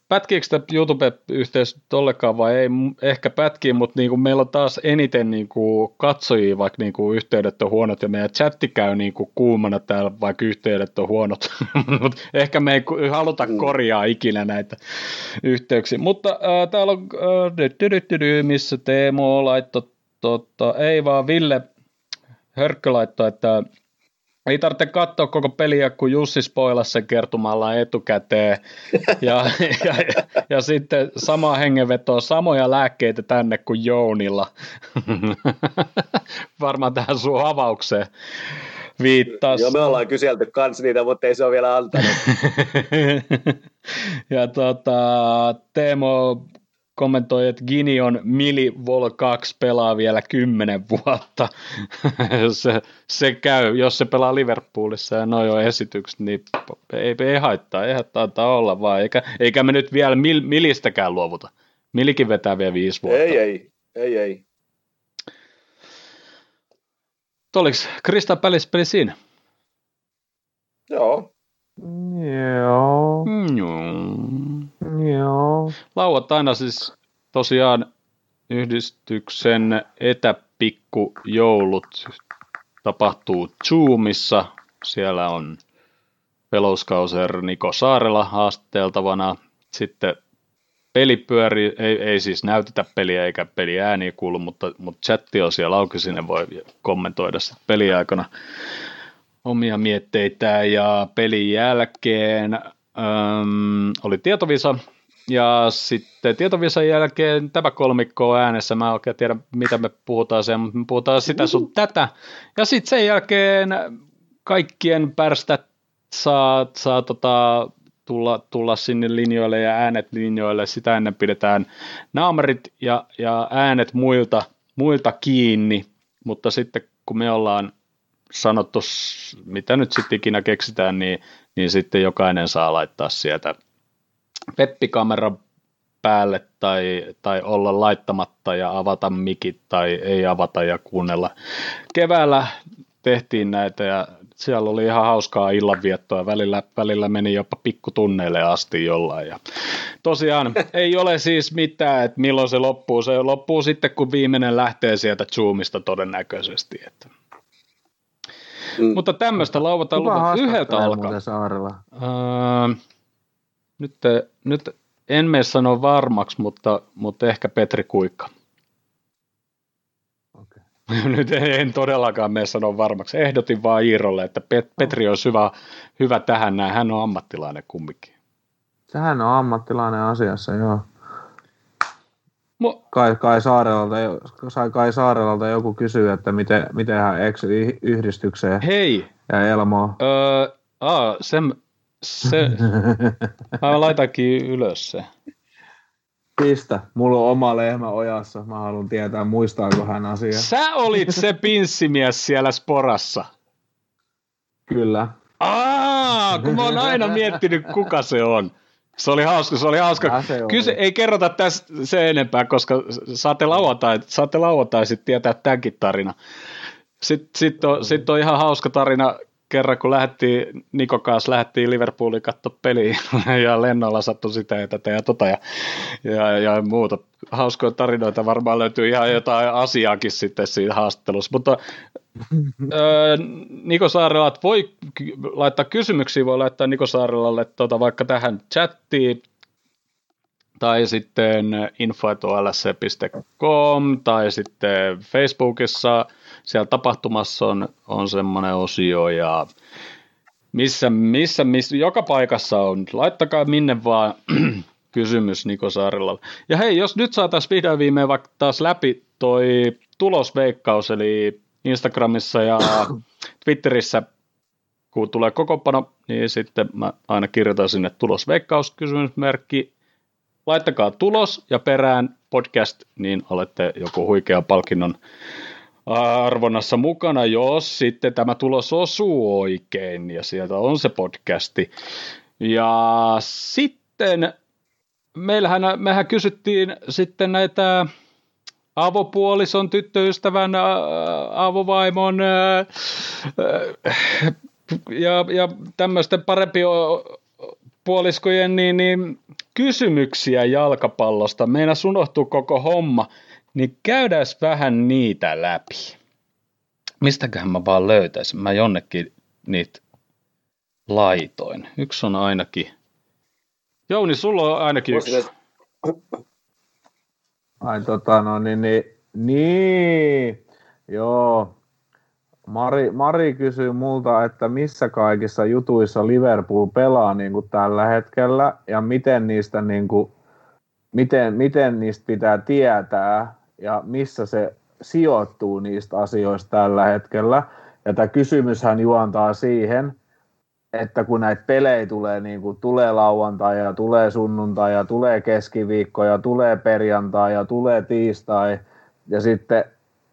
pätkiikö sitä YouTube-yhteys tollekaan vai ei, ehkä pätkii, mutta niinku meillä on taas eniten niinku katsojia, vaikka niinku yhteydet on huonot ja meidän chatti käy niinku kuumana täällä, vaikka yhteydet on huonot. Mut ehkä me ei haluta Mm. korjaa ikinä näitä yhteyksiä. Mutta äh, täällä on, äh, missä Teemo laittoi, tota, ei vaan Ville Hörkkö laittoi, että ei tarvitse katsoa koko peliä, kun Jussi spoilasi sen kertomalla etukäteen. Ja, ja, ja, ja sitten sama hengenveto, samoja lääkkeitä tänne kuin Jounilla. Varmaan tähän sun avaukseen viittasi. Joo, me ollaan kyselty kans niitä, mutta ei se ole vielä antanut. ja tota, Teemo kommentoi, että Gini on Mili Vol 2 pelaa vielä kymmenen vuotta. se, se käy, jos se pelaa Liverpoolissa ja noin on esitykset, niin ei, ei haittaa, ei haittaa olla vaan, eikä, eikä me nyt vielä mil, Milistäkään luovuta. Milikin vetää vielä viisi vuotta. ei, ei, ei, ei. Oliko Krista Pälis peli siinä? Joo, joo, Mm, joo. Lauantaina siis tosiaan yhdistyksen etäpikkujoulut tapahtuu Zoomissa. Siellä on pelouskauser Niko Saarela haasteltavana. Sitten peli pyörii, ei, ei siis näytetä peliä eikä peli ääniä kuulu, mutta, mutta chatti on siellä auki, sinne voi kommentoida peliaikana omia mietteitään. Ja pelin jälkeen äm, oli tietovisa. Ja sitten tietovisan jälkeen tämä kolmikko on äänessä, mä en oikein tiedä mitä me puhutaan siellä, mutta me puhutaan sitä sun tätä. Ja sitten sen jälkeen kaikkien pärstät saa, saa tota, tulla, tulla sinne linjoille ja äänet linjoille, sitä ennen pidetään naamarit ja, ja äänet muilta, muilta kiinni, mutta sitten kun me ollaan sanottu, mitä nyt sitten ikinä keksitään, niin, niin sitten jokainen saa laittaa sieltä peppikameran päälle tai, tai olla laittamatta ja avata mikit tai ei avata ja kuunnella. Keväällä tehtiin näitä ja siellä oli ihan hauskaa illanviettoa. Välillä, välillä meni jopa pikkutunneille asti jollain. Ja tosiaan ei ole siis mitään, että milloin se loppuu. Se loppuu sitten, kun viimeinen lähtee sieltä Zoomista todennäköisesti. Että. Mm. Mutta tämmöistä Kuka luvat yhdeltä haastattelee alkaa. muuten Saarella? Öö, nyt, nyt en mene sanoa varmaksi, mutta, mutta ehkä Petri Kuikka. Okei. Nyt en, en todellakaan mene sanoa varmaksi. Ehdotin vaan Iirolle, että Pet, Petri olisi hyvä, hyvä tähän näin. Hän on ammattilainen kumminkin. Sehän on ammattilainen asiassa, joo. Mo, Kai, Kai, Saarelalta, sai Kai Saarelalta joku kysyy, että miten, miten hän eksyi yhdistykseen hei, ja Elmo. öö, aa, se, se, mä laitankin ylös se. Pistä, mulla on oma lehmä ojassa. Mä haluan tietää, muistaako hän asiaa. Sä olit se pinssimies siellä sporassa. Kyllä. Aa, kun mä oon aina miettinyt, kuka se on. Se oli hauska, se oli hauska. Se Kyse, ei kerrota tästä se enempää, koska saatte lauantai, saatte lauantai sitten tietää tämänkin tarina. Sitten sit on, sit on ihan hauska tarina kerran, kun lähdettiin, Niko kanssa lähdettiin Liverpooliin katsoa peliä ja lennolla sattui sitä ja tätä ja tota ja, ja, ja muuta. Hauskoja tarinoita varmaan löytyy ihan jotain asiaakin sitten siinä haastattelussa, mutta öö, Niko Saarela, voi laittaa kysymyksiä, voi laittaa Niko Saarelalle tota, vaikka tähän chattiin tai sitten info.lsc.com tai sitten Facebookissa. Siellä tapahtumassa on, on semmoinen osio ja missä, missä, missä, joka paikassa on, laittakaa minne vaan kysymys Niko Saarella. Ja hei, jos nyt saataisiin vihdoin viimein vaikka taas läpi toi tulosveikkaus, eli Instagramissa ja Twitterissä, kun tulee kokopano, niin sitten mä aina kirjoitan sinne tulosveikkaus, kysymysmerkki, laittakaa tulos ja perään podcast, niin olette joku huikea palkinnon arvonnassa mukana, jos sitten tämä tulos osuu oikein ja sieltä on se podcasti. Ja sitten meillähän, mehän kysyttiin sitten näitä avopuolison, tyttöystävän, avovaimon ja, ja tämmöisten parempi puoliskojen niin, niin, kysymyksiä jalkapallosta. Meina unohtuu koko homma niin käydään vähän niitä läpi. Mistäköhän mä vaan löytäisin? Mä jonnekin niitä laitoin. Yksi on ainakin. Jouni, sulla on ainakin yksi. Ai tota, no niin, niin, niin. joo. Mari, Mari kysyy multa, että missä kaikissa jutuissa Liverpool pelaa niin kuin tällä hetkellä ja miten niistä, niin kuin, miten, miten niistä pitää tietää ja missä se sijoittuu niistä asioista tällä hetkellä. Ja tämä kysymyshän juontaa siihen, että kun näitä pelejä tulee, niin kuin tulee lauantai ja tulee sunnuntai ja tulee keskiviikko ja tulee perjantai ja tulee tiistai ja sitten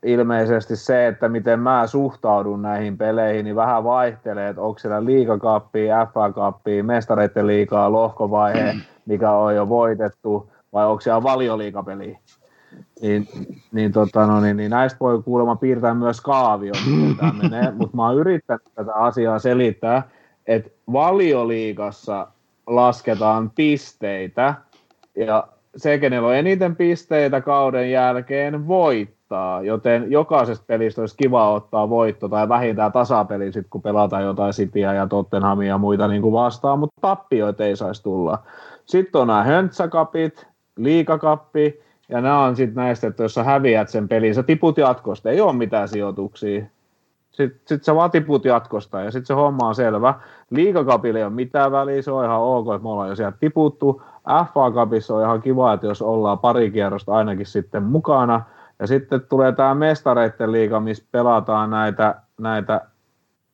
ilmeisesti se, että miten mä suhtaudun näihin peleihin, niin vähän vaihtelee, että onko siellä liikakappia, FA-kappia, mestareiden liikaa, lohkovaihe, mikä on jo voitettu, vai onko siellä valioliikapeliä niin, niin, tota, no, niin, niin näistä voi kuulemma piirtää myös kaavio, miten tämä menee, mutta mä oon yrittänyt tätä asiaa selittää, että valioliigassa lasketaan pisteitä, ja se, kenellä on eniten pisteitä kauden jälkeen, voittaa, joten jokaisesta pelistä olisi kiva ottaa voitto tai vähintään tasapeli, sit, kun pelataan jotain Cityä ja Tottenhamia ja muita niin kuin vastaan, mutta tappioita ei saisi tulla. Sitten on nämä höntsäkapit, liikakappi, ja nämä on sitten näistä, että jos sä häviät sen pelin, sä tiput jatkosta, ei ole mitään sijoituksia. Sitten sit sä vaan jatkosta ja sitten se homma on selvä. Liikakapille ei ole mitään väliä, se on ihan ok, että me ollaan jo sieltä tiputtu. FA Cupissa on ihan kiva, että jos ollaan pari kierrosta ainakin sitten mukana. Ja sitten tulee tämä mestareiden liiga, missä pelataan näitä, näitä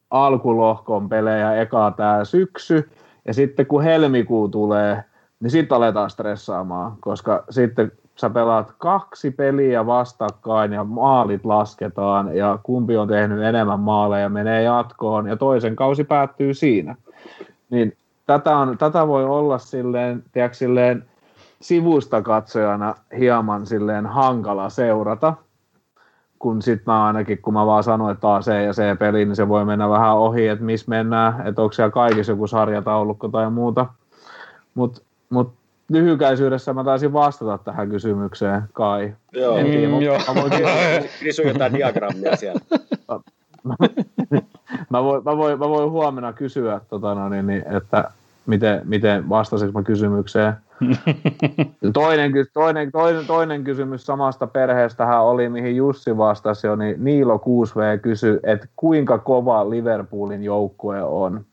alkulohkon pelejä ekaa tämä syksy. Ja sitten kun helmikuu tulee, niin sitten aletaan stressaamaan, koska sitten sä pelaat kaksi peliä vastakkain ja maalit lasketaan ja kumpi on tehnyt enemmän maaleja menee jatkoon ja toisen kausi päättyy siinä. Niin tätä, on, tätä voi olla silleen, tiedätkö, silleen sivusta katsojana hieman silleen hankala seurata, kun sitten mä ainakin, kun mä vaan sanoin, että A, C ja C peli, niin se voi mennä vähän ohi, että missä mennään, että onko siellä kaikissa joku sarjataulukko tai muuta. Mutta mut lyhykäisyydessä mä taisin vastata tähän kysymykseen, Kai. Joo, en tiedä, mm, joo. Mä voin kysyä jotain diagrammia siellä. mä, voin, mä, voin, mä voin huomenna kysyä, tota, no, niin, niin, että miten, miten vastasinko mä kysymykseen. toinen, toinen, toinen, toinen kysymys samasta perheestähän oli, mihin Jussi vastasi jo, niin Niilo 6V kysyi, että kuinka kova Liverpoolin joukkue on.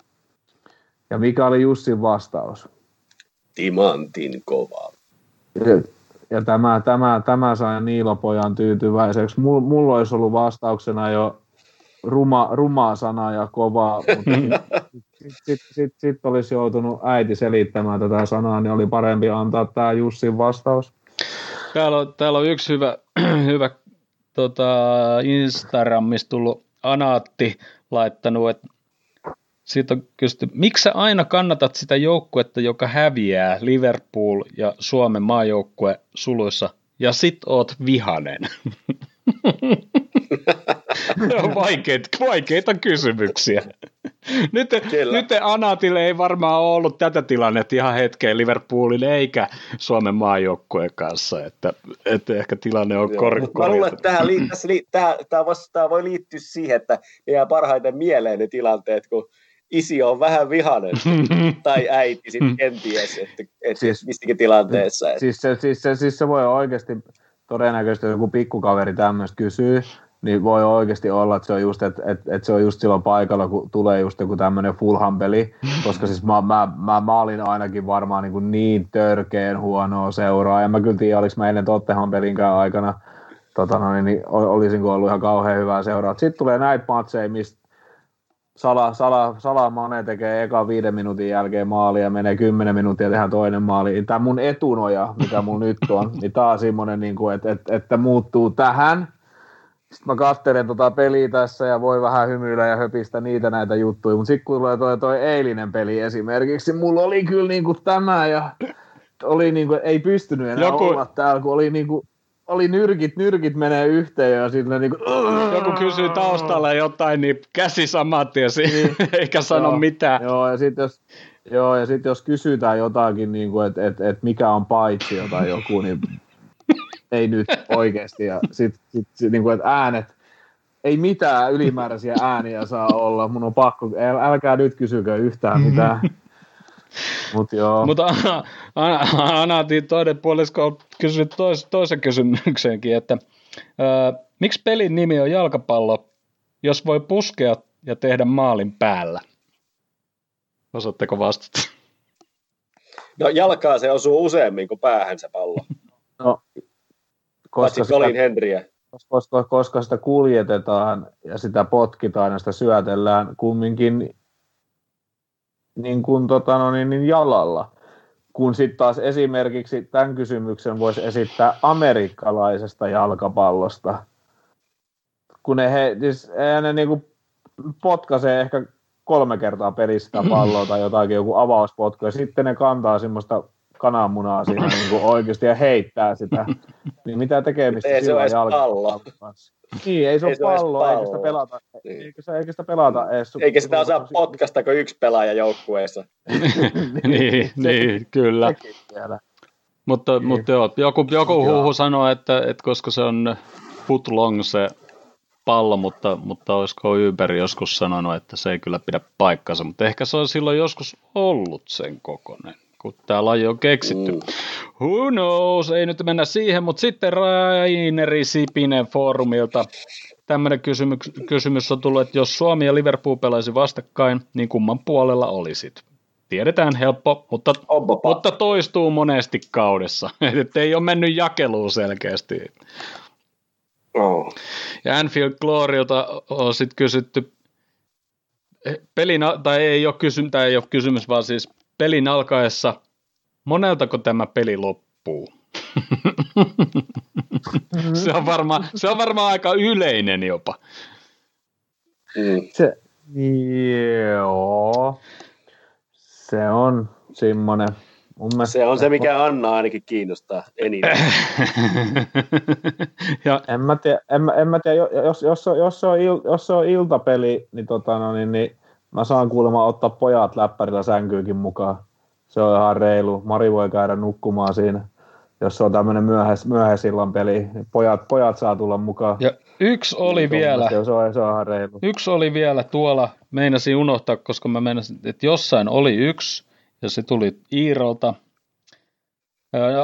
Ja mikä oli Jussin vastaus? Timantin kova. Ja, ja tämä, tämä, tämä sai Niilopojan tyytyväiseksi. Mulla, mulla olisi ollut vastauksena jo ruma, rumaa sana ja kovaa, mutta sitten sit, sit, sit olisi joutunut äiti selittämään tätä sanaa, niin oli parempi antaa tämä Jussin vastaus. Täällä on, täällä on yksi hyvä, hyvä tota, Instagramissa tullut Anaatti laittanut, että Siitä on kysytty, miksi sä aina kannatat sitä joukkuetta, joka häviää, Liverpool ja Suomen maajoukkue suluissa, ja sit oot vihanen? vaikeita, vaikeita kysymyksiä. Nyt, nyt Anatille ei varmaan ollut tätä tilannetta ihan hetkeen Liverpoolin eikä Suomen maajoukkueen kanssa, että, että ehkä tilanne on korkeaa. Mä luulen, että tähän, tässä, tämä, tämä, tämä voi liittyä siihen, että jää parhaiten mieleen ne tilanteet, kun isi on vähän vihainen, tai äiti sitten kenties, että, että siis, mistäkin tilanteessa. Että. Siis, se, siis, se, siis se voi oikeasti todennäköisesti joku pikkukaveri tämmöistä kysyy, niin voi oikeasti olla, että se on just, että, että, että se on just silloin paikalla, kun tulee just joku tämmöinen Fulham-peli, koska siis mä, mä, mä, mä olin ainakin varmaan niin, kuin niin törkeen huonoa seuraa, ja mä kyllä tiedän, oliko mä ennen Tottenham pelinkään aikana, tota noin, niin olisinko ollut ihan kauhean hyvää seuraa. Sitten tulee näitä matseja, mistä Sala, Sala, Sala Mane tekee eka viiden minuutin jälkeen maali ja menee kymmenen minuuttia tehdään toinen maali. Tämä mun etunoja, mikä mun nyt on, niin taas semmoinen, niin kuin, että, että, että, muuttuu tähän. Sitten mä katselen tota peliä tässä ja voi vähän hymyillä ja höpistä niitä näitä juttuja, mutta sitten kun tulee toi, toi eilinen peli esimerkiksi, mulla oli kyllä niin kuin tämä ja oli niin kuin, ei pystynyt enää Joku... olla täällä, kun oli niin kuin, oli nyrkit, nyrkit menee yhteen ja sitten niin kuin, Joku kysyy taustalla jotain, niin käsi samat tien, niin. eikä sano joo, mitään. Joo, ja sitten jos, joo, ja sit jos kysytään jotakin, niin kuin, että et, et mikä on paitsi jotain joku, niin ei nyt oikeasti. Ja sitten sit, sit, niin kuin, että äänet, ei mitään ylimääräisiä ääniä saa olla. Mun on pakko, älkää nyt kysykö yhtään mitään. Mut joo. Mutta Anatin toinen puolisko kysyi tois, toisen kysymyksenkin, että ää, miksi pelin nimi on jalkapallo, jos voi puskea ja tehdä maalin päällä? Osaatteko vastata? No jalkaa se osuu useammin kuin päähän se pallo. No, koska sitä, Colin Henryä. Koska, koska sitä kuljetetaan ja sitä potkitaan ja sitä syötellään kumminkin niin kuin, tota, no, niin, niin jalalla. Kun sitten taas esimerkiksi tämän kysymyksen voisi esittää amerikkalaisesta jalkapallosta. Kun ne, he, siis, ne niin kuin potkaisee ehkä kolme kertaa pelistä palloa tai jotakin, joku avauspotku, ja sitten ne kantaa semmoista kananmunaa siinä niin kuin oikeasti ja heittää sitä. Niin mitä tekemistä ei sillä jalkapallo. Niin, ei se ole pallo, pallo, eikä sitä pelata, niin. eikä, se, eikä sitä pelata edes. Eikä sitä osaa potkasta kuin yksi pelaaja joukkueessa. niin, niin, kyllä. Mutta, niin. mutta joo, joku, joku huhu sanoo, että, että koska se on foot long se pallo, mutta, mutta olisiko Uber joskus sanonut, että se ei kyllä pidä paikkansa, mutta ehkä se on silloin joskus ollut sen kokonen kun tämä laji on keksitty. Mm. Who knows, ei nyt mennä siihen, mutta sitten Raineri Sipinen foorumilta tämmöinen kysymys, kysymys on tullut, että jos Suomi ja Liverpool pelaisi vastakkain, niin kumman puolella olisit? Tiedetään helppo, mutta, mutta toistuu monesti kaudessa. Että ei ole mennyt jakeluun selkeästi. Oh. Ja Anfield Gloriota on sitten kysytty, pelin, tai ei ole, kysy, tai ei ole kysymys, vaan siis pelin alkaessa, moneltako tämä peli loppuu? se, on varmaan, se on varmaan aika yleinen jopa. Mm. Se, joo, se on semmoinen. se on se, mikä Anna ainakin kiinnostaa eniten. ja. En mä tiedä, en, mä, en mä tiedä jos, jos, jos, se on il, jos se on iltapeli, niin, tota, no, niin, niin Mä saan kuulemma ottaa pojat läppärillä sänkyykin mukaan. Se on ihan reilu. Mari voi käydä nukkumaan siinä. Jos se on tämmöinen myöhäis, myöhäisillan peli, niin pojat, pojat saa tulla mukaan. Ja yksi oli niin, vielä. Se on, se on ihan reilu. Yksi oli vielä tuolla, meinasin unohtaa, koska mä meinasin, että jossain oli yksi, ja se tuli Iirolta.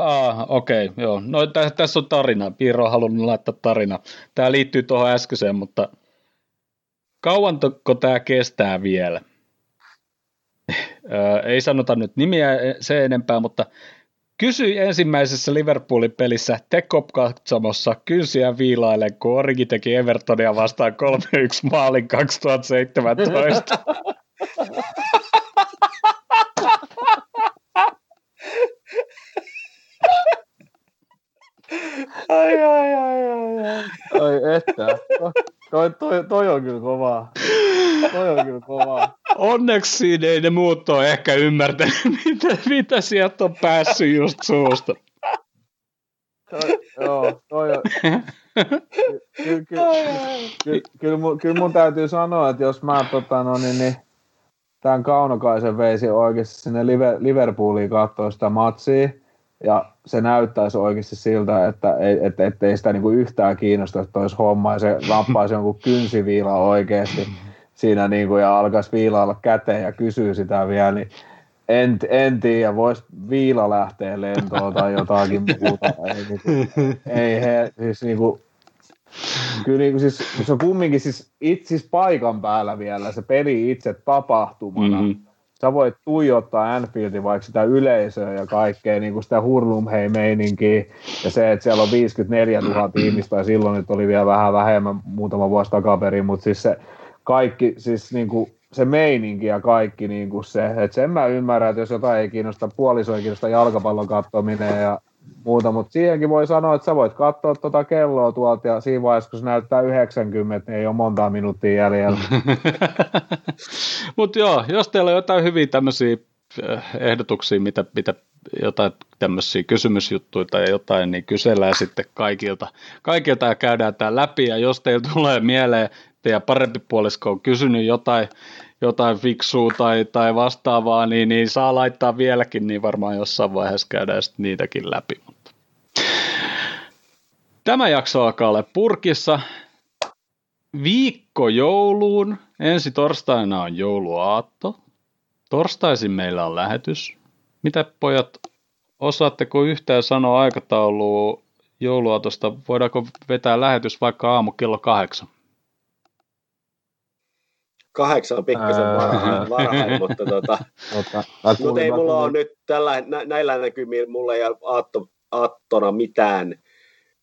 Ah, okei, okay, joo. No tä, tässä on tarina. Piiro on halunnut laittaa tarina. Tämä liittyy tuohon äskeiseen, mutta kauanko tämä kestää vielä? Ei sanota nyt nimiä se enempää, mutta kysyi ensimmäisessä Liverpoolin pelissä Tekop-katsomossa kynsiä viilaille, kun Origi teki Evertonia vastaan 3-1 maalin 2017. Ai, ai, ai, ai, ai. Ai että. Toi, toi, toi on kyllä kovaa. Toi on kyllä kovaa. Onneksi siinä ei ne muut ole ehkä ymmärtänyt, mitä, mitä sieltä on päässyt just suusta. Toi, joo, toi on. Kyllä, kyllä, kyllä, kyllä, mun, täytyy sanoa, että jos mä tota, no, niin, niin, tämän Kaunokaisen veisi oikeasti sinne Liverpooliin katsoa sitä matsia, ja se näyttäisi oikeasti siltä, että ei, että, että ei sitä niin kuin yhtään kiinnosta, että olisi homma, ja se nappaisi jonkun kynsiviila oikeasti siinä niin kuin, ja alkaisi viilailla käteen ja kysyy sitä vielä, niin en, en tiedä, voisi viila lähteä lentoon tai jotakin muuta. Ei, niin kuin, ei he, siis niin kuin, kyllä niin kuin siis, se on kumminkin siis, itse siis paikan päällä vielä se peli itse tapahtumana. Mm-hmm. Sä voit tuijottaa Anfieldin vaikka sitä yleisöä ja kaikkea niin kuin sitä hurlumhei-meininkiä ja se, että siellä on 54 000 ihmistä ja silloin nyt oli vielä vähän vähemmän muutama vuosi takaperin, mutta siis se kaikki, siis niin kuin se meininki ja kaikki niin kuin se, että sen mä ymmärrän, että jos jotain ei kiinnosta, puoliso ei kiinnosta jalkapallon katsominen ja muuta, mutta siihenkin voi sanoa, että sä voit katsoa tuota kelloa tuolta ja siinä vaiheessa, kun se näyttää 90, niin ei ole montaa minuuttia jäljellä. mutta joo, jos teillä on jotain hyviä tämmöisiä eh, ehdotuksia, mitä, mitä jotain tämmöisiä kysymysjuttuja tai jotain, niin kysellään sitten kaikilta, kaikilta ja käydään tämä läpi, ja jos teillä tulee mieleen teidän parempi puolisko on kysynyt jotain, jotain fiksua tai, tai vastaavaa, niin, niin saa laittaa vieläkin, niin varmaan jossain vaiheessa käydään sitten niitäkin läpi. Mutta. Tämä jakso alkaa olla purkissa. Viikko jouluun. Ensi torstaina on jouluaatto. Torstaisin meillä on lähetys. Mitä pojat, osaatteko yhtään sanoa aikataulua jouluaatosta? Voidaanko vetää lähetys vaikka aamu kello kahdeksan? Kahdeksan pikkasen varhain, varhain mutta, tota, mutta ei mulla ole nyt tällä, nä, näillä näkymin, mulla ei aatto, aattona mitään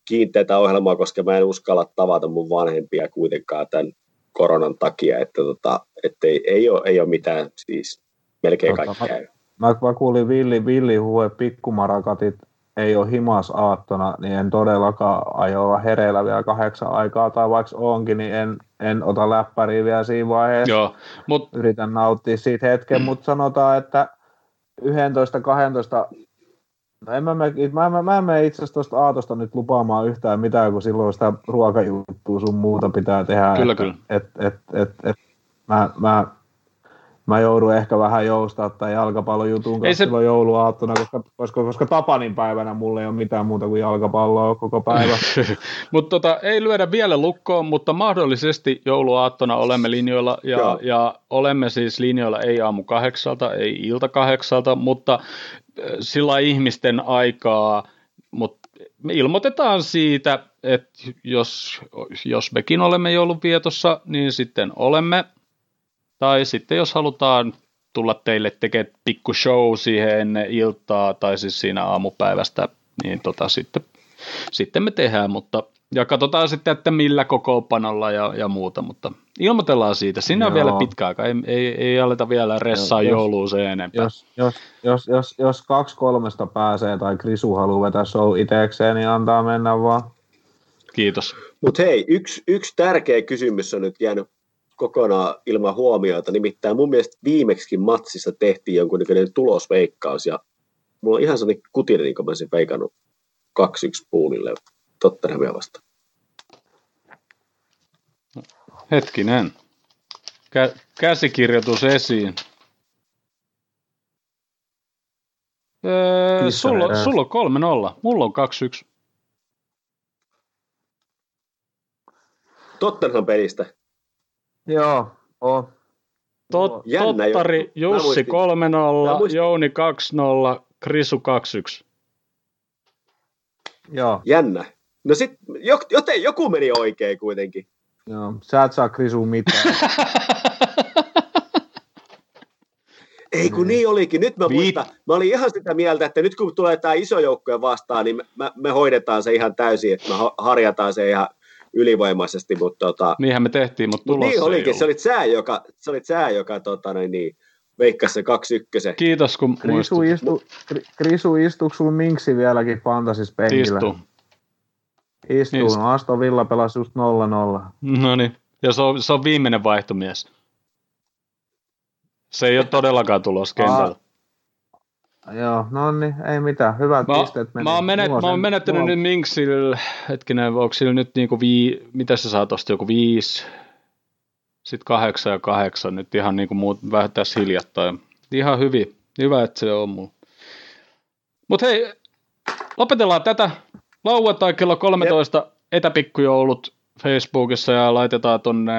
kiinteitä ohjelmaa, koska mä en uskalla tavata mun vanhempia kuitenkaan tämän koronan takia, että tota, ei, ei, ole, ei ole mitään, siis melkein tota, kaikki käy. Mä, mä kuulin Villi, Villi huue pikkumarakatit ei ole himas aattona, niin en todellakaan aio olla hereillä vielä kahdeksan aikaa, tai vaikka onkin, niin en, en ota läppäriä vielä siinä vaiheessa. Joo, mut... Yritän nauttia siitä hetken, mm. mutta sanotaan, että 11-12 No en mä, mä, mä, mä, mä en mene itse asiassa tuosta Aatosta nyt lupaamaan yhtään mitään, kun silloin sitä ruokajuttua sun muuta pitää tehdä. Kyllä, että, kyllä. Et, et, et, et, mä, mä mä joudun ehkä vähän joustaa tai jalkapallojutun kanssa se... silloin jouluaattona, koska, koska, koska Tapanin päivänä mulla ei ole mitään muuta kuin jalkapalloa koko päivä. mutta tota, ei lyödä vielä lukkoon, mutta mahdollisesti jouluaattona olemme linjoilla ja, ja olemme siis linjoilla ei aamu kahdeksalta, ei ilta kahdeksalta, mutta äh, sillä ihmisten aikaa, mutta me ilmoitetaan siitä, että jos, jos mekin olemme joulunvietossa, niin sitten olemme tai sitten jos halutaan tulla teille tekemään pikku show siihen ennen iltaa tai siis siinä aamupäivästä, niin tota sitten, sitten me tehdään, mutta ja katsotaan sitten, että millä kokoopanolla ja, ja muuta, mutta ilmoitellaan siitä. Siinä on vielä pitkä aika, ei, ei, ei aleta vielä ressaa jouluun se enempää. Jos, jos, jos, jos, jos kaksi kolmesta pääsee tai Krisu haluaa vetää show itsekseen, niin antaa mennä vaan. Kiitos. Mutta hei, yksi, yksi tärkeä kysymys on nyt jäänyt kokonaan ilman huomiota. Nimittäin mun mielestä viimeksi matsissa tehtiin jonkunnäköinen tulosveikkaus ja mulla on ihan sellainen kutinen, niin kuin mä olisin veikannut 2-1 puulille Tottenhamia vastaan. Hetkinen. Kä- käsikirjoitus esiin. Öö, sulla, sulla on 3-0, mulla on 2-1. Tottenham pelistä. Joo, on. Tot, Jännä, Tottari Jussi 3-0, Jouni 2-0, Krisu 2-1. Joo. Jännä. No sit, joten joku meni oikein kuitenkin. Joo, sä et saa Krisu mitään. Ei kun niin olikin. Nyt mä muistan, mä olin ihan sitä mieltä, että nyt kun tulee tämä iso joukkoja vastaan, niin me, me hoidetaan se ihan täysin, että me harjataan se ihan ylivoimaisesti. Mutta tota, Niinhän me tehtiin, mutta tulossa Niin olikin, se olit sää, joka, se olit sää, joka tota, niin, niin, veikkasi se kaksi ykkösen. Kiitos, kun Krisu, istu, Krisu istuuko sulla minksi vieläkin Fantasys penkillä? Istuu. Istuu. Istuu. No Aston Villa pelasi just 0-0. No niin, ja se on, se on viimeinen vaihtomies. Se ei ole todellakaan tulos kentällä. Joo, no niin, ei mitään. Hyvät Mä, pisteet meni. mä, oon menet, mä oon menettänyt mulla- nyt Minksillä, hetkinen, onko sillä nyt niinku vii, mitä se saa tosta, joku viisi, sitten kahdeksan ja kahdeksan, nyt ihan niinku muut, vähän tässä hiljattain. Ihan hyvin, hyvä, että se on mulla. Mut hei, lopetellaan tätä. Lauantai kello 13 etäpikkujoulut Facebookissa ja laitetaan tonne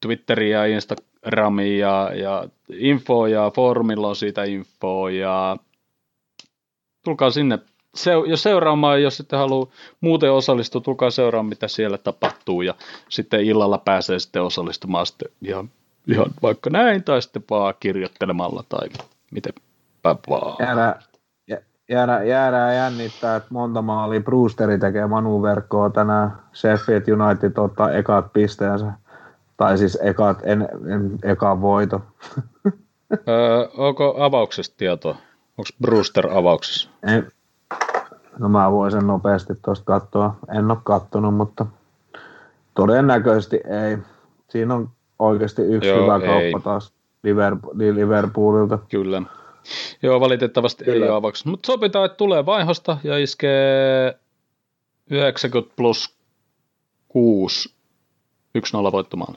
Twitteriin ja Instagramiin ja, ja info ja foorumilla on siitä info ja tulkaa sinne, se, jos seuraamaan, jos sitten haluaa muuten osallistua, tulkaa seuraamaan, mitä siellä tapahtuu, ja sitten illalla pääsee sitten osallistumaan sitten ihan, ihan vaikka näin, tai sitten vaan kirjoittelemalla, tai miten vaan. Jäädään, jä- jäädään, jäädään jännittää, että monta maalia Brewsteri tekee Manu verkkoa tänään. Sheffield United ottaa ekat pisteensä. Tai siis ekat, en, en, ekan voito. Öö, onko avauksesta tietoa? Onko Brewster avauksessa? En, no mä voin sen nopeasti tuosta katsoa. En ole kattonut, mutta todennäköisesti ei. Siinä on oikeasti yksi Joo, hyvä ei. kauppa taas Liverpool, Liverpoolilta. Kyllä. Joo, valitettavasti Kyllä. ei ole avauksessa. Mutta sopitaan, että tulee vaihosta ja iskee 90 plus 6 1-0 voittomaan.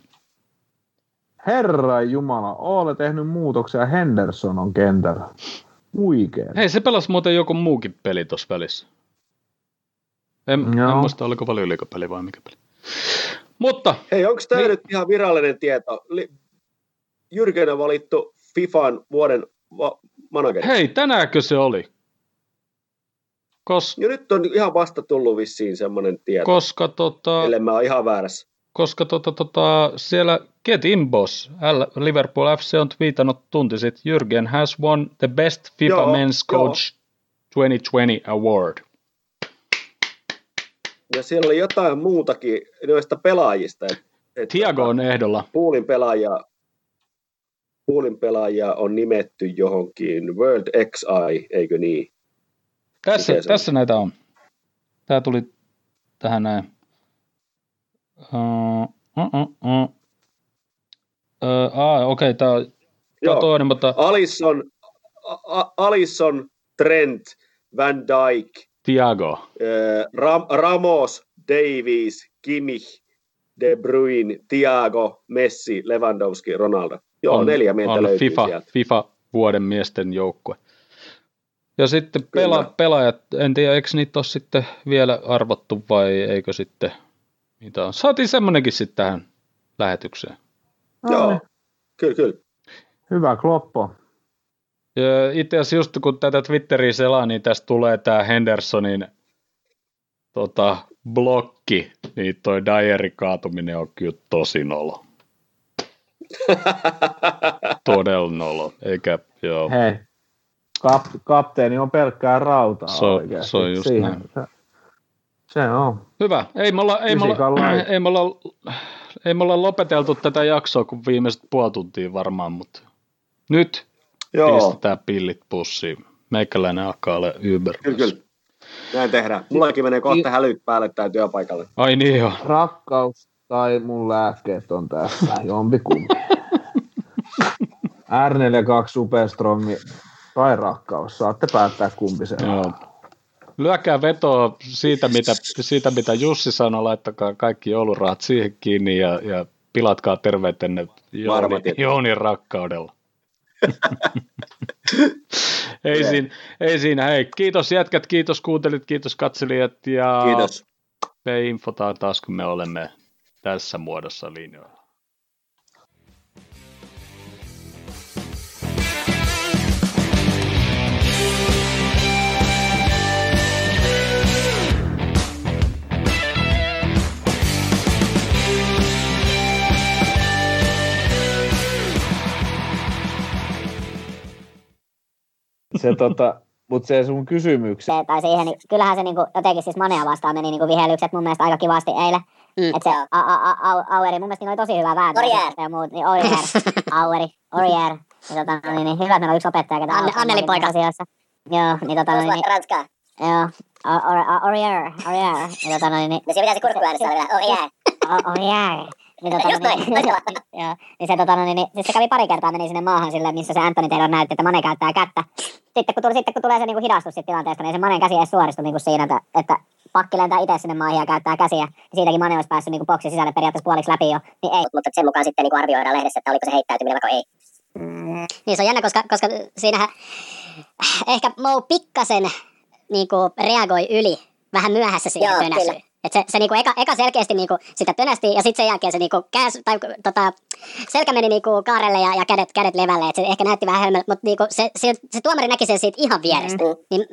Herra Jumala, Oole tehnyt muutoksia, Henderson on kentällä. Huikea. Hei, se pelasi muuten joku muukin peli tuossa välissä. En, en Joo. muista, oliko valioliikapeli vai mikä peli. Mutta, Hei, onko tämä Niin. nyt ihan virallinen tieto? Li- Jyrken on valittu FIFAn vuoden va- manageri. hei, tänäänkö se oli? Kos, Ja nyt on ihan vasta tullut vissiin semmoinen tieto, koska tota, ellei mä ihan väärässä. Koska tota, tota, siellä Get In Boss, L- Liverpool FC on twiitannut tunti sitten, Jürgen has won the best FIFA Joo, Men's joo. Coach 2020 Award. Ja siellä oli jotain muutakin noista pelaajista. Et, et Thiago on ehdolla. Poolin pelaajia, Poolin pelaajia on nimetty johonkin World XI, eikö niin? Tässä, Miten se on? tässä näitä on. Tämä tuli tähän näin. Uh, uh, uh, uh. Uh, ah, okei, okay, tämä on Joo. toinen, mutta Alisson, A- Alisson, Trent, Van Dijk, Thiago. äh, Ram- Ramos, Davies, Kimmich, De Bruyne, Thiago, Messi, Lewandowski, Ronaldo. Joo, on, neljä meiltä on löytyy FIFA, sieltä. FIFA vuoden miesten joukkue. Ja sitten pela, pelaajat, en tiedä, eikö niitä ole sitten vielä arvottu vai eikö sitten, mitä on. Saatiin semmonenkin sitten tähän lähetykseen. No Joo, niin, kyllä, kyllä. Hyvä kloppo. Itse asiassa just kun tätä Twitteriä selaa, niin tästä tulee tämä Hendersonin tota, blokki, niin toi Dyerin kaatuminen on kyllä tosi nolo. Todella nolo, eikä joo. Hei, kap, kapteeni on pelkkää rautaa Se on- oikeasti. se on just näin. Se, on. Hyvä. Ei me olla, ei me olla, ei me olla, ei me olla lopeteltu tätä jaksoa kuin viimeiset puoli tuntia varmaan, mutta nyt Joo, pistetään pillit pussiin. Meikäläinen alkaa olla Uber. kyllä, kyllä. Näin tehdään. Mullakin menee kohta hälyt päälle tää työpaikalle. Ai niin joo. Rakkaus tai mun lääkkeet on tässä, jompikumpi. R42 Superstrongi tai rakkaus, saatte päättää kumpi se on. Joo. Lyökää vetoa siitä mitä, siitä, mitä Jussi sanoi, laittakaa kaikki joulurahat siihen kiinni ja, ja pilatkaa terveytenne Jouni. Jounin rakkaudella. ei, siinä, ei siinä, hei, kiitos jätkät, kiitos kuuntelit, kiitos katselijat ja Kiitos. me infotaan taas, kun me olemme tässä muodossa linjoilla. Se tota, mutta se sun kysymykseen. se, tai siihen, niin kyllähän se niinku, jotenkin siis Manea vastaan meni niinku vihelykset mun mielestä aika kivasti eilen. Mm. Että se a, a, a, Au- Aueri, mun mielestä niin oli tosi hyvä vääntö. Aurier. Ja muut, niin Aurier, Aueri, Aurier. Niin, tota, niin, niin, hyvä, että meillä on yksi opettaja, ketä Anne- Anneli poika. asioissa. Joo, niin tota, niin, niin, Ranskaa. joo. A- Aur- a- Aurier, Aurier. Niin tota, niin, niin, No siinä pitää se kurkkuääni saada vielä. Oh yeah. Niin, tota, Just noin, niin, joo, niin se, tota, niin, niin, siis se kävi pari kertaa meni sinne maahan sille, missä se Anthony Taylor näytti, että Mane käyttää kättä. Sitten kun, tuli, sitten kun tulee se niin hidastus siitä tilanteesta, niin se Manen käsi ei suoristu niin kuin siinä, että, että pakki lentää itse sinne maihin ja käyttää käsiä. Niin siitäkin Mane olisi päässyt niin boksin sisälle periaatteessa puoliksi läpi jo. Niin ei. Mutta sen mukaan sitten niin arvioidaan lehdessä, että oliko se heittäytyminen vai ei. Mm, Niin se on jännä, koska, koska siinähän ehkä Mo pikkasen niin kuin reagoi yli vähän myöhässä siihen Joo, kyllä. Et se, se niinku eka, eka selkeästi niinku sitä tönästi ja sitten sen jälkeen se niinku käs, tai tota, selkä meni niinku kaarelle ja, ja kädet, kädet levälle. Et se ehkä näytti vähän hölmöltä, mutta niinku se, se, se, tuomari näki sen siitä ihan vierestä. Mm. Niin,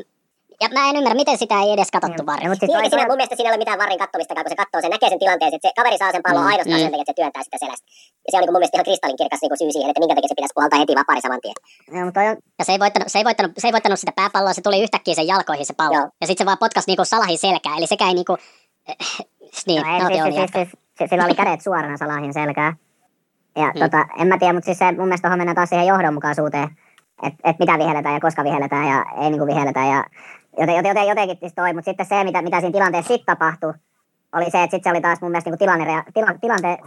ja mä en ymmärrä, miten sitä ei edes katsottu Mm. siis Niin, toi- eikä siinä mun mielestä siinä ei ole mitään varrin kattomistakaan, kun se katsoo, se näkee sen tilanteen, että se kaveri saa sen pallon Mm, ainoastaan mm. sen takia, että se työntää sitä selästä. Ja se on niin mun mielestä ihan kristallinkirkas niin syy siihen, että minkä takia se pitäisi puhaltaa heti vapaari saman tien. Joo, mutta on, Ja se ei, voittanut, se, ei voittanut, se ei voittanut sitä pääpalloa, se tuli yhtäkkiä sen jalkoihin se pallo. Joo. Ja sitten se vaan potkasi niinku Salahin selkää, eli sekä ei niinku... niin, no, ei, siis, siis, siis, siis, siis, sillä oli kädet suorana Salahin selkää. Ja Hmm. tota, en mä tiedä, mutta siis se mun mielestä tuohon mennään taas siihen johdonmukaisuuteen, että et mitä vihelletään ja koska vihelletään ja ei niinku vihelletä. Ja joten, joten, joten jotenkin siis toi, mutta sitten se, mitä, mitä siinä tilanteessa sitten tapahtui, oli se, että sitten se oli taas mun mielestä niinku tilanne, rea, tila, tilante,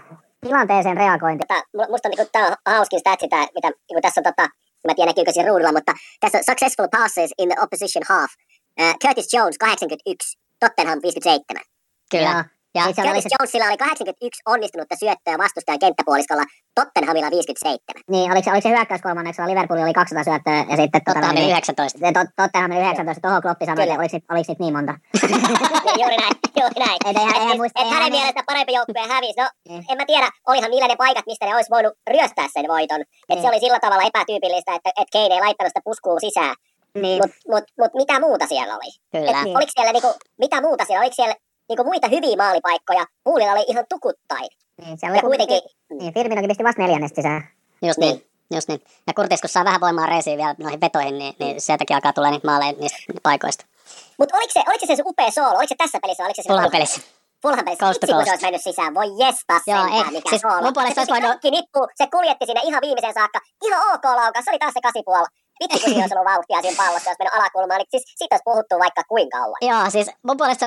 tilanteeseen reagointi. Tää, mu- musta on niinku, tää on hauskin statsi tää, mitä niinku tässä on tota, mä tiedän näkyykö siinä ruudulla, mutta tässä on successful passes in the opposition half. Uh, Curtis Jones 81, Tottenham 57. Joo. Ja oli Curtis se- Jonesilla oli 81 onnistunutta syöttöä vastustajan kenttäpuoliskolla, Tottenhamilla 57. Niin, oliko se, oliko se hyökkäyskolmanneksella Liverpoolilla oli 200 syöttöä ja sitten tota, Tottenhamilla niin, 19. ja tot, Tottenhamilla 19, tuohon Kloppi sanoi, Kyllä. että oliko, oliko niitä niin monta. juuri näin, juuri näin. Et eihän- eihän muista- et eihän hänen ne- mielestä parempi joukkue hävisi. No, Niin. en mä tiedä, olihan niillä ne paikat, mistä ne olisi voinut ryöstää sen voiton. Et Niin. se oli sillä tavalla epätyypillistä, että et Kane ei laittanut sitä puskua sisään. Niin, Mutta mut, mut mitä muuta siellä oli? Kyllä. Et Niin. Oliko siellä niinku, mitä muuta siellä? Oliko siellä niinku muita hyviä maalipaikkoja? Puulilla oli ihan tukuttain. niin, siellä Ja oli kuitenkin, Niin, Firminokin pisti vasta neljännestä sisään. just niin. Just niin. Ja Kurtis, kun saa vähän voimaa reisiin vielä noihin vetoihin, niin, niin sieltäkin alkaa tulla niitä maaleja niistä paikoista. Mutta oliko se, oliko se se upea soolo? Oliko se tässä pelissä oliko se Fulham pelissä? Fulham pelissä. Coast Vitsi, kun se olisi mennyt sisään. Voi jestas Joo, sentään, ei, mikä siis soolo. mun puolesta se olisi voinut- kaikki nippu, se kuljetti sinne ihan viimeiseen saakka. Ihan ok laukaus. Se oli taas se kasipuoli. Vitsi, kun siinä olisi ollut vauhtia siinä pallossa, jos mennyt alakulmaan. Niin siis siitä olisi puhuttu vaikka kuinka kauan. Joo, siis mun puolesta